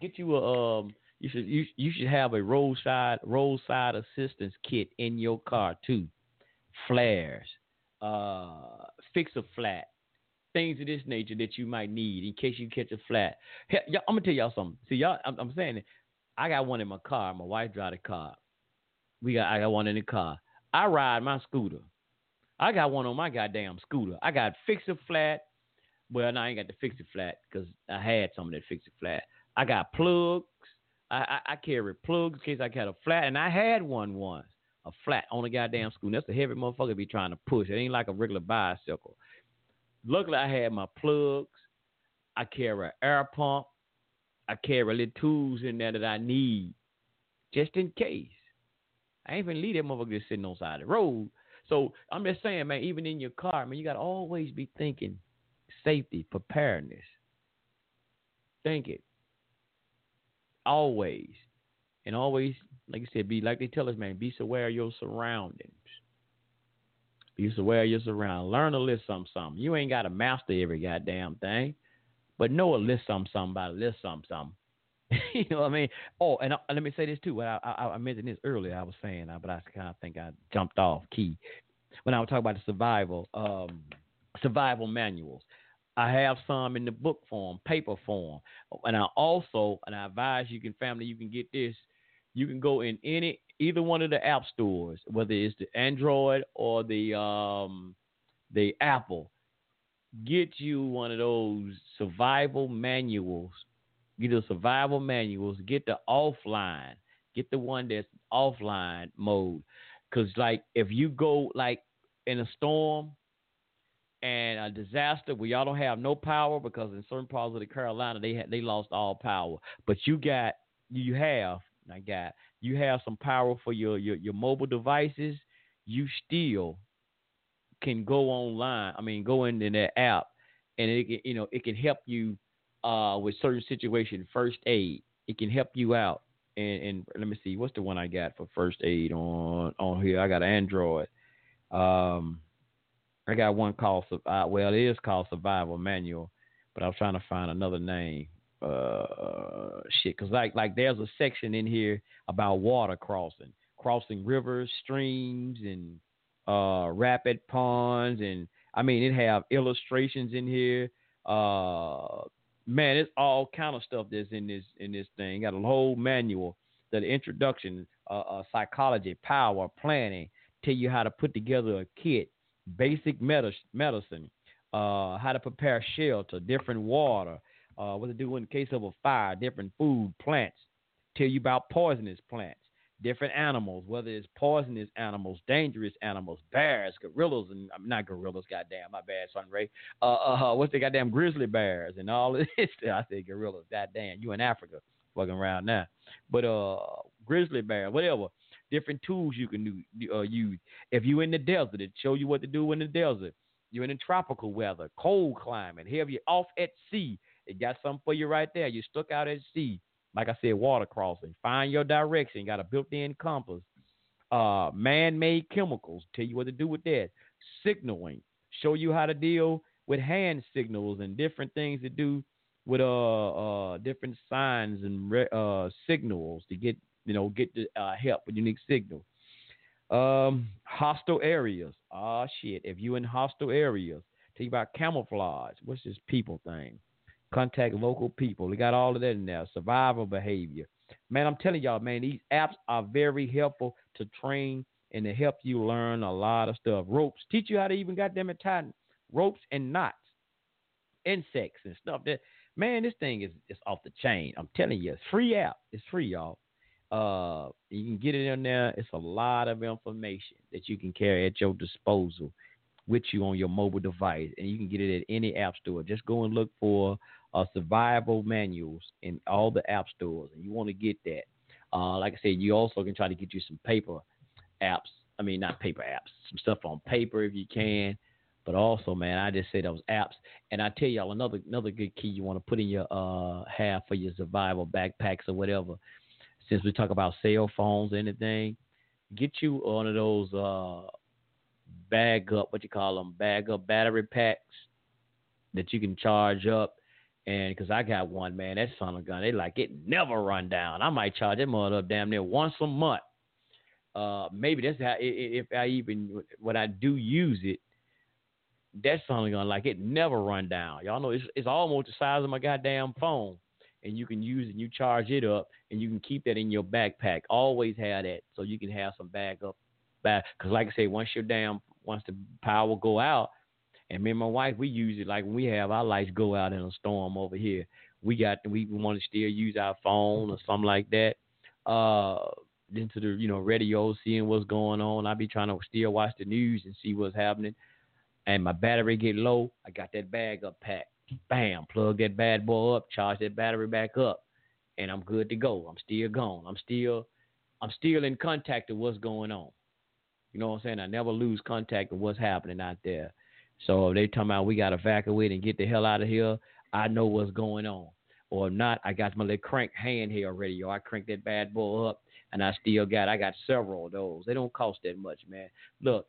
Get you a um. You should you, you should have a roadside roadside assistance kit in your car too. Flares, uh, fix a flat, things of this nature that you might need in case you catch a flat. Hey, I'm gonna tell y'all something. See, y'all, I'm, I'm saying it. I got one in my car. My wife drive the car. We got I got one in the car. I ride my scooter. I got one on my goddamn scooter. I got fix a flat. Well, no, I ain't got the fix it flat because I had some that fix it flat. I got plugs. I, I, I carry plugs in case I got a flat, and I had one once, a flat on a goddamn scooter. That's a heavy motherfucker to be trying to push. It ain't like a regular bicycle. Luckily, I had my plugs. I carry an air pump. I carry little tools in there that I need just in case. I ain't even leave that motherfucker just sitting on side of the road. So I'm just saying, man, even in your car, man, you gotta always be thinking safety, preparedness. Think it. Always. And always, like I said, be like they tell us, man, be aware of your surroundings. Be aware of your surroundings. Learn a little something, something. You ain't got to master every goddamn thing, but know a little something, something about a little something, something. [laughs] you know what I mean? Oh, and let me say this too. I, I, I mentioned this earlier. I was saying, uh, but I kind of think I jumped off key when I was talking about the survival um, survival manuals. I have some in the book form, paper form, and I also and I advise you can family you can get this. You can go in any either one of the app stores, whether it's the Android or the um, the Apple. Get you one of those survival manuals Get the survival manuals. Get the offline. Get the one that's offline mode. Cause like if you go like in a storm and a disaster where y'all don't have no power because in certain parts of the Carolina they had they lost all power, but you got you have I got you have some power for your your, your mobile devices. You still can go online. I mean, go into that app, and it you know it can help you uh, with certain situations, first aid. It can help you out. And, and let me see, what's the one I got for first aid on on here? I got Android. Um, I got one called uh, well, it is called Survival Manual, but I was trying to find another name. Uh, shit, cause like like there's a section in here about water crossing, crossing rivers, streams, and uh, rapid ponds, and I mean it have illustrations in here. Uh, man, it's all kind of stuff that's in this in this thing. Got a whole manual, the introduction, uh, uh, psychology, power, planning, tell you how to put together a kit, basic medicine, uh, how to prepare shelter, different water, uh, what to do in case of a fire, different food, plants, tell you about poisonous plants, different animals, whether it's poisonous animals, dangerous animals, bears, gorillas, and I'm not gorillas, goddamn, my bad, Sunray. Uh, uh, what's the goddamn grizzly bears and all [laughs] this? I said gorillas, goddamn, you in Africa, fucking around now. But uh, grizzly bear, whatever, different tools you can do, uh, use. If you're in the desert, it show you what to do in the desert. You're in the tropical weather, cold climate. You off at sea. It got something for you right there. You stuck out at sea like I said, water crossing. Find your direction. You got a built-in compass. Uh, man-made chemicals. Tell you what to do with that. Signaling. Show you how to deal with hand signals and different things to do with uh, uh different signs and re- uh signals to get you know get the uh, help with unique signals. Um, hostile areas. Ah, shit. If you in hostile areas, tell you about camouflage. What's this people thing? Contact local people. We got all of that in there. Survival behavior. Man, I'm telling y'all, man, these apps are very helpful to train and to help you learn a lot of stuff. Ropes teach you how to even goddamn it tie ropes and knots, insects and stuff. That man, this thing is it's off the chain. I'm telling you, it's free app. It's free, y'all. Uh, you can get it in there. It's a lot of information that you can carry at your disposal with you on your mobile device, and you can get it at any app store. Just go and look for uh, survival manuals in all the app stores, and you want to get that. Uh, like I said, you also can try to get you some paper apps. I mean, not paper apps, some stuff on paper if you can. But also, man, I just say those apps. And I tell y'all another another good key you want to put in your uh have for your survival backpacks or whatever. Since we talk about cell phones, anything, get you one of those uh bag up, what you call them, bag up battery packs that you can charge up. And because I got one, man, that son of a gun, they like it never run down. I might charge that mother up damn near once a month. Uh, maybe that's how if I even when I do use it, that's something gonna like it never run down. Y'all know it's it's almost the size of my goddamn phone, and you can use it. and You charge it up, and you can keep that in your backpack. Always have that, so you can have some backup. Back, cause like I say, once your damn once the power go out, and me and my wife we use it like when we have our lights go out in a storm over here. We got we want to still use our phone or something like that. Uh, into the you know radio, seeing what's going on. I be trying to still watch the news and see what's happening. And my battery get low, I got that bag up packed. Bam, plug that bad boy up, charge that battery back up, and I'm good to go. I'm still gone. I'm still, I'm still in contact with what's going on. You know what I'm saying? I never lose contact with what's happening out there. So if they talking about we got to evacuate and get the hell out of here, I know what's going on. Or not, I got my little crank hand here already. Yo, I crank that bad boy up and I still got I got several of those. They don't cost that much, man. Look,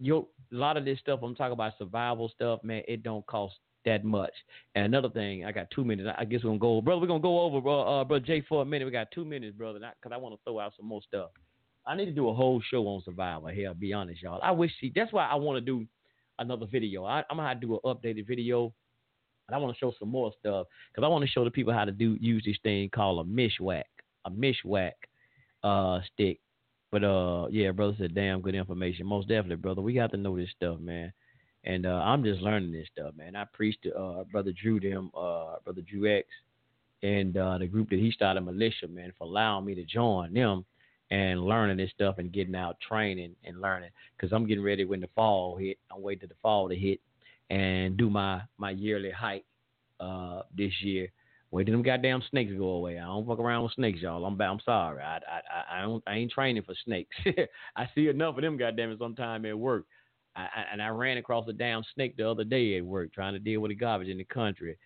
you a lot of this stuff I'm talking about survival stuff, man. It don't cost that much. And another thing, I got two minutes. I guess we're gonna go, brother. We're gonna go over, bro, uh, brother Jay, for a minute. We got two minutes, brother, because I want to throw out some more stuff. I need to do a whole show on survival. Here, be honest, y'all. I wish. See, that's why I want to do another video. I, am gonna have to do an updated video, and I want to show some more stuff because I want to show the people how to do use this thing called a mishwack. A mishwack uh stick. But uh yeah, brother said damn good information. Most definitely, brother. We got to know this stuff, man. And uh I'm just learning this stuff, man. I preached to uh brother Drew them, uh brother Drew X and uh the group that he started militia, man, for allowing me to join them and learning this stuff and getting out training and learning because I'm getting ready when the fall hit. I'm waiting to the fall to hit and do my my yearly hike uh this year Wait till them goddamn snakes go away. I don't fuck around with snakes, y'all. I'm I'm sorry. I I I don't I ain't training for snakes. [laughs] I see enough of them goddamn it sometime at work. I, I, and I ran across a damn snake the other day at work trying to deal with the garbage in the country.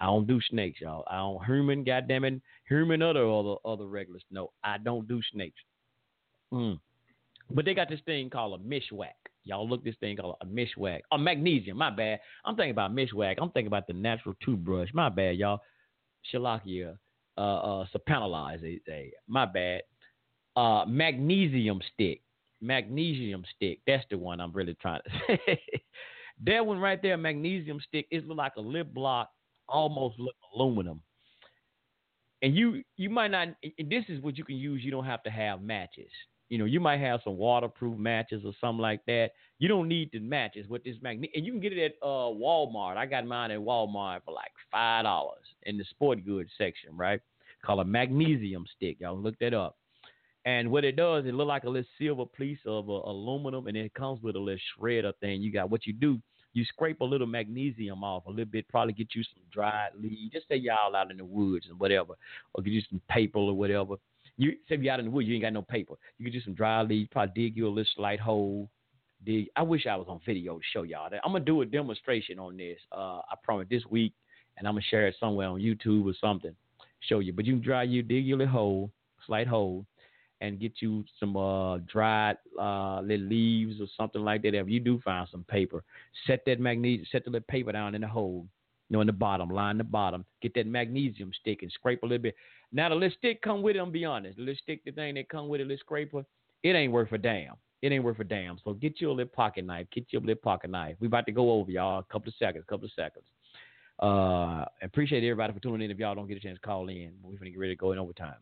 I don't do snakes, y'all. I don't human, goddamn it, human other other other regulars. No, I don't do snakes. Mm. But they got this thing called a mishwack. Y'all look this thing called a mishwack. Oh, magnesium. My bad. I'm thinking about mishwack. I'm thinking about the natural toothbrush. My bad, y'all. Shalakia, uh, uh, say. My bad. Uh, magnesium stick. Magnesium stick. That's the one I'm really trying to say. [laughs] that one right there, magnesium stick, is like a lip block, almost look aluminum. And you you might not. this is what you can use. You don't have to have matches. You know, you might have some waterproof matches or something like that. You don't need the matches with this magnet, and you can get it at uh, Walmart. I got mine at Walmart for like five dollars in the sport goods section, right? Called a magnesium stick. Y'all look that up. And what it does, it look like a little silver piece of uh, aluminum, and it comes with a little shredder thing. You got what you do. You scrape a little magnesium off a little bit, probably get you some dried leaves. Just say y'all out in the woods and whatever, or get you some paper or whatever you say you out in the woods, you ain't got no paper. You can do some dry leaves, probably dig you a little slight hole. Dig. I wish I was on video to show y'all that. I'm gonna do a demonstration on this. Uh, I promise this week, and I'm gonna share it somewhere on YouTube or something. Show you, but you can dry you dig your little hole, slight hole, and get you some uh, dried uh, little leaves or something like that. If you do find some paper, set that magnesium, set the little paper down in the hole, you know, in the bottom, line the bottom. Get that magnesium stick and scrape a little bit. Now the little stick come with it. I'm be honest. The little stick, the thing that come with it, little scraper, it ain't worth a damn. It ain't worth a damn. So get you a little pocket knife. Get you a little pocket knife. We about to go over y'all. A couple of seconds. A couple of seconds. Uh, appreciate everybody for tuning in. If y'all don't get a chance to call in, we're gonna get ready to go in overtime.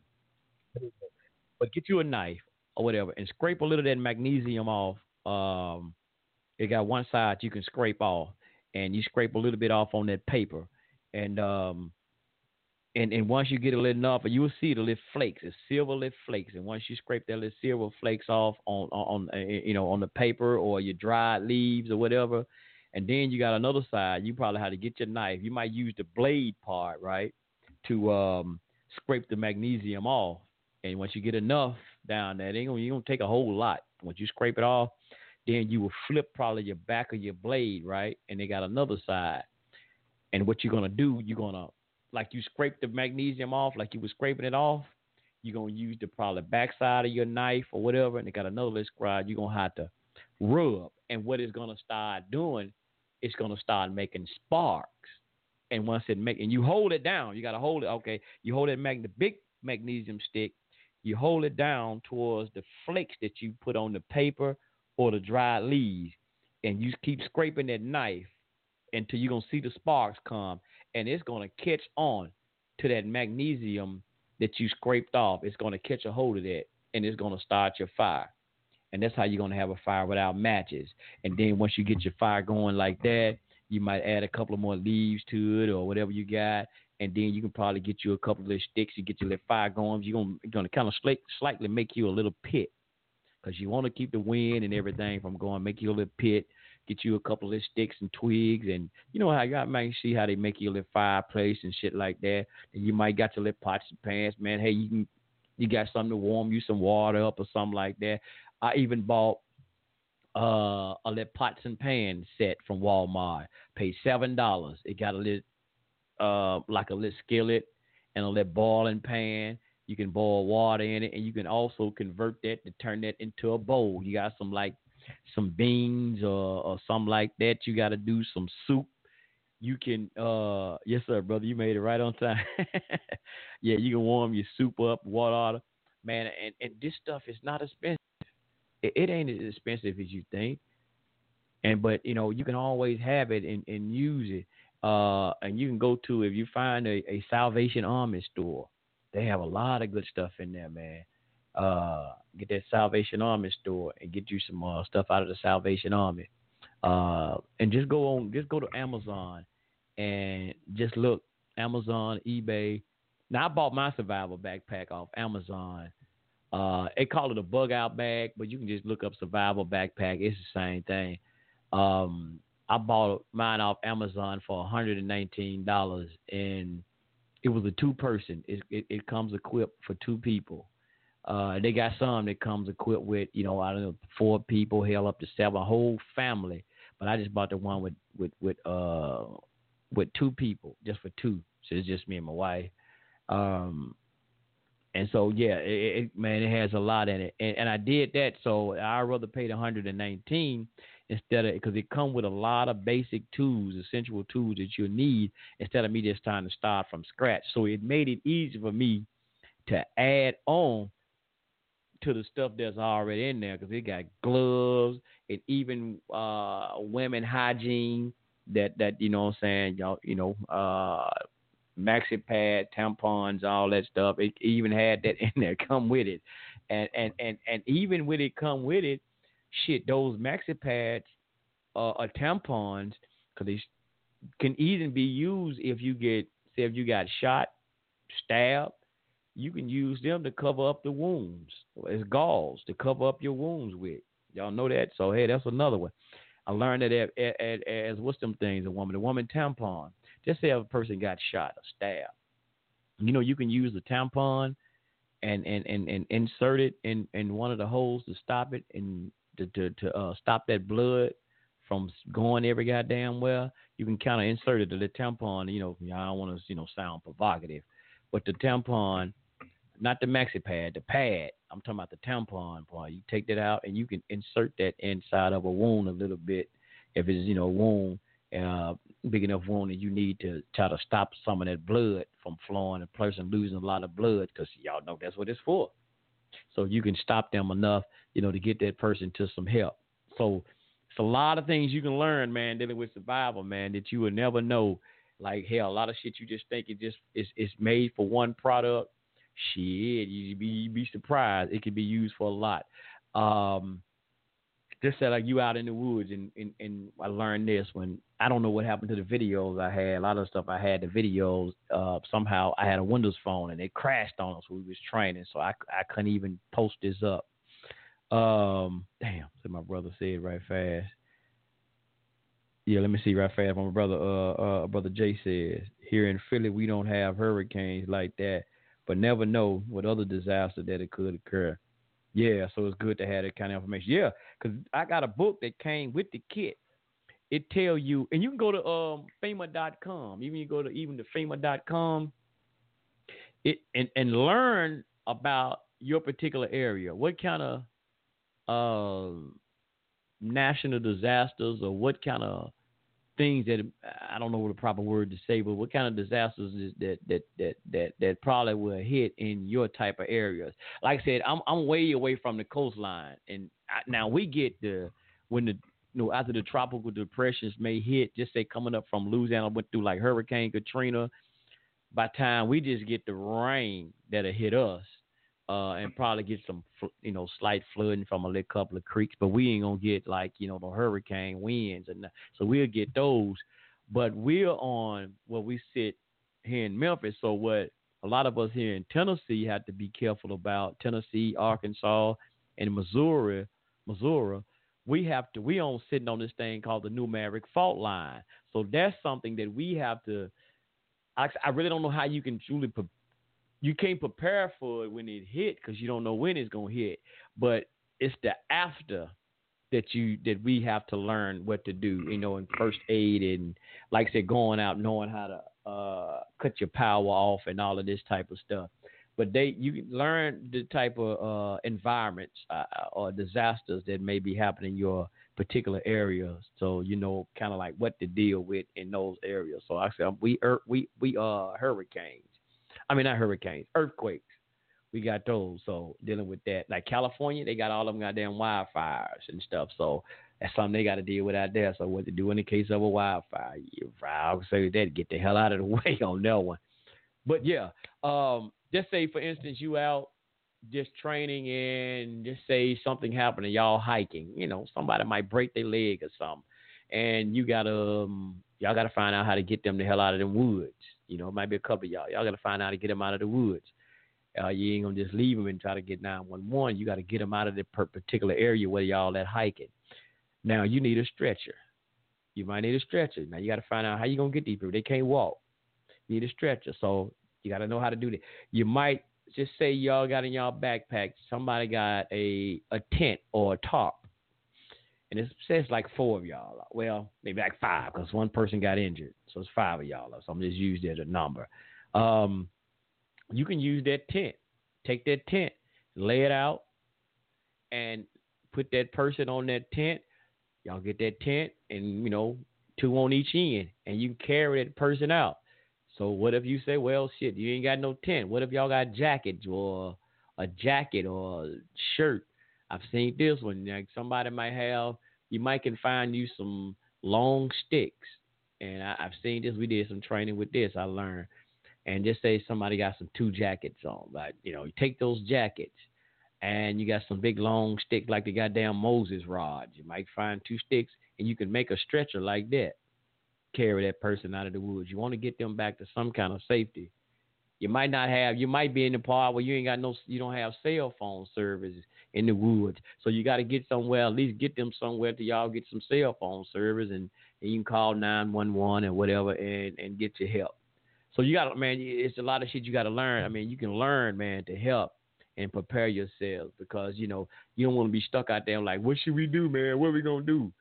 But get you a knife or whatever and scrape a little of that magnesium off. Um, it got one side you can scrape off, and you scrape a little bit off on that paper, and um, and and once you get a little enough, you will see the little flakes, it's silver little flakes, and once you scrape that little silver flakes off on on, uh, you know on the paper or your dried leaves or whatever, and then you got another side, you probably have to get your knife. You might use the blade part, right, to um, scrape the magnesium off. And once you get enough down there, ain't gonna, you gonna take a whole lot. Once you scrape it off, then you will flip probably your back of your blade, right? And they got another side. And what you're gonna do, you're gonna like you scrape the magnesium off, like you were scraping it off. You're gonna use the probably backside of your knife or whatever, and they got another little scribe. You're gonna have to rub, and what it's gonna start doing, it's gonna start making sparks. And once it make, and you hold it down, you gotta hold it. Okay, you hold it mag the big magnesium stick. You hold it down towards the flakes that you put on the paper or the dried leaves, and you keep scraping that knife until you're gonna see the sparks come, and it's gonna catch on to that magnesium that you scraped off. It's gonna catch a hold of that, and it's gonna start your fire. And that's how you're gonna have a fire without matches. And then once you get your fire going like that, you might add a couple of more leaves to it or whatever you got, and then you can probably get you a couple of little sticks. You get your little fire going. You're gonna, gonna kind of slight, slightly make you a little pit because you want to keep the wind and everything from going. Make you a little pit. Get you a couple of sticks and twigs, and you know how you got might see how they make you a little fireplace and shit like that. And you might got your little pots and pans, man. Hey, you can you got something to warm you some water up or something like that. I even bought uh, a little pots and pans set from Walmart. Paid seven dollars. It got a little uh, like a little skillet and a little boiling pan. You can boil water in it, and you can also convert that to turn that into a bowl. You got some like some beans or, or something like that. You got to do some soup. You can, uh, yes sir, brother, you made it right on time. [laughs] yeah, you can warm your soup up, water, man, and and this stuff is not expensive. It, it ain't as expensive as you think, and but you know you can always have it and, and use it. Uh, and you can go to if you find a, a Salvation Army store, they have a lot of good stuff in there, man. Uh, get that Salvation Army store and get you some uh, stuff out of the Salvation Army. Uh, and just go on, just go to Amazon and just look Amazon, eBay. Now I bought my survival backpack off Amazon. Uh, they call it a bug out bag, but you can just look up survival backpack. It's the same thing. Um, I bought mine off Amazon for $119 and it was a two person. It, it, it comes equipped for two people. Uh, they got some that comes equipped with, you know, I don't know, four people, hell up to seven, a whole family. But I just bought the one with with with uh with two people, just for two. So it's just me and my wife. Um, and so yeah, it, it, man, it has a lot in it, and, and I did that. So I rather paid hundred and nineteen instead of because it come with a lot of basic tools, essential tools that you need instead of me just trying to start from scratch. So it made it easy for me to add on to the stuff that's already in there because it got gloves and even uh, women hygiene that that you know what I'm saying y'all you know uh, maxi pad tampons all that stuff it even had that [laughs] in there come with it and and and and even with it come with it shit, those maxi pads uh, or tampons, because they can even be used if you get, say, if you got shot, stabbed, you can use them to cover up the wounds as gauze to cover up your wounds with. Y'all know that? So, hey, that's another one. I learned that as what's them things, a woman, a woman tampon. Just say if a person got shot or stabbed. You know, you can use the tampon and, and, and, and insert it in, in one of the holes to stop it and to to, to uh, stop that blood from going every goddamn well, you can kind of insert it to the tampon. You know, I don't want to you know sound provocative, but the tampon, not the maxi pad, the pad. I'm talking about the tampon part. You take that out and you can insert that inside of a wound a little bit if it's you know a wound. Uh, big enough wound that you need to try to stop some of that blood from flowing, a person losing a lot of blood because y'all know that's what it's for. So you can stop them enough, you know, to get that person to some help. So it's a lot of things you can learn, man, dealing with survival, man, that you would never know. Like hell, a lot of shit you just think it just is it's made for one product. Shit, you be you be surprised. It can be used for a lot. Um, just said like you out in the woods and, and, and I learned this when I don't know what happened to the videos I had. A lot of stuff I had the videos. Uh, somehow I had a Windows phone and it crashed on us when we was training, so I I couldn't even post this up. Um, damn, so my brother said right fast. Yeah, let me see right fast. My brother, uh, uh, brother Jay says here in Philly we don't have hurricanes like that, but never know what other disaster that it could occur. Yeah, so it's good to have that kind of information. Yeah, because I got a book that came with the kit. It tell you, and you can go to um, FEMA.com. Even you go to even to FEMA.com, it and and learn about your particular area. What kind of uh, national disasters or what kind of things that I don't know what the proper word to say, but what kind of disasters is that that that that that probably will hit in your type of areas? Like I said, I'm I'm way away from the coastline, and I, now we get the when the you know after the tropical depressions may hit, just say coming up from Louisiana went through like Hurricane Katrina. By time we just get the rain that'll hit us, uh, and probably get some, you know, slight flooding from a little couple of creeks, but we ain't gonna get like, you know, the hurricane winds, and so we'll get those. But we're on where we sit here in Memphis, so what a lot of us here in Tennessee have to be careful about. Tennessee, Arkansas, and Missouri, Missouri, we have to we on sitting on this thing called the New Madrid fault line. So that's something that we have to. I, I really don't know how you can truly pre- you can't prepare for it when it hit because you don't know when it's gonna hit. But it's the after that you that we have to learn what to do, you know, in first aid and like I said, going out knowing how to uh, cut your power off and all of this type of stuff. But they you learn the type of uh, environments uh, or disasters that may be happening in your particular area, so you know kind of like what to deal with in those areas. So I said we er, we we are hurricanes I mean, not hurricanes, earthquakes. We got those. So dealing with that. Like California, they got all them goddamn wildfires and stuff. So that's something they got to deal with out there. So what to do in the case of a wildfire? I would say that get the hell out of the [laughs] way on that one. But yeah, um, just say for instance you out just training and just say something happened and y'all hiking. You know, somebody might break their leg or something, and you gotta um, y'all gotta find out how to get them the hell out of the woods. You know, it might be a couple of y'all. Y'all got to find out how to get them out of the woods. Uh, you ain't gonna just leave them and try to get 911. You got to get them out of the particular area where y'all at hiking. Now you need a stretcher. You might need a stretcher. Now you got to find out how you gonna get these people. They can't walk. You need a stretcher, so you got to know how to do that. You might just say y'all got in y'all backpack. Somebody got a a tent or a tarp and it says like four of y'all. Well, maybe like five because one person got injured, so it's five of y'all. So I'm just using as a number. Um, you can use that tent. Take that tent, lay it out, and put that person on that tent. Y'all get that tent, and you know two on each end, and you can carry that person out. So what if you say, well, shit, you ain't got no tent? What if y'all got jackets or a jacket or a shirt I've seen this one. Like somebody might have, you might can find you some long sticks, and I, have seen this. We did some training with this. I learned, and just say somebody got some two jackets on, like you know, you take those jackets, and you got some big long sticks like the goddamn Moses rods. You might find two sticks, and you can make a stretcher like that. Carry that person out of the woods. You want to get them back to some kind of safety. You might not have. You might be in the part where you ain't got no. You don't have cell phone service in the woods. So you got to get somewhere, at least get them somewhere to y'all get some cell phone service and, and you can call 911 and whatever and, and get your help. So you got to, man, it's a lot of shit you got to learn. I mean, you can learn, man, to help and prepare yourself because, you know, you don't want to be stuck out there like, what should we do, man? What are we going to do?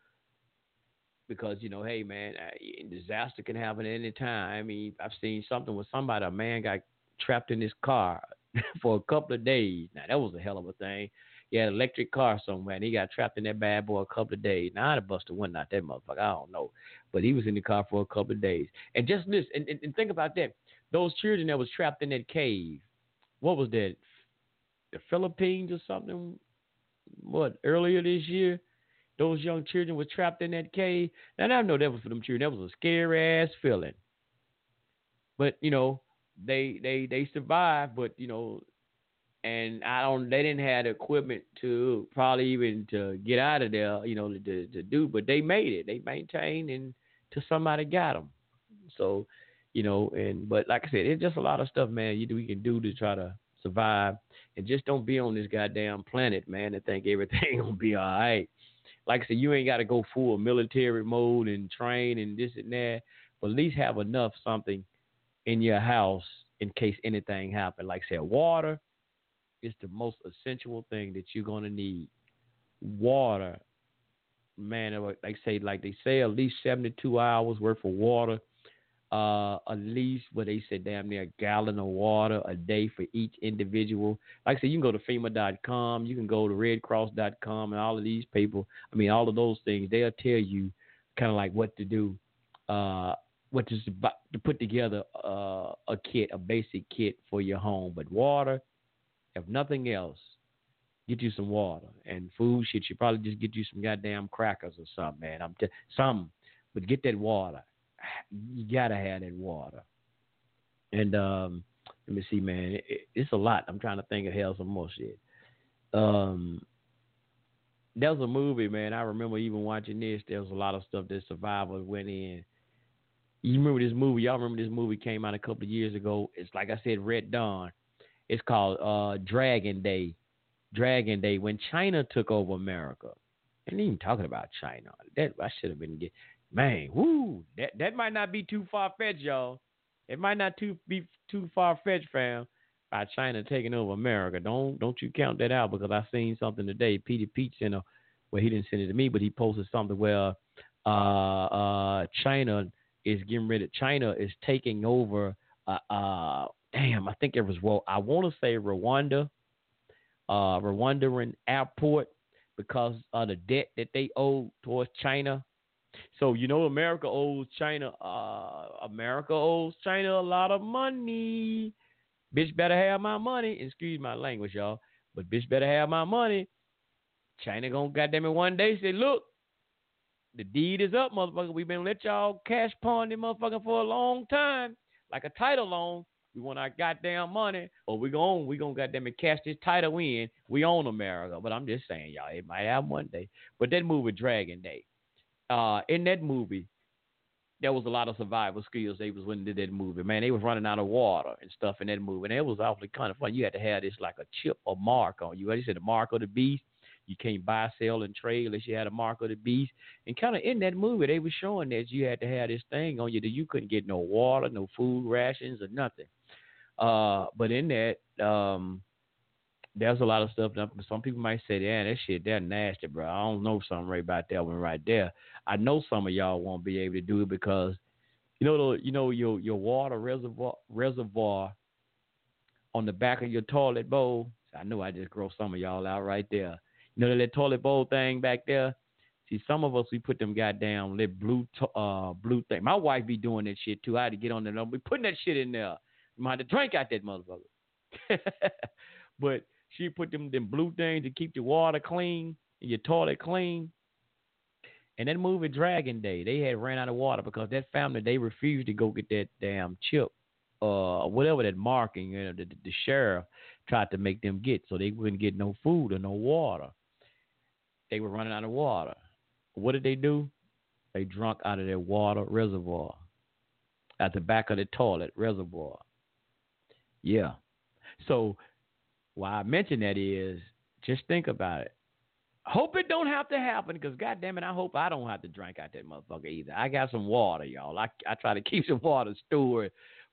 Because, you know, hey, man, uh, disaster can happen at any time. I mean, I've seen something with somebody, a man got trapped in his car [laughs] for a couple of days. Now, that was a hell of a thing. He had an electric car somewhere, and he got trapped in that bad boy a couple of days. Now I'd have busted one out that motherfucker. I don't know, but he was in the car for a couple of days. And just this, and, and, and think about that. Those children that was trapped in that cave. What was that? the Philippines or something. What earlier this year, those young children were trapped in that cave. And I know that was for them children. That was a scary ass feeling. But you know, they they they survived. But you know, and I don't. They didn't have the equipment to probably even to get out of there. You know, to to do. But they made it. They maintained and till somebody got them. So, you know, and but like I said, it's just a lot of stuff, man. You we can do to try to survive, and just don't be on this goddamn planet, man, and think everything [laughs] gonna be all right. Like I said, you ain't got to go full military mode and train and this and that, but at least have enough something in your house in case anything happen. Like I said, water is the most essential thing that you're gonna need. Water, man, like say like they say at least 72 hours worth of water uh, at least what they said, damn near a gallon of water a day for each individual. Like I said, you can go to FEMA.com, you can go to RedCross.com, and all of these people. I mean, all of those things. They'll tell you kind of like what to do, uh, what to to put together uh, a kit, a basic kit for your home. But water, if nothing else, get you some water and food. Shit, you probably just get you some goddamn crackers or something, man. I'm t- something, but get that water you gotta have that water. And um, let me see, man, it, it's a lot. I'm trying to think of hell some more shit. Um, there was a movie, man. I remember even watching this. There was a lot of stuff that survivors went in. You remember this movie? Y'all remember this movie came out a couple of years ago? It's like I said, Red Dawn. It's called uh, Dragon Day. Dragon Day when China took over America. Ain't even talking about China. That I should have been man, whoo, that that might not be too far fetched, y'all. It might not too be too far fetched, fam. By China taking over America, don't don't you count that out because I seen something today. Peter Pete sent a, well, he didn't send it to me, but he posted something where uh, uh, China is getting rid of China is taking over. Uh, uh, damn, I think it was well, I want to say Rwanda, uh, Rwandan airport because of the debt that they owe towards China so you know America owes China uh America owes China a lot of money. Bitch better have my money. Excuse my language, y'all. But bitch better have my money. China gonna goddamn it one day say, look, the deed is up, motherfucker. We've been let y'all cash pawn this motherfucker for a long time. Like a title loan. We want our goddamn money, or we gonna we gonna goddamn it cash this title in. We own America. But I'm just saying, y'all, it might happen one day. But that movie Dragon Day uh, in that movie, there was a lot of survival skills they was when they did that movie. Man, they was running out of water and stuff in that movie, and it was awfully kind of fun. You had to have this like a chip or mark on you. They said the mark of the beast. You can't buy, sell, and trade unless you had a mark of the beast. And kind of in that movie, they were showing that you had to have this thing on you that you couldn't get no water, no food rations, or nothing. Uh, but in that, um, there's a lot of stuff. That some people might say, "Yeah, that shit, that nasty, bro." I don't know something right about that one right there. I know some of y'all won't be able to do it because, you know, the, you know your your water reservoir reservoir on the back of your toilet bowl. I know I just grow some of y'all out right there. You know that toilet bowl thing back there. See, some of us we put them goddamn lit blue to, uh blue thing. My wife be doing that shit too. I had to get on there. We putting that shit in there. Have to drink out that motherfucker. [laughs] but she put them them blue things to keep your water clean and your toilet clean. And that movie Dragon Day, they had ran out of water because that family they refused to go get that damn chip, uh, whatever that marking, you know, the, the sheriff tried to make them get, so they wouldn't get no food or no water. They were running out of water. What did they do? They drunk out of their water reservoir, at the back of the toilet reservoir. Yeah. So why I mention that is just think about it. Hope it don't have to happen because goddamn it, I hope I don't have to drink out that motherfucker either. I got some water, y'all. I I try to [laughs] keep some water stored,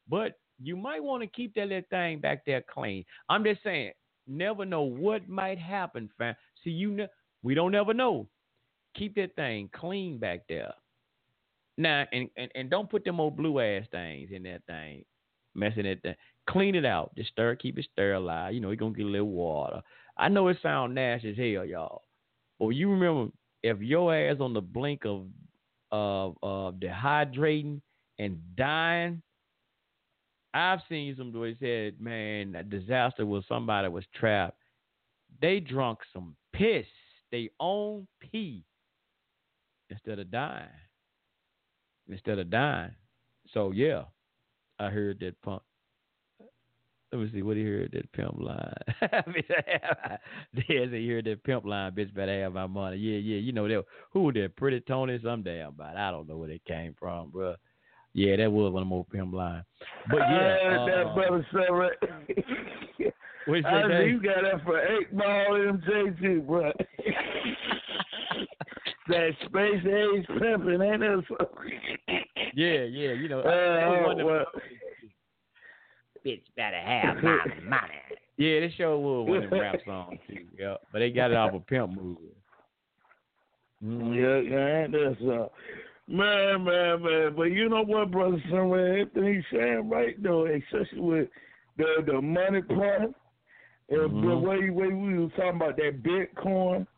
but you might want to keep that little thing back there clean. I'm just saying, never know what might happen, fam. See, you know, we don't ever know. Keep that thing clean back there. Now, and, and, and don't put them old blue ass things in that thing, messing it. Thing. Clean it out. Just stir, keep it sterilized. You know, you're gonna get a little water. I know it sounds nasty as hell, y'all. But you remember if your ass on the blink of of of dehydrating and dying, I've seen some boys said, man, that disaster was somebody was trapped they drunk some piss, they own pee, instead of dying. Instead of dying. So yeah, I heard that pump. Let me see what he heard that pimp line. There's a heard that pimp line, bitch better have my money. Yeah, yeah, you know that who that pretty Tony some damn about. I don't know where it came from, bro. Yeah, that was one of the more pimp line. But yeah, I uh, that brother say right. [laughs] I say, said, you got that for eight ball MJG, bro. [laughs] that space age pimping, ain't that so? Yeah, yeah, you know. Uh, that was one well, bitch better have [laughs] my money. Yeah, this show was one of them rap songs too. [laughs] Yeah, but they got it off a pimp movie. Mhm. Yeah, yeah, ain't that so? Man, man, man. But you know what, brother Sunray, everything he's saying right though, especially with the the money part. And the way, way we was talking about that Bitcoin,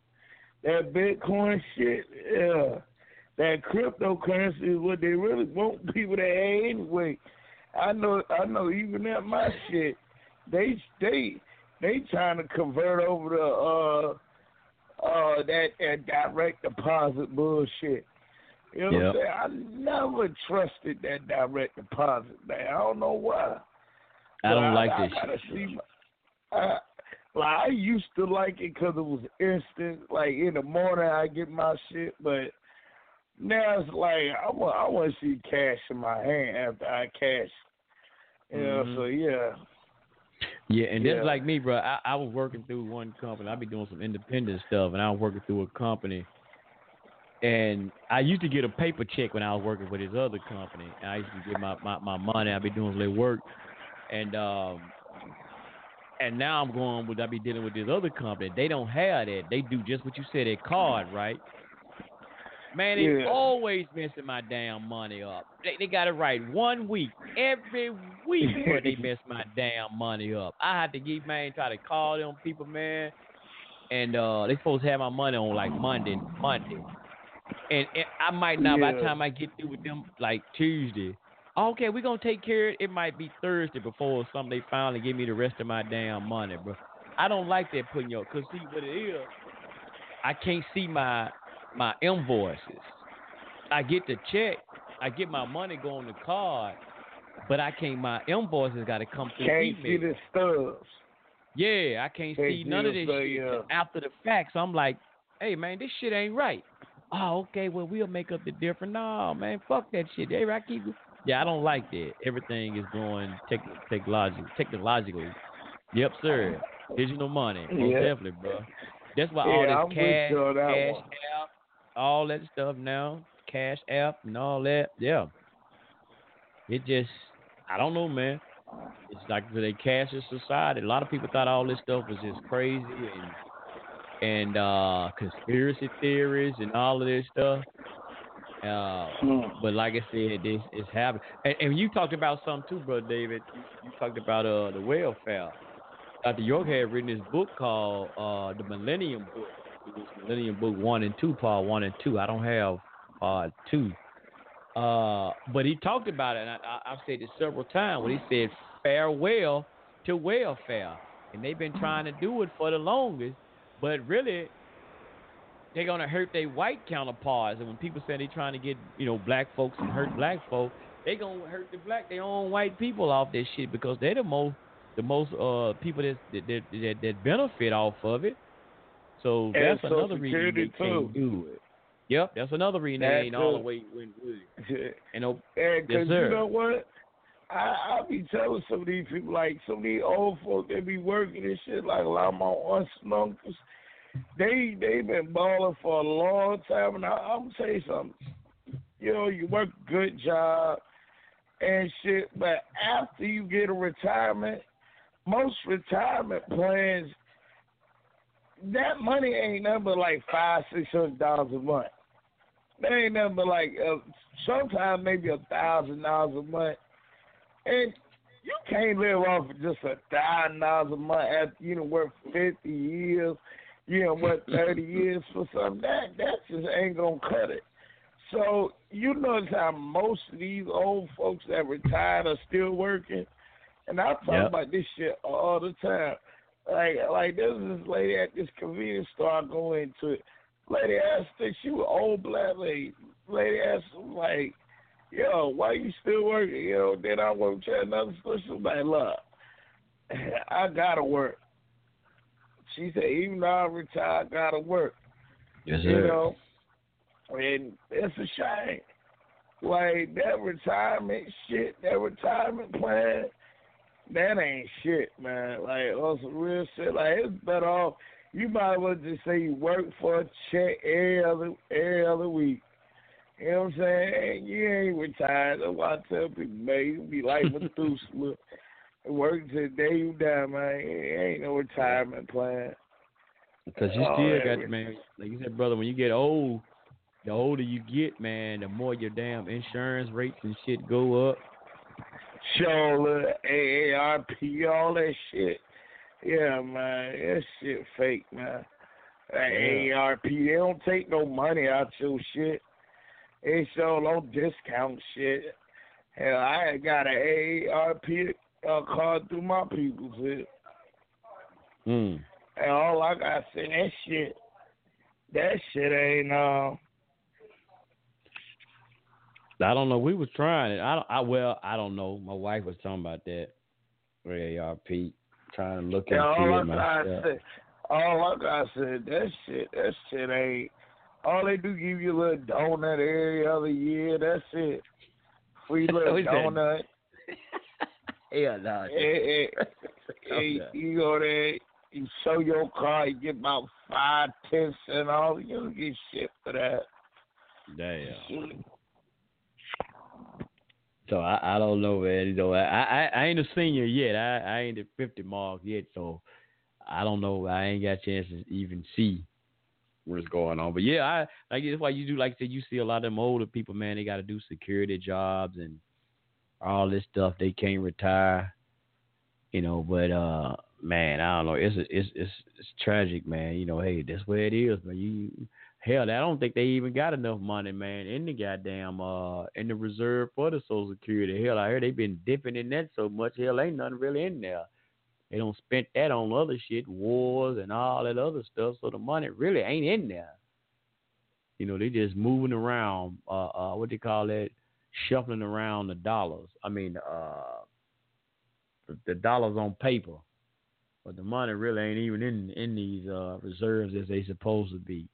that Bitcoin shit, yeah. That cryptocurrency is what they really want people to have anyway. I know I know even at my shit, they they they trying to convert over to uh uh that, that direct deposit bullshit. You know Yep. what I'm saying? I never trusted that direct deposit, man. I don't know why. I don't But like I, this I gotta shit. see my, I, like I used to like it because it was instant. Like in the morning, I get my shit, but now it's like I want I want to see cash in my hand after I cash. You know, Mhm. so yeah. Yeah, and Yeah. just like me, bro, I, I was working through one company. I be doing some independent stuff, and I was working through a company. And I used to get a paper check when I was working with this other company. And I used to get my, my, my money. I'd be doing some little work, and um, and now I'm going with I be dealing with this other company. They don't have that. They do just what you said, a card, right? Man, they Yeah. always messing my damn money up. They, they got it right one week, every week, where they mess my [laughs] damn money up. I had to get man try to call them people, man, and uh they supposed to have my money on like Monday, Monday, and, and I might not by the time I get through with them like Tuesday. Okay, we're gonna take care of it. It might be Thursday before some they finally give me the rest of my damn money, bro. I don't like that putting your cause see what it is. I can't see my my invoices. I get the check, I get my money going the card, but I can't. My invoices got to come through Can't see email. the stubs. Yeah, I can't Can't see see none of this shit yeah. after the fact. So I'm like, hey man, this shit ain't right. Oh, okay, well we'll make up the difference. No, man, fuck that shit. Hey, I keep. Yeah, I don't like that. Everything is going tech, technological, technologically. Yep, sir. Digital money, most Yeah. definitely, bro. That's why Yeah, all I'm this cash, you cash app, all that stuff now, cash app and all that. Yeah, it just, I don't know, man. It's like the cashless society. A lot of people thought all this stuff was just crazy and and uh conspiracy theories and all of this stuff. Uh, Mm. but like I said, this is happening. And, and you talked about something too, brother David. You, you talked about uh the welfare. Dr. York had written this book called uh the Millennium Book. Millennium Book One and Two, Part One and Two. I don't have Part Two. Uh, but he talked about it, and I, I've said it several times. When he said farewell to welfare, and they've been trying to do it for the longest, but really they're gonna hurt their white counterparts. And when people say they're trying to get you know black folks and hurt black folks, they gonna hurt the black their own white people off this shit because they're the most the most uh people that that, that, that benefit off of it. So And that's Social another reason they Security, can't do it. Yep, that's another reason That they ain't all the way went. [laughs] And oh, And Yes, sir. you know what? I I be telling some of these people like some of these old folks they be working and shit like a lot of my aunts and uncles. They they been balling for a long time and I, I'm gonna tell you something. You know, you work a good job and shit, but after you get a retirement, most retirement plans that money ain't nothing but like five, six hundred dollars a month. That ain't nothing but like uh, sometimes maybe a thousand dollars a month, and you can't live off of just a thousand dollars a month after you know work fifty years, you know work [laughs] thirty years for something. That that just ain't gonna cut it. So you notice how most of these old folks that retired are still working, and I talk Yep. about this shit all the time. Like like this this lady at this convenience store I go into. Lady asked her, she was old black lady. Lady asked like, Yo, why you still working? You know, then I went to another store. She was like, Look, [laughs] I gotta work. She said, even though I retired, I gotta work. Yes, You sir. know, and it's a shame. Like that retirement shit, that retirement plan, that ain't shit, man. Like on some real shit. Like it's better off. You might as well just say you work for a check every other every other week. You know what I'm saying? You ain't retired. That's why I tell people, man, you be like [laughs] Methuselah. Work till the day you die, man. It ain't no retirement plan. Because you Oh, still got, man, like you said, brother, when you get old, the older you get, man, the more your damn insurance rates and shit go up. Shola, AARP, all that shit. Yeah, man, that shit fake, man. That Yeah. AARP, they don't take no money out your shit. They show no discount shit. Hell, I got an AARP uh, card through my people's shit. Mm. And all I got to say that shit, that shit ain't uh. I don't know. We was trying it. I, don't, I well, I don't know. My wife was talking about that. AARP, trying to look Yeah, all into I it myself. say, all I gotta say, that shit, that shit ain't. All they do give you a little donut every other year. That's it. Free [laughs] little What is that? donut. [laughs] Yeah, no. Eh, eh, eh, [laughs] you go there, you show your car, you get about five, ten cent all. You don't get shit for that. Damn. So I, I don't know, man. You know, I, I I ain't a senior yet. I, I ain't at fifty mark yet, so I don't know. I ain't got a chance to even see what's going on. But yeah, I like that's why you do like I said, you see a lot of them older people, man, they gotta do security jobs and all this stuff. They can't retire. You know, but uh man, I don't know. It's it's it's it's tragic, man. You know, hey, that's where it is, man. You Hell, I don't think they even got enough money, man, in the goddamn uh in the reserve for the Social Security. Hell, I heard they've been dipping in that so much. Hell, ain't nothing really in there. They don't spend that on other shit, wars and all that other stuff. So the money really ain't in there. You know, they just moving around. Uh, uh, what they call that? Shuffling around the dollars. I mean, uh, the- the dollars on paper, but the money really ain't even in in these uh reserves as they supposed to be.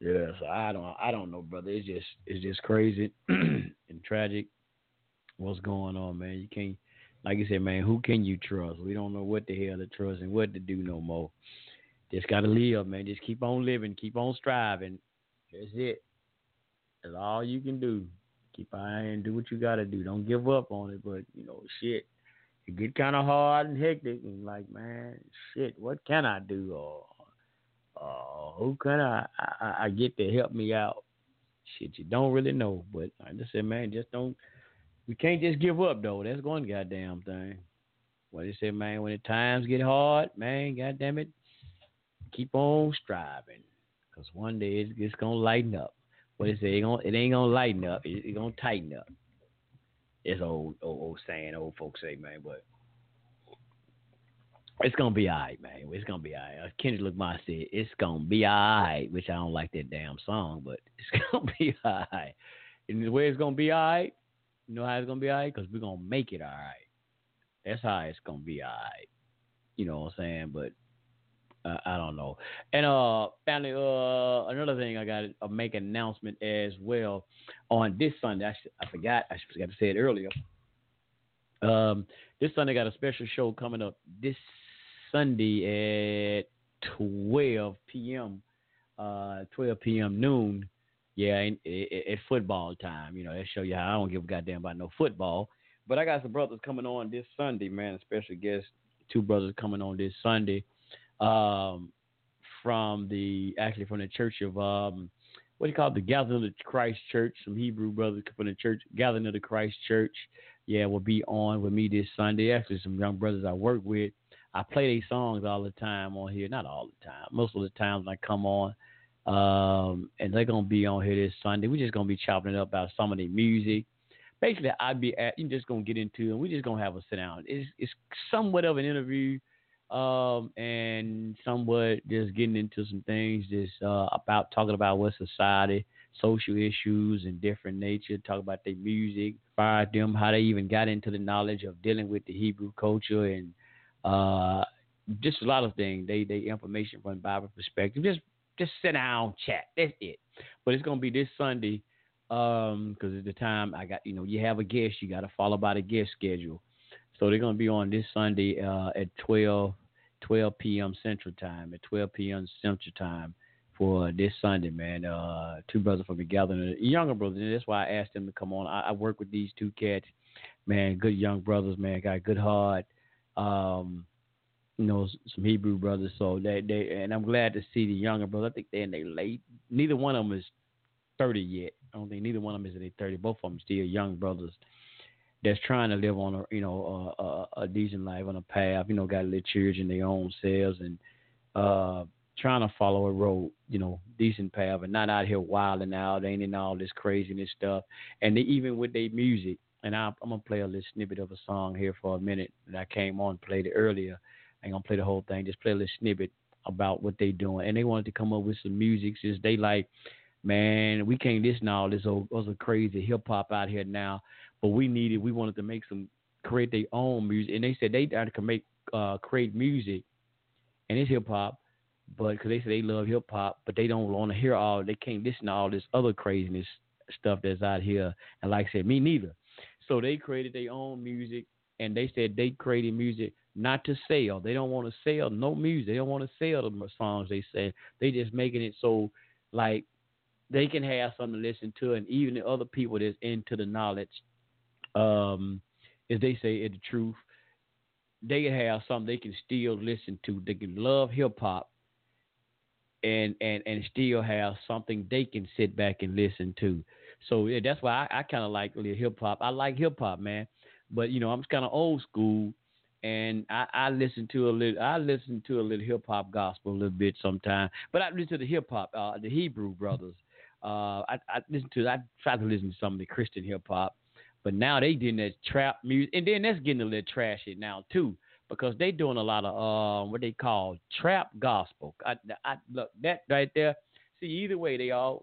Yeah, so I don't I don't know, brother. It's just it's just crazy [clears throat] and tragic what's going on, man. You can't like you said, man, who can you trust? We don't know what the hell to trust and what to do no more. Just gotta live, man. Just keep on living, keep on striving. That's it. That's all you can do. Keep eye and do what you gotta do. Don't give up on it, but you know, shit. It get kinda hard and hectic and like, man, shit, what can I do? Or uh, who can I, I I get to help me out? Shit, you don't really know, but I just said, man, just don't. We can't just give up though. That's one goddamn thing. What they said, man, when the times get hard, man, goddamn it, keep on striving, cause one day it's, it's gonna lighten up. What they say, it, gonna, it ain't gonna lighten up. It's it gonna tighten up. It's old, old, old saying, old folks say, man, but it's gonna be all right, man. It's gonna be all right. Uh, Kendrick Lamar said, "It's gonna be all right," which I don't like that damn song, but [laughs] it's gonna be all right. And the way it's gonna be all right, you know how it's gonna be all right? Because we're gonna make it all right. That's how it's gonna be all right. You know what I'm saying? But uh, I don't know. And uh, uh, another thing I got to make an announcement as well on this Sunday. I, sh- I forgot. I forgot to say it earlier. Um, this Sunday got a special show coming up this Sunday at 12 p.m. Uh, 12 p.m. noon. Yeah, at football time. You know, that show you how I don't give a goddamn about no football. But I got some brothers coming on this Sunday, man. Special guest, two brothers coming on this Sunday. Um, from the actually from the Church of um, what do you call it? The Gathering of the Christ Church. Some Hebrew brothers from the Church Gathering of the Christ Church. Yeah, will be on with me this Sunday. Actually, some young brothers I work with. I play these songs all the time on here. Not all the time. Most of the times I come on. Um, and they're gonna be on here this Sunday. We're just gonna be chopping it up about some of the music. Basically, I'd be at, you just gonna get into and We're just gonna have a sit down. It's it's somewhat of an interview, um, and somewhat just getting into some things just uh, about talking about what society, social issues, and different nature. Talk about their music, inspired them, how they even got into the knowledge of dealing with the Hebrew culture, and uh, just a lot of things. They they information from Bible perspective. Just just sit down, chat. That's it. But it's gonna be this Sunday um because at the time I got you know you have a guest you got to follow by the guest schedule so they're to be on this Sunday uh, at 12, 12 p.m. Central Time, at 12 p.m. Central Time for this Sunday, man. Uh, two brothers from the gathering, younger brothers, and that's why I asked them to come on. I, I, work with these two cats, man, good young brothers, man, got good heart. Um, you know, some Hebrew brothers. So they, they, and I'm glad to see the younger brothers. I think they're in their late. Neither one of them is 30 yet. I don't think neither one of them is in their 30. Both of them still young brothers that's trying to live on a you know a, a, a decent life on a path. You know, got a little children their own selves and uh, trying to follow a road, you know, decent path, and not out here wilding out, ain't in all this craziness stuff. And they, even with their music, and I, I'm gonna play a little snippet of a song here for a minute that I came on played it earlier. I ain't gonna play the whole thing, just play a little snippet about what they doing. And they wanted to come up with some music since they like, man, we can't listen to all this old, other crazy hip hop out here now but we needed we wanted to make some create their own music, and they said they can make uh, create music, and it's hip hop, but because they said they love hip hop, but they don't want to hear all they can't listen to all this other craziness stuff that's out here, and like I said, me neither. So they created their own music, and they said they created music not to sell. They don't want to sell no music. They don't want to sell the songs. They say they just making it so like they can have something to listen to, and even the other people that's into the knowledge um, as they say, in the truth, they can have something they can still listen to. They can love hip hop and and and still have something they can sit back and listen to. So yeah, that's why I, I kind of like hip hop. I like hip hop, man. But you know, I'm kind of old school, and I, I listen to a little. I listen to a little hip hop gospel a little bit sometimes. But I listen to the hip hop, uh, the Hebrew brothers. Uh, I, I listen to. I try to listen to some of the Christian hip hop. But now they doing that trap music, and then that's getting a little trashy now too, because they doing a lot of uh, what they call trap gospel. I, I look that right there. See, either way, they all.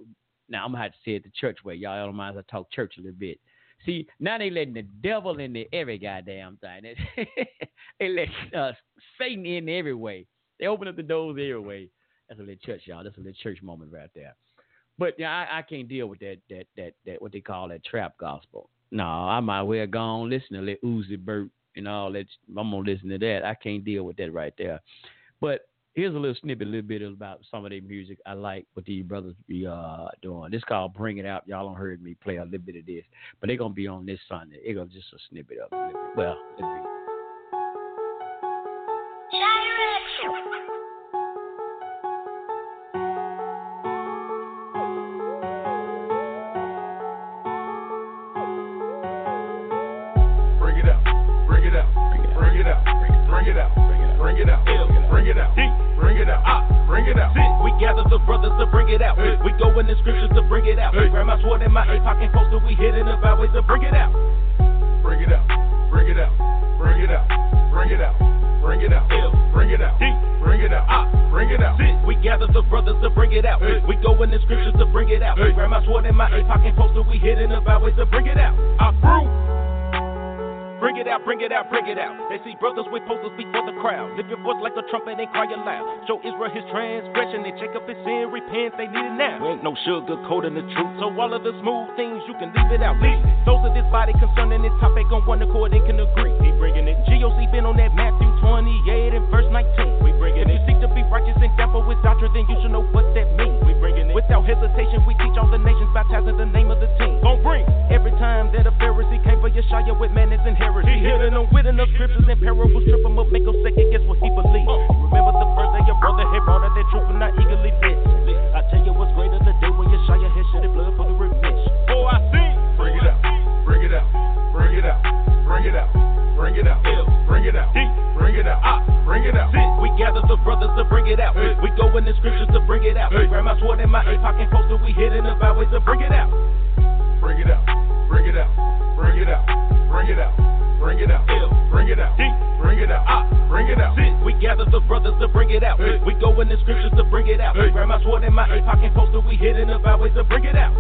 Now I'm gonna have to say it the church way. Y'all don't mind if I talk church a little bit. See, now they letting the devil in the every goddamn thing. [laughs] they let uh, Satan in every way. They open up the doors every way. That's a little church, y'all. That's a little church moment right there. But yeah, I, I can't deal with that that that that what they call that trap gospel. No, I might well go on listen to Lil Uzi Vert and all that. I'm gonna listen to that. I can't deal with that right there. But here's a little snippet, a little bit about some of their music I like what these brothers be uh, doing. This called Bring It Out. Y'all don't heard me play a little bit of this, but they're gonna be on this Sunday. It's just a snippet of it. Well, it out. Hey. We go in the scriptures to bring it out. Hey. Grab my sword in my eight pocket poster, we hit in the byways to bring it out. Bring it out, bring it out, bring it out, bring it out. Bring it out, bring it out, bring it out, bring it out. We gather the brothers to bring it out. Hey. We go in the scriptures to bring it out. Hey. Grab my sword in my eight pocket poster, we hit in the byways to bring it out. I brew. Bring it out, bring it out, bring it out. They see brothers with posters before the crowd. Lift your voice like a trumpet and cry aloud. Show Israel his transgression and Jacob his sin. Repent, they need it now. We ain't no sugar coating the truth. So all of the smooth things you can leave it out. Leave it. Those of this body concerning this topic on one accord and can agree. He bringing it. GOC been on that Matthew 28 and verse 19. We bringing if it. you seek to be righteous and temple with doctrine, then you should know what that means. We bringing it. Without hesitation, we teach all the nations, baptizing the name of the team. Gon' bring every time that a Pharisee came for Yeshaya with madness and heresy. He hitting them with enough scriptures and parables, trip him up, make him second guess what he believe. Remember the first day your brother had brought out that truth and I eagerly listen. I tell you what's greater than the day when Yeshaya had shed blood for the remission. Oh, I see. Bring it out, bring it out, bring it out, bring it out. Bring it out, bring it out, bring it out, bring it out. We gather the brothers to bring it out. We go in the scriptures to bring it out. Grab my sword and my APOC and poster, we hitting the byways to bring it out. Bring it out, bring it out, bring it out, bring it out. Bring it out. L, bring it out. D, bring it out. I, bring it out. We gather the brothers to bring it out. Hey. We go in the scriptures to bring it out. Hey. Grab my sword and my hey. pocket poster, we hitting the byways to bring it out.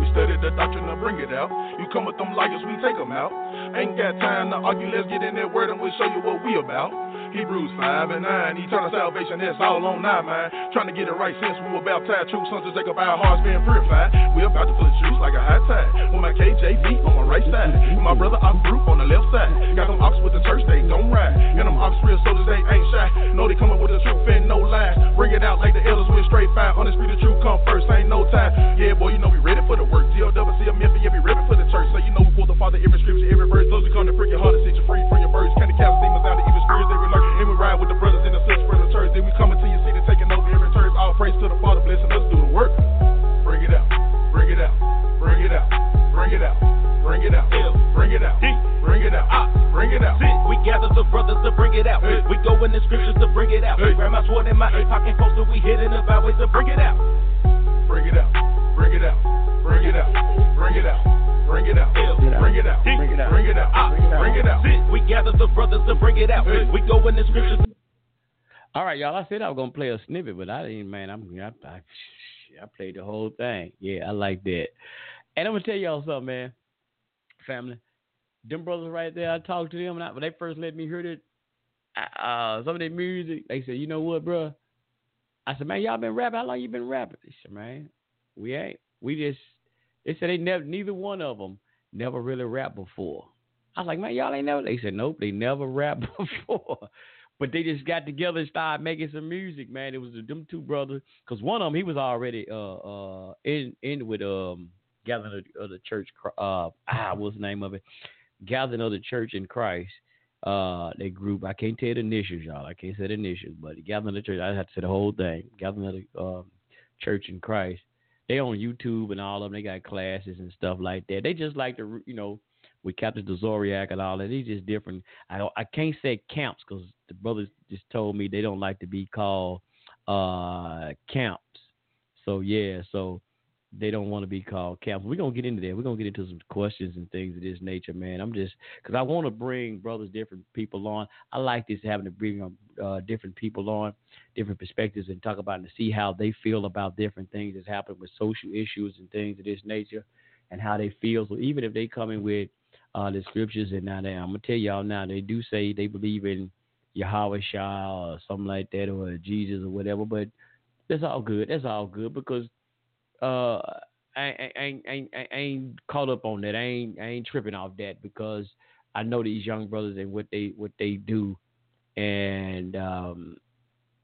We study the doctrine to bring it out. You come with them liars, we take them out. Ain't got time to argue, let's get in that word and we'll show you what we about. Hebrews 5 and 9. Eternal salvation, that's all on our mind. Trying to get it right since we were baptized. True sons take up our hearts being purified. We're about to flip shoes like a high tide. With my KJV on my right side. With my brother Ox Group on the left side. Got them ox with the church, they gon' ride. And them ox real soldiers, they ain't shy. Know they coming with the truth and no lies. Bring it out like the elders with straight fire. On the street, the truth come first, ain't no time. Yeah, boy, you know we ready for the work. DLWC, a Memphis, yeah, be ready for the church. So you know we pull the Father every scripture, every verse. Those who come to freak your heart to set you free from your birds. Can the cast demons out, the evil spirits, they lurk. And we ride with the brothers in the six for the church. Then we coming to your city, taking over every church. All praise to the Father, blessing us do the work. Bring it out, bring it out, bring it out, bring it out, bring it out, bring it out, bring it out, bring it out. We gather the brothers to bring it out. We go in the scriptures to bring it out. Grab my sword and my pocket poster, we hitting the byways to bring it out. Bring it out, bring it out, bring it out, bring it out. Bring it out, bring it out, bring it out, bring it out, bring it out. We gather the brothers to bring it out. We go in the scriptures. All right, y'all. I said I was gonna play a snippet, but I didn't. Man, I'm I, I, I played the whole thing. Yeah, I like that. And I'm gonna tell y'all something, man. Family, them brothers right there. I talked to them, and I, when they first let me hear it, uh, some of their music, they said, "You know what, bro?" I said, "Man, y'all been rapping. How long you been rapping?" They said, "Man, we ain't. We just." They said they never. Neither one of them never really rapped before. I was like, "Man, y'all ain't never." They said, "Nope, they never [laughs] rapped before." But they just got together and started making some music, man. It was them two brothers, because one of them he was already uh uh in in with um gathering of the church uh ah what's the name of it gathering of the church in Christ. Uh, they group I can't tell the initials, y'all. I can't say the initials, but gathering of the church. I have to say the whole thing. Gathering of the um, church in Christ. They on YouTube and all of them. They got classes and stuff like that. They just like to you know with Captain the Zodiac and all that. He's just different. I I can't say camps because the brothers just told me they don't like to be called uh, camps. So yeah, so they don't want to be called camps. We're gonna get into that. We're gonna get into some questions and things of this nature, man. I'm just because I want to bring brothers, different people on. I like this having to bring uh, different people on, different perspectives, and talk about and see how they feel about different things that's happening with social issues and things of this nature, and how they feel. So even if they come in with uh, the scriptures, and now they, I'm gonna tell y'all now they do say they believe in Yahweh Shah or something like that, or Jesus or whatever. But that's all good. That's all good because uh, I, I, I, I, ain't caught up on that. I ain't I ain't tripping off that because I know these young brothers and what they what they do, and um,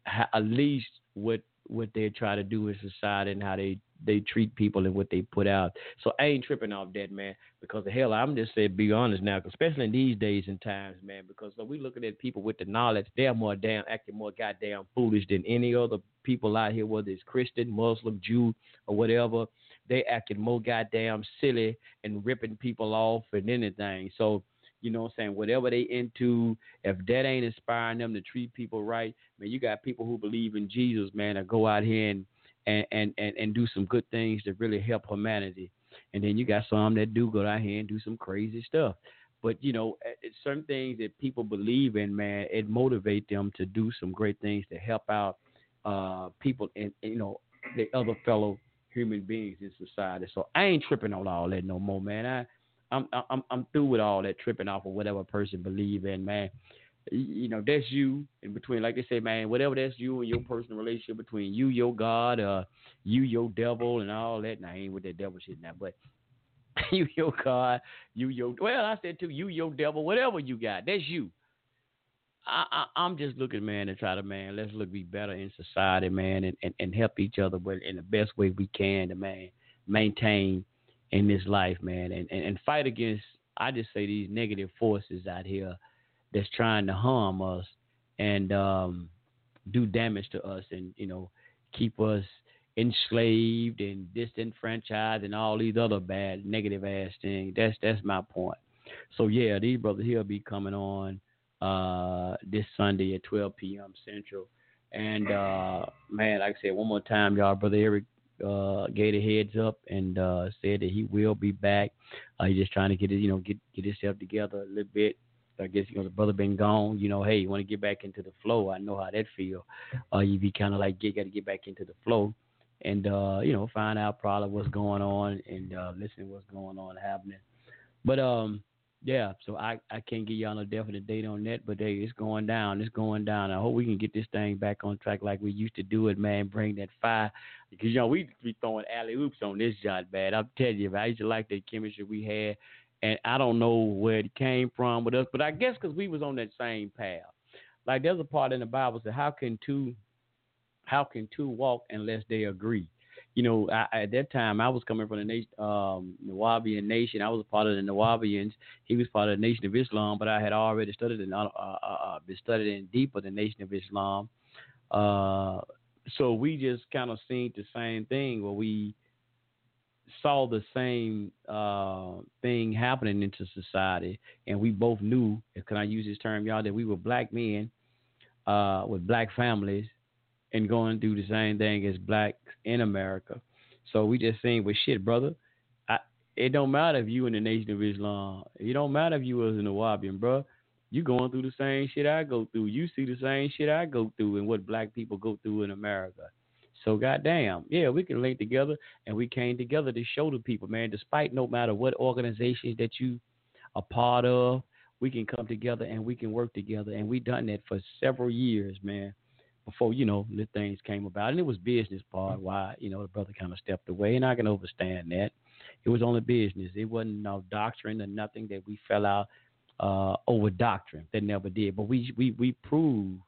at least what what they try to do in society and how they they treat people and what they put out. So I ain't tripping off that, man. Because the hell, I'm just saying, be honest now, especially in these days and times, man. Because so we looking at people with the knowledge, they're more damn acting more goddamn foolish than any other people out here, whether it's Christian, Muslim, Jew, or whatever. They acting more goddamn silly and ripping people off and anything. So you know what I'm saying? Whatever they into, if that ain't inspiring them to treat people right, man, you got people who believe in Jesus, man, that go out here and and, and, and, and do some good things to really help humanity. And then you got some that do go out here and do some crazy stuff. But you know, certain things that people believe in, man, it motivate them to do some great things to help out uh, people and you know the other fellow human beings in society. So I ain't tripping on all that no more, man. I I'm I'm I'm through with all that tripping off of whatever person believe in, man you know, that's you in between, like they say, man, whatever that's you and your personal relationship between you, your God, uh, you, your devil, and all that. I ain't with that devil shit now, but [laughs] you, your God, you, your, well, I said too, you, your devil, whatever you got, that's you. I, I, am just looking, man, to try to, man, let's look be better in society, man, and, and, and help each other but in the best way we can to, man, maintain in this life, man, and, and, and fight against, I just say, these negative forces out here that's trying to harm us and um, do damage to us and you know keep us enslaved and disenfranchised and all these other bad negative ass things. That's that's my point. So yeah, these brothers here will be coming on uh, this Sunday at 12 p.m. Central. And uh, man, like I said, one more time, y'all, brother Eric uh, gave a heads up and uh, said that he will be back. Uh, he's just trying to get it, you know, get get himself together a little bit. I guess you know the brother been gone. You know, hey, you want to get back into the flow? I know how that feel. Uh, you be kind of like get got to get back into the flow, and uh, you know, find out probably what's going on and uh, listen what's going on happening. But um, yeah, so I, I can't give y'all no definite date on that, but hey, it's going down. It's going down. I hope we can get this thing back on track like we used to do it, man. Bring that fire. Because, you know, we be throwing alley oops on this job, bad. I'm telling you, I used to like the chemistry we had, and I don't know where it came from with us, but I guess because we was on that same path. Like, there's a part in the Bible that how can two, how can two walk unless they agree? you know, I, at that time I was coming from the nation, um, Nuwaubian nation. I was a part of the Nuwaubians. He was part of the Nation of Islam, but I had already studied and uh, uh, uh, been studying deeper the Nation of Islam. Uh, so we just kind of seen the same thing where we saw the same uh, thing happening into society, and we both knew, can I use this term, y'all, that we were black men uh, with black families and going through the same thing as blacks in America. So we just saying, well, shit, brother. I, it don't matter if you in the Nation of Islam. It don't matter if you was in the Nuwaubian, bro. You going through the same shit I go through. You see the same shit I go through and what black people go through in America. So goddamn, yeah, we can link together and we came together to show the people, man, despite no matter what organizations that you are part of, we can come together and we can work together. And we done that for several years, man before you know the things came about, and it was business part mm-hmm. why you know the brother kind of stepped away, and I can understand that. It was only business. It wasn't no doctrine or nothing that we fell out uh, over doctrine. That never did. But we we we proved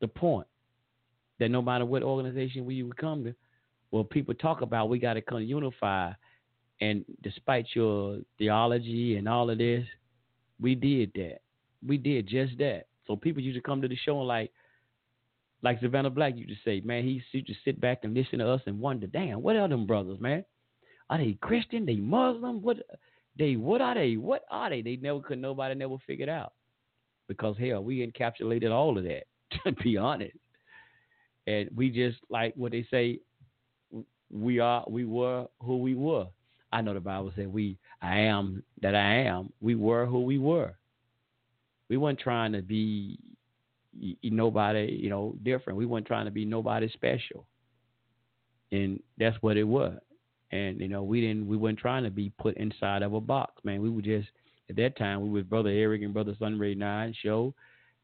the point that no matter what organization we would come to, well, people talk about we got to come unify. And despite your theology and all of this, we did that. We did just that. So people used to come to the show and like, like Savannah Black used to say, man, he used to sit back and listen to us and wonder, damn, what are them brothers, man? Are they Christian? They Muslim? What they what are they? What are they? They never could nobody never figured out. Because hell, we encapsulated all of that, [laughs] to be honest. And we just like what they say, we are we were who we were. I know the Bible said we I am that I am. We were who we were. We weren't trying to be nobody, you know, different. We weren't trying to be nobody special, and that's what it was. And you know, we didn't, we weren't trying to be put inside of a box, man. We were just at that time we was Brother Eric and Brother Sunray Nine show,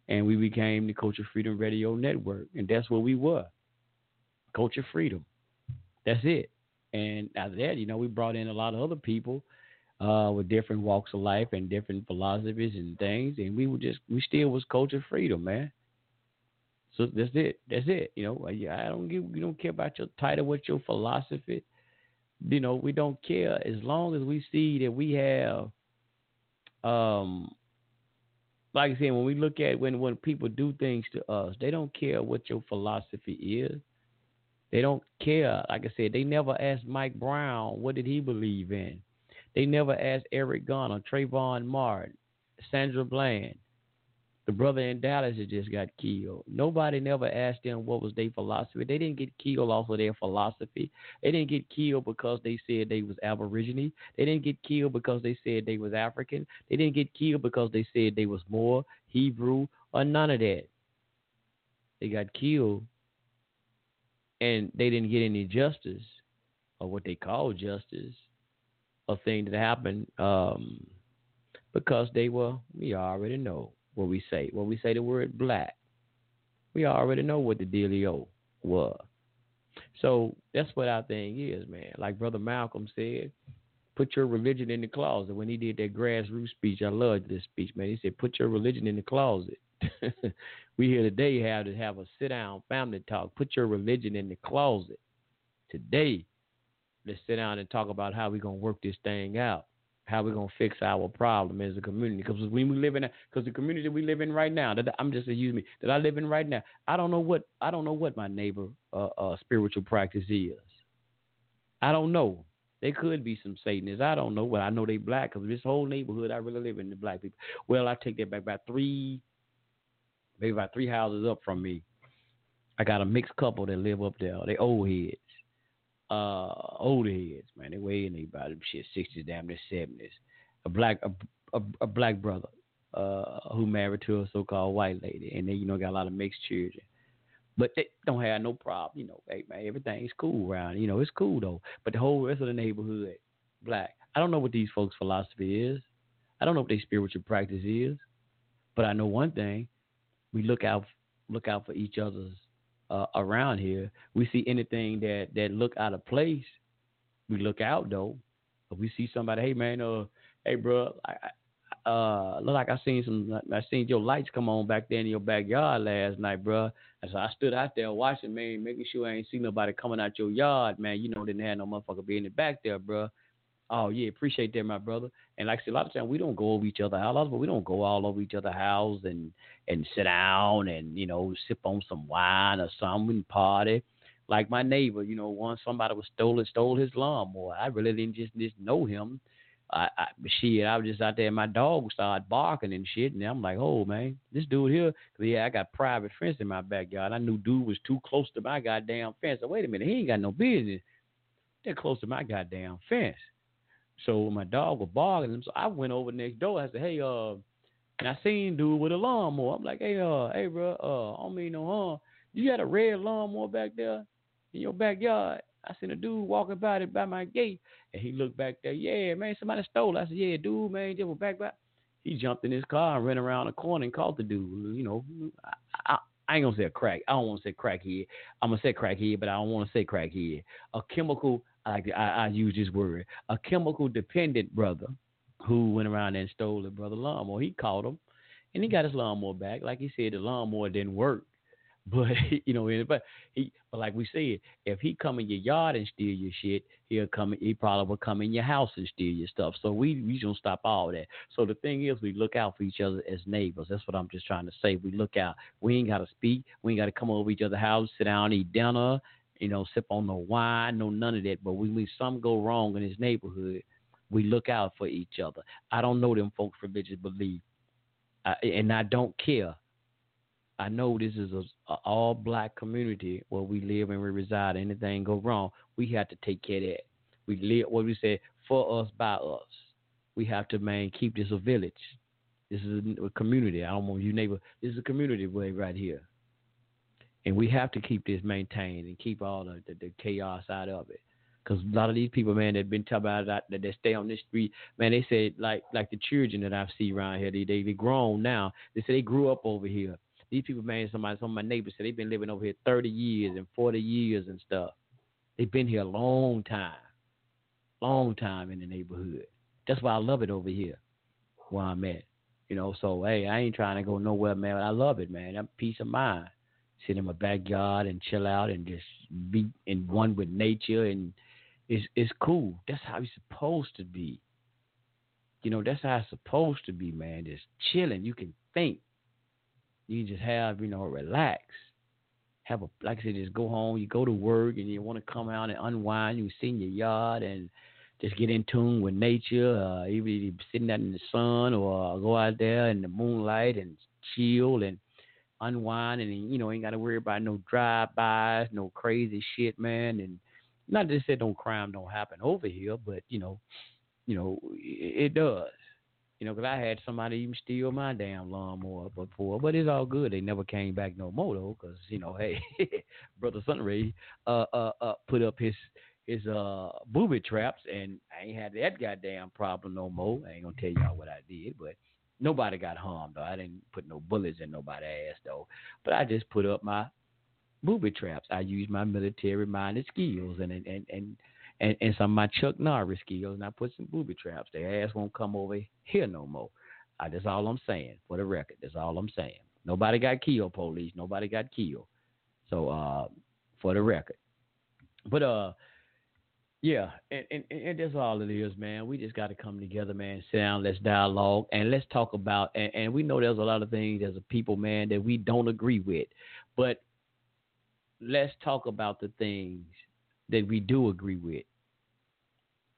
and we became the Culture Freedom Radio Network, and that's what we were. Culture Freedom, that's it. And after that, you know, we brought in a lot of other people uh, with different walks of life and different philosophies and things, and we were just we still was culture freedom, man. So that's it. That's it. You know, I don't give. We don't care about your title, what your philosophy. You know, we don't care as long as we see that we have, um, like I said, when we look at when when people do things to us, they don't care what your philosophy is. They don't care. Like I said, they never asked Mike Brown what did he believe in. They never asked Eric Garner, Trayvon Martin, Sandra Bland, the brother in Dallas that just got killed. Nobody never asked them what was their philosophy. They didn't get killed off of their philosophy. They didn't get killed because they said they was Aborigine. They didn't get killed because they said they was African. They didn't get killed because they said they was more Hebrew or none of that. They got killed and they didn't get any justice or what they call justice a thing that happened um, because they were, we already know what we say. When we say the word black, we already know what the dealio was. So that's what our thing is, man. Like Brother Malcolm said, put your religion in the closet. When he did that grassroots speech, I loved this speech, man. He said, put your religion in the closet. [laughs] we here today have to have a sit down family talk. Put your religion in the closet. Today, let's sit down and talk about how we're gonna work this thing out, how we're gonna fix our problem as a community. Because when we live in, because the community we live in right now, that I'm just use me that I live in right now, I don't know what I don't know what my neighbor uh, uh, spiritual practice is. I don't know. There could be some Satanists. I don't know. Well, I know they black because this whole neighborhood I really live in the black people. Well, I take that back about three, maybe about three houses up from me. I got a mixed couple that live up there. They old heads uh, older heads, man. They way in they about shit sixties, damn near seventies. A black a, a, a black brother uh, who married to a so-called white lady, and they you know got a lot of mixed children. But they don't have no problem, you know. Hey man, everything's cool around. You know, it's cool though. But the whole rest of the neighborhood, black. I don't know what these folks' philosophy is. I don't know what their spiritual practice is. But I know one thing: we look out look out for each other's uh, around here. We see anything that that look out of place, we look out though. If we see somebody, hey man, uh, hey bro, I, uh, look like I seen some, I seen your lights come on back there in your backyard last night, bro. And so I stood out there watching, man, making sure I ain't see nobody coming out your yard, man. You know, didn't have no motherfucker being in the back there, bro. Oh yeah, appreciate that, my brother. And like I said, a lot of times we don't go over each other's house, but we don't go all over each other's house and and sit down and you know sip on some wine or something and party. Like my neighbor, you know, once somebody was stolen, stole his lawnmower. I really didn't just just know him. I, I shit, I was just out there, and my dog started barking and shit, and I'm like, oh man, this dude here, cause yeah, I got private fence in my backyard. I knew dude was too close to my goddamn fence. So wait a minute, he ain't got no business. They're close to my goddamn fence. So my dog was barking, so I went over next door. I said, "Hey, uh," and I seen dude with a lawnmower. I'm like, "Hey, uh, hey, bro, uh, I don't mean no harm. You got a red lawnmower back there in your backyard?" I seen a dude walking by it by my gate, and he looked back there. Yeah, man, somebody stole. It. I said, "Yeah, dude, man, just was back by." He jumped in his car and ran around the corner and caught the dude. You know, I, I, I ain't gonna say a crack. I don't want to say crackhead. I'm gonna say crackhead, but I don't want to say crackhead. A chemical I, I, I use this word, a chemical dependent brother who went around and stole the brother lawnmower. He caught him and he got his lawnmower back. Like he said, the lawnmower didn't work. [laughs] But you know, but he, but like we said, if he come in your yard and steal your shit, he'll come. He probably will come in your house and steal your stuff. So we we don't stop all that. So the thing is, we look out for each other as neighbors. That's what I'm just trying to say. We look out. We ain't got to speak. We ain't got to come over each other's house, sit down, eat dinner, you know, sip on no wine, no none of that. But when something go wrong in his neighborhood, we look out for each other. I don't know them folks religious belief, I, and I don't care. I know this is a, a, all black community where we live and we reside. Anything go wrong, we have to take care of that. We live what we say for us by us. We have to man keep this a village. This is a community. I don't want you neighbor. This is a community way right here and we have to keep this maintained and keep all the, the, the chaos out of it. Because a lot of these people, man, that been talking about that, that they stay on this street, man, they said like like the children that I see around here, they they they grown now. They say they grew up over here. These people, man, somebody, some of my neighbors said they've been living over here 30 years and 40 years and stuff. They've been here a long time, long time in the neighborhood. That's why I love it over here, where I'm at. You know, so hey, I ain't trying to go nowhere, man. I love it, man. I'm peace of mind sit in my backyard and chill out and just be in one with nature and it's it's cool. That's how you're supposed to be. You know, that's how it's supposed to be, man. Just chilling. You can think. You just have, you know, relax. Have a like I said, just go home, you go to work and you want to come out and unwind, you sit in your yard and just get in tune with nature, uh, even sitting out in the sun or go out there in the moonlight and chill and unwind and you know ain't got to worry about no drive-bys, no crazy shit, man. And not to say don't crime don't happen over here, but you know, you know it, it does. You know, because I had somebody even steal my damn lawnmower before, but it's all good. They never came back no more though, because you know, [laughs] hey, brother Sunray uh, uh, uh, put up his his uh booby traps, and I ain't had that goddamn problem no more. I ain't gonna tell y'all what I did, but Nobody got harmed though. I didn't put no bullets in nobody's ass though. But I just put up my booby traps. I used my military minded skills and and and and, and some of my Chuck Norris skills, and I put some booby traps. Their ass won't come over here no more. Uh, that's all I'm saying for the record. That's all I'm saying. Nobody got killed, police. Nobody got killed. So uh, for the record. But uh, yeah, and, and, and that's all it is, man. We just got to come together, man. Sit down, let's dialogue, and let's talk about. And, and we know there's a lot of things as a people, man, that we don't agree with, but let's talk about the things that we do agree with.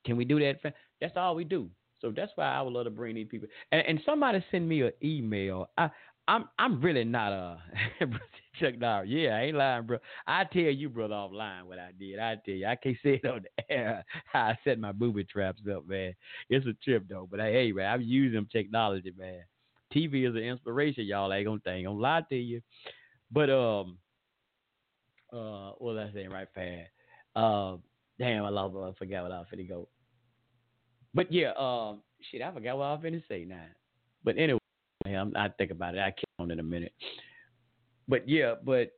Can we do that? That's all we do. So that's why I would love to bring these people. And, and somebody send me an email. I I'm I'm really not a [laughs] Chuck Norris. Yeah, I ain't lying, bro. I tell you, brother, offline what I did. I tell you, I can't [laughs] say it on the air how I set my booby traps up, man. It's a trip though, but hey, man, I'm using technology, man. TV is an inspiration, y'all. I ain't gonna, ain't gonna lie to you, but um, uh, what was I saying right fast? Uh, damn, I lost. I forgot what I was finna go. But yeah, um, shit, I forgot what I was finna say now. But anyway. I think about it. I keep on in a minute. But yeah, but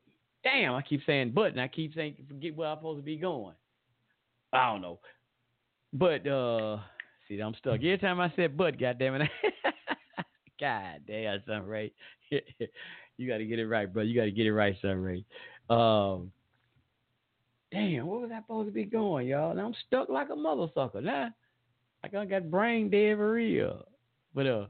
damn, I keep saying but, and I keep saying forget where I'm supposed to be going. I don't know. But uh see, I'm stuck. Every time I said but, [laughs] goddamn it. God damn, Sunray. you gotta get it right, bro. You gotta get it right, Sunray. Um Damn, where was I supposed to be going, y'all? Now I'm stuck like a mother sucker. Now I got brain dead for real. But uh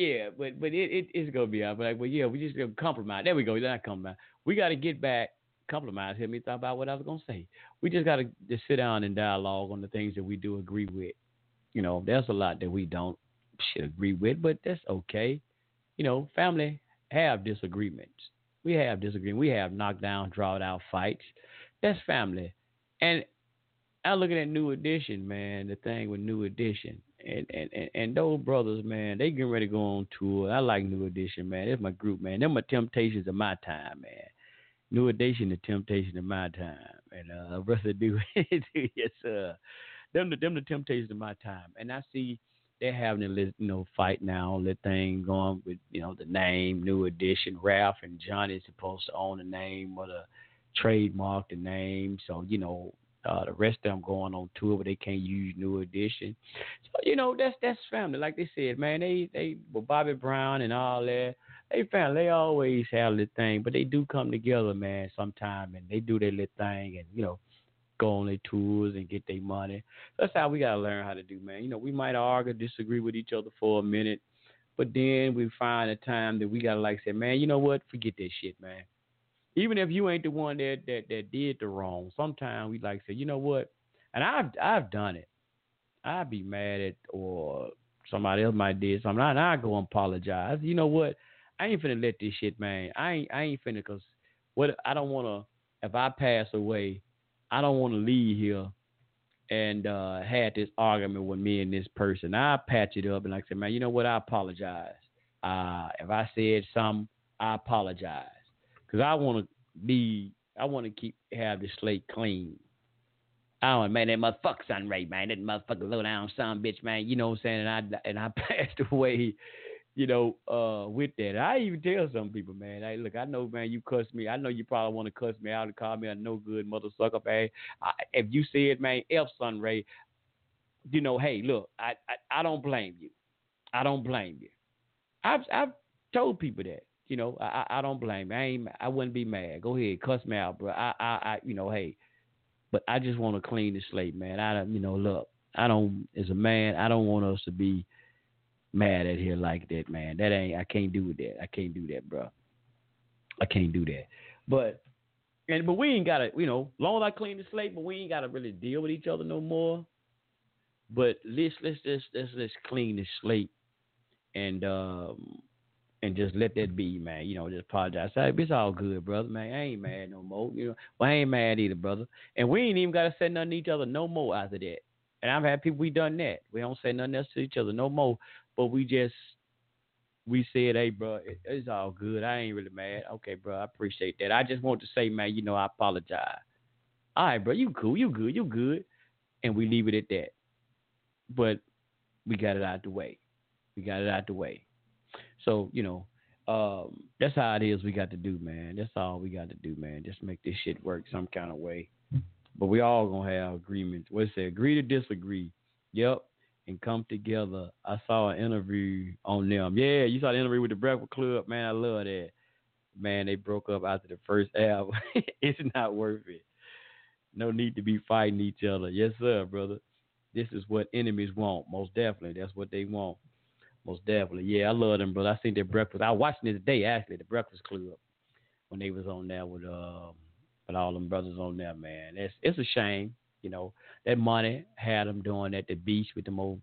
yeah, but but it, it it's gonna be out. But like, well, yeah, we just gonna compromise. There we go. Not compromise. We got to get back. Compromise. Hear me talk about what I was gonna say. We just got to just sit down and dialogue on the things that we do agree with. You know, there's a lot that we don't should agree with, but that's okay. You know, family have disagreements. We have disagreements. We have knockdown, drawed out fights. That's family. And I look at that new edition, man. The thing with new edition and, and, and, those brothers, man, they getting ready to go on tour. I like New Edition, man. It's my group, man. Them are temptations of my time, man. New Edition, the temptation of my time, and uh, [laughs] do [laughs] yes, sir. Them the them the temptations of my time, and I see they're having a you know fight now, that thing going with you know the name New Edition. Ralph and Johnny is supposed to own the name or the trademark the name, so you know uh, the rest of them going on tour, but they can't use New Edition. So you know that's that's family. Like they said, man, they they with Bobby Brown and all that. They family. They always have the thing, but they do come together, man. Sometime and they do their little thing, and you know, go on their tours and get their money. That's how we gotta learn how to do, man. You know, we might argue, disagree with each other for a minute, but then we find a time that we gotta like say, man, you know what? Forget that shit, man even if you ain't the one that that that did the wrong, sometimes we like say, you know what? And I've I've done it. I'd be mad at or somebody else might did something. And I go and apologize. You know what? I ain't finna let this shit, man. I ain't I ain't finna cause what I don't wanna if I pass away, I don't wanna leave here and uh had this argument with me and this person. I patch it up and like I said, man, you know what? I apologize. Uh if I said something, I apologize because I want to be, I want to keep have the slate clean. I don't man, that motherfucker Sunray, man, that motherfucker low down son bitch, man. You know what I'm saying? And I and I [laughs] passed away, you know, uh, with that. I even tell some people, man, hey, look, I know, man, you cuss me. I know you probably want to cuss me out and call me a no good mother sucker, man. I, if you said, man, F Sunray, you know, hey, look, I, I I don't blame you. I don't blame you. I've I've told people that you know, I, I don't blame. You. I ain't. I wouldn't be mad. Go ahead, cuss me out, bro. I, I, I you know, hey, but I just want to clean the slate, man. I, you know, look, I don't. As a man, I don't want us to be mad at here like that, man. That ain't. I can't do that. I can't do that, bro. I can't do that. But and but we ain't gotta, you know, long as I clean the slate, but we ain't gotta really deal with each other no more. But let's let's just let's let's clean the slate and um and just let that be, man. You know, just apologize. Say, it's all good, brother, man. I ain't mad no more. You know, well, I ain't mad either, brother. And we ain't even got to say nothing to each other no more after that. And I've had people we done that. We don't say nothing else to each other no more. But we just we said, hey, bro, it, it's all good. I ain't really mad. Okay, bro, I appreciate that. I just want to say, man, you know, I apologize. All right, bro, you cool, you good, you good, and we leave it at that. But we got it out the way. We got it out the way. So, you know, um, that's how it is we got to do, man. That's all we got to do, man. Just make this shit work some kind of way. But we all gonna have agreements. What's it? Agree to disagree. Yep. And come together. I saw an interview on them. Yeah, you saw the interview with the Breakfast Club, man. I love that. Man, they broke up after the first album. [laughs] it's not worth it. No need to be fighting each other. Yes, sir, brother. This is what enemies want. Most definitely. That's what they want. Most definitely. Yeah, I love them, brother. I seen their breakfast. I was watching it today, actually, the Breakfast Club, when they was on there with um with all them brothers on there, man. It's it's a shame, you know. That money had them doing at the beach with them old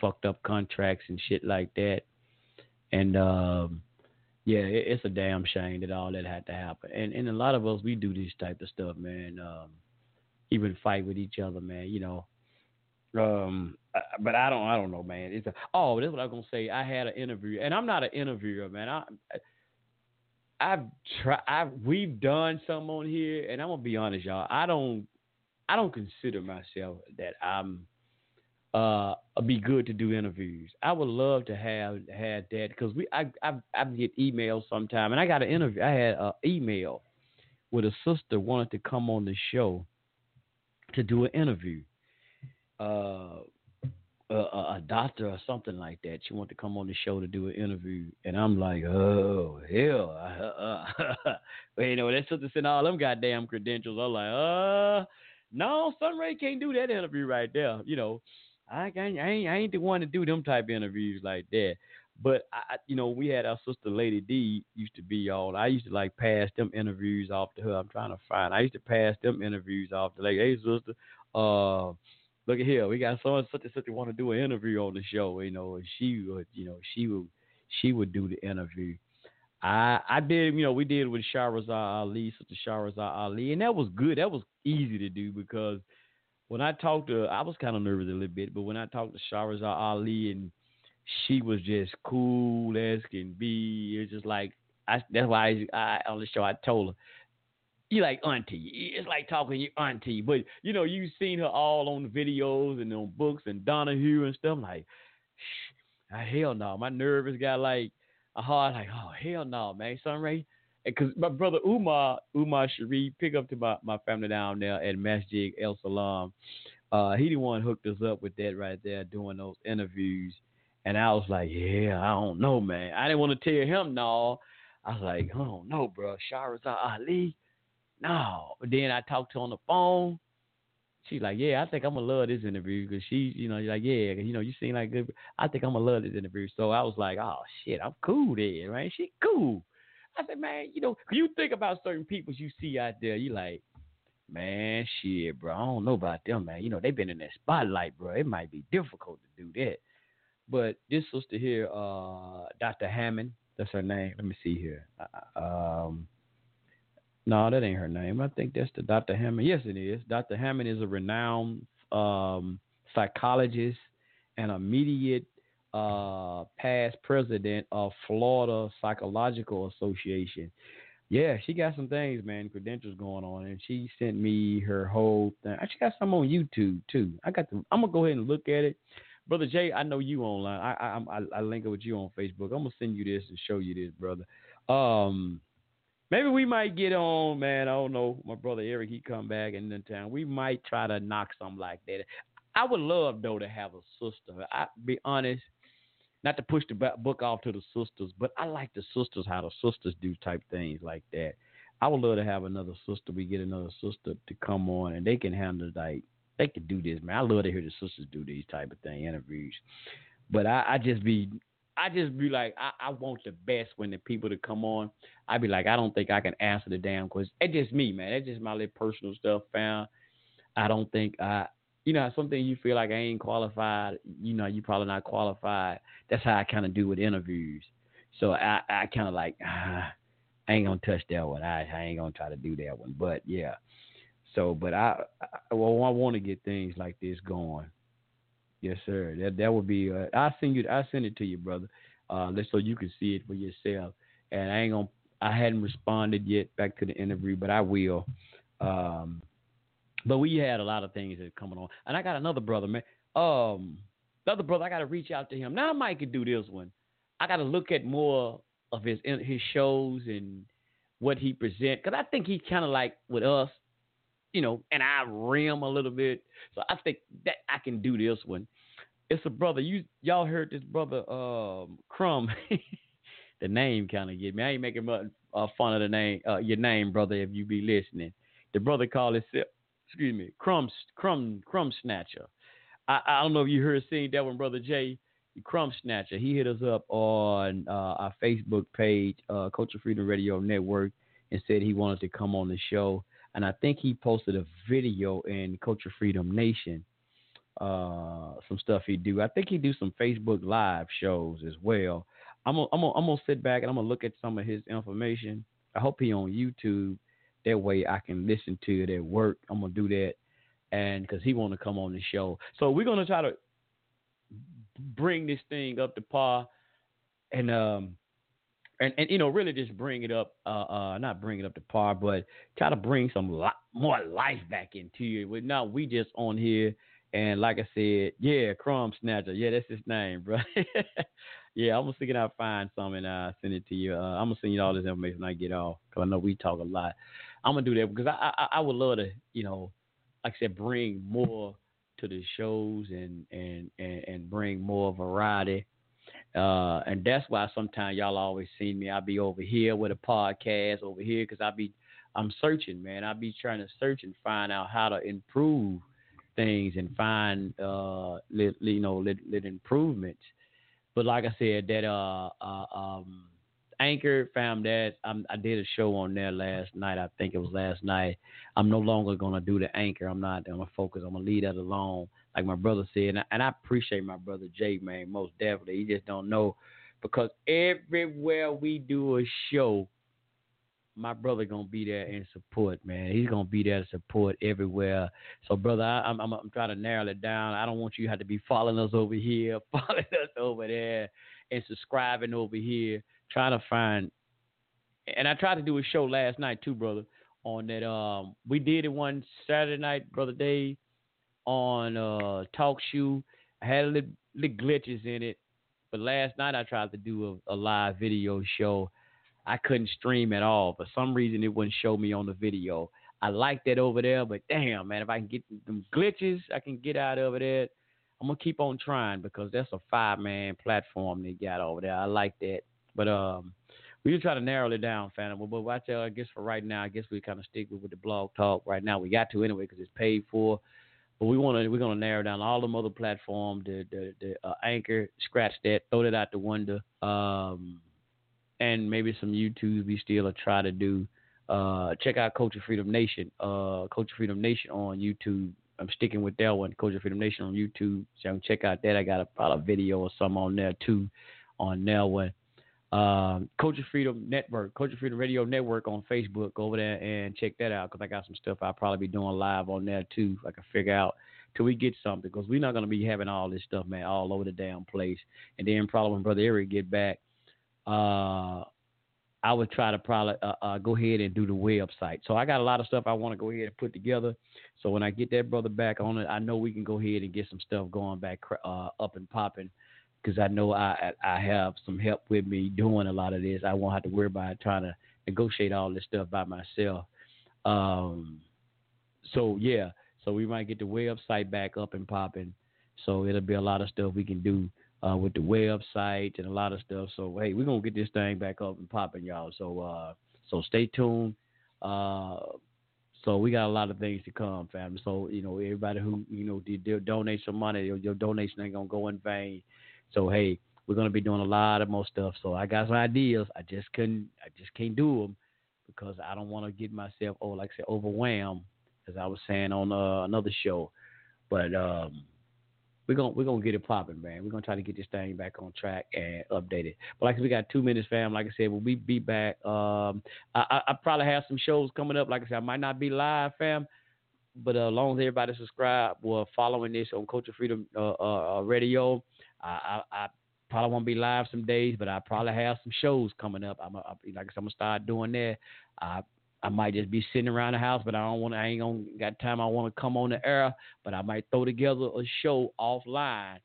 fucked up contracts and shit like that. And um, yeah, it, it's a damn shame that all that had to happen. And and a lot of us we do this type of stuff, man. Um, even fight with each other, man. You know. Um, but I don't, I don't know, man. It's a, oh, that's what I was gonna say. I had an interview, and I'm not an interviewer, man. I, I've tried. I we've done some on here, and I'm gonna be honest, y'all. I don't, I don't consider myself that I'm uh be good to do interviews. I would love to have had that because we I I I get emails sometime and I got an interview. I had an email with a sister wanted to come on the show to do an interview. Uh, a, a, doctor or something like that. She wanted to come on the show to do an interview, and I'm like, oh hell, uh, [laughs] uh. you know that sister sent all them goddamn credentials. I'm like, uh, no, Sunray can't do that interview right there. You know, I ain't, I ain't, I ain't the one to do them type interviews like that. But I, you know, we had our sister Lady D used to be on. I used to like pass them interviews off to her. I'm trying to find. I used to pass them interviews off to like, hey sister, uh, look at here, we got someone such and such want to do an interview on the show. You know, and she would, you know, she would, she would do the interview. I I did, you know, we did with Shahrazad Ali, Sister Shahrazad Ali, and that was good. That was easy to do because when I talked to I was kind of nervous a little bit, but when I talked to Shahrazad Ali and she was just cool as can be, it's just like I, that's why I, I on the show I told her, you like auntie. It's like talking to your auntie, but you know you've seen her all on the videos and on books and Donahue and stuff. I'm like, Shh, hell no, my nerves got like a heart like, oh hell no, man, Sunray because my brother Umar Umar Sharif pick up to my, my family down there at Masjid El Salam. Uh, he the one hooked us up with that right there, doing those interviews. And I was like, yeah, I don't know, man. I didn't want to tell him no. I was like, I don't know, bro. Shahrazad Ali, no. But then I talked to her on the phone. She's like, yeah, I think I'm gonna love this interview because she's, you know, like, yeah, you know, you seem like good. I think I'm gonna love this interview. So I was like, oh shit, I'm cool then, right? She cool. I said, man, you know, you think about certain people you see out there, you like, man, shit, bro, I don't know about them, man. You know, they've been in that spotlight, bro. It might be difficult to do that. But this sister here, uh, Dr. Hammond, that's her name. Let me see here. Uh, um, no, that ain't her name. I think that's the Dr. Hammond. Yes, it is. Dr. Hammond is a renowned um, psychologist and immediate uh, past president of Florida Psychological Association. Yeah, she got some things, man, credentials going on, and she sent me her whole thing. She got some on YouTube too. I got the. I'm gonna go ahead and look at it, brother Jay. I know you online. I I I, I link it with you on Facebook. I'm gonna send you this and show you this, brother. Um, maybe we might get on, man. I don't know. My brother Eric, he come back in the town. We might try to knock something like that. I would love though to have a sister. I be honest not to push the book off to the sisters, but I like the sisters how the sisters do type things like that. I would love to have another sister. We get another sister to come on and they can handle like they can do this, man. I love to hear the sisters do these type of thing interviews. But I, I just be I just be like, I, I want the best when the people to come on. I be like, I don't think I can answer the damn question. It's just me, man. It's just my little personal stuff found. I don't think I you know, something you feel like I ain't qualified, you know, you probably not qualified. That's how I kind of do with interviews. So I, I kind of like, [sighs] I ain't gonna touch that one. I, I ain't gonna try to do that one. But yeah. So, but I, I well, I want to get things like this going. Yes, sir. That that would be. Uh, I send you. I send it to you, brother. Uh, so you can see it for yourself. And I ain't gonna. I hadn't responded yet back to the interview, but I will. Um, but we had a lot of things that coming on, and I got another brother, man. Um, the other brother, I got to reach out to him. Now I might could do this one. I got to look at more of his his shows and what he present, because I think he's kind of like with us, you know, and I rim a little bit. So I think that I can do this one. It's a brother. You y'all heard this brother, um, Crumb. [laughs] the name kind of get me. I ain't making uh, fun of the name, uh, your name, brother. If you be listening, the brother called himself excuse me, crumb crumb crumb snatcher. I, I don't know if you heard seeing that one, brother Jay. Crumb Snatcher. He hit us up on uh, our Facebook page, uh, Culture Freedom Radio Network, and said he wanted to come on the show. And I think he posted a video in Culture Freedom Nation, uh, some stuff he do. I think he do some Facebook Live shows as well. I'm gonna, gonna sit back and I'm gonna look at some of his information. I hope he on YouTube. That way I can listen to it at work. I'm gonna do that, and because he want to come on the show, so we're gonna try to bring this thing up to par, and um, and and you know really just bring it up, uh, uh, not bring it up to par, but try to bring some li- more life back into it. But now we just on here. And like I said, yeah, Crumb Snatcher. Yeah, that's his name, bro. [laughs] Yeah, I'm gonna see find some and uh, send it to you. Uh, I'm gonna send you all this information when I get off because I know we talk a lot. I'm gonna do that because I, I I would love to, you know, like I said, bring more to the shows and and and, and bring more variety. Uh, and that's why sometimes y'all always see me. I be over here with a podcast over here because I be I'm searching, man. I be trying to search and find out how to improve things and find uh, li, you know, little improvements but like I said, that uh, uh um Anchor found that I'm, i did a show on there last night. I think it was last night. I'm no longer gonna do the Anchor. I'm not I'm gonna focus. I'm gonna leave that alone. Like my brother said, and I, and I appreciate my brother Jay, man, most definitely. He just don't know because everywhere we do a show, my brother gonna be there in support, man. He's gonna be there to support everywhere. So, brother, I, am I'm, I'm trying to narrow it down. I don't want you to have to be following us over here, [laughs] following us over there, and subscribing over here. Trying to find, and I tried to do a show last night too, brother. On that, um, we did it one Saturday night, brother Dave, on uh Talk Shoe. I had a little, little glitches in it, but last night I tried to do a, a live video show I couldn't stream at all. For some reason, it wouldn't show me on the video. I like that over there, but damn, man, if I can get them glitches, I can get out of it. I'm gonna keep on trying because that's a five man platform they got over there. I like that, but um, we just try to narrow it down, fam. But, but watch out, I guess for right now, I guess we kind of stick with, with the blog talk right now. We got to anyway because it's paid for. But we want to we're gonna narrow down all the other platforms, the the, the uh, anchor, scratch that, throw that out the window. Um, and maybe some YouTube we still will try to do. Uh, check out Culture Freedom Nation, uh, Culture Freedom Nation on YouTube. I'm sticking with that one, Culture Freedom Nation on YouTube. So check out that. I got a, a video or some on there too, on that one. Um, Culture Freedom Network, Culture Freedom Radio Network on Facebook. Go over there and check that out because I got some stuff I'll probably be doing live on there too. I can figure out till we get something because we're not gonna be having all this stuff, man, all over the damn place. And then probably when Brother Eric get back, uh, I would try to probably uh, uh, go ahead and do the website. So I got a lot of stuff I want to go ahead and put together. So when I get that brother back on it, I know we can go ahead and get some stuff going back uh, up and popping. Because I know I I have some help with me doing a lot of this. I won't have to worry about trying to negotiate all this stuff by myself. Um, so yeah, so we might get the website back up and popping. So it'll be a lot of stuff we can do uh, with the website and a lot of stuff. So hey, we're gonna get this thing back up and popping, y'all. So uh, so stay tuned. Uh, so we got a lot of things to come, family. So you know, everybody who you know did, donate some money, your, your donation ain't gonna go in vain. So hey, we're gonna be doing a lot of more stuff. So I got some ideas. I just couldn't, I just can't do them because I don't want to get myself, oh, like I said, overwhelmed, as I was saying on uh, another show. But um, we're gonna we're gonna get it popping, man. We're gonna try to get this thing back on track and update it. But like we got two minutes, fam. Like I said, we'll be be back. Um, I, I, I probably have some shows coming up. Like I said, I might not be live, fam. But uh, as long as everybody subscribe or following this on Culture Freedom uh, uh, uh Radio, I, I, I probably won't be live some days, but I probably have some shows coming up. I'm a, I, like I said, I'm gonna start doing that. I I might just be sitting around the house, but I don't want to. I ain't gonna got time. I want to come on the air, but I might throw together a show offline,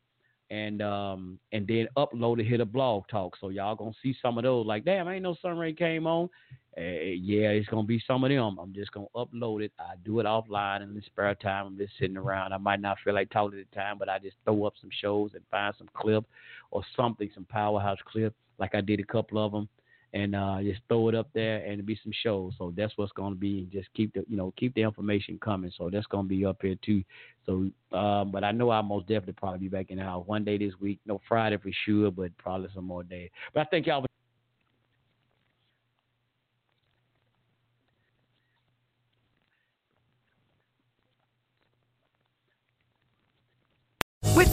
and um and then upload it, hit a blog talk. So y'all gonna see some of those. Like, damn, I ain't no Sunray came on. Uh, yeah, it's gonna be some of them. I'm just gonna upload it. I do it offline in the spare time. I'm just sitting around. I might not feel like talking at the time, but I just throw up some shows and find some clip or something, some powerhouse clip, like I did a couple of them and uh, just throw it up there and be some shows. So that's what's going to be. Just keep the you know keep the information coming. So that's going to be up here too. So, um, but I know I'll most definitely probably be back in the house one day this week. No Friday for sure, but probably some more days. But I think y'all. With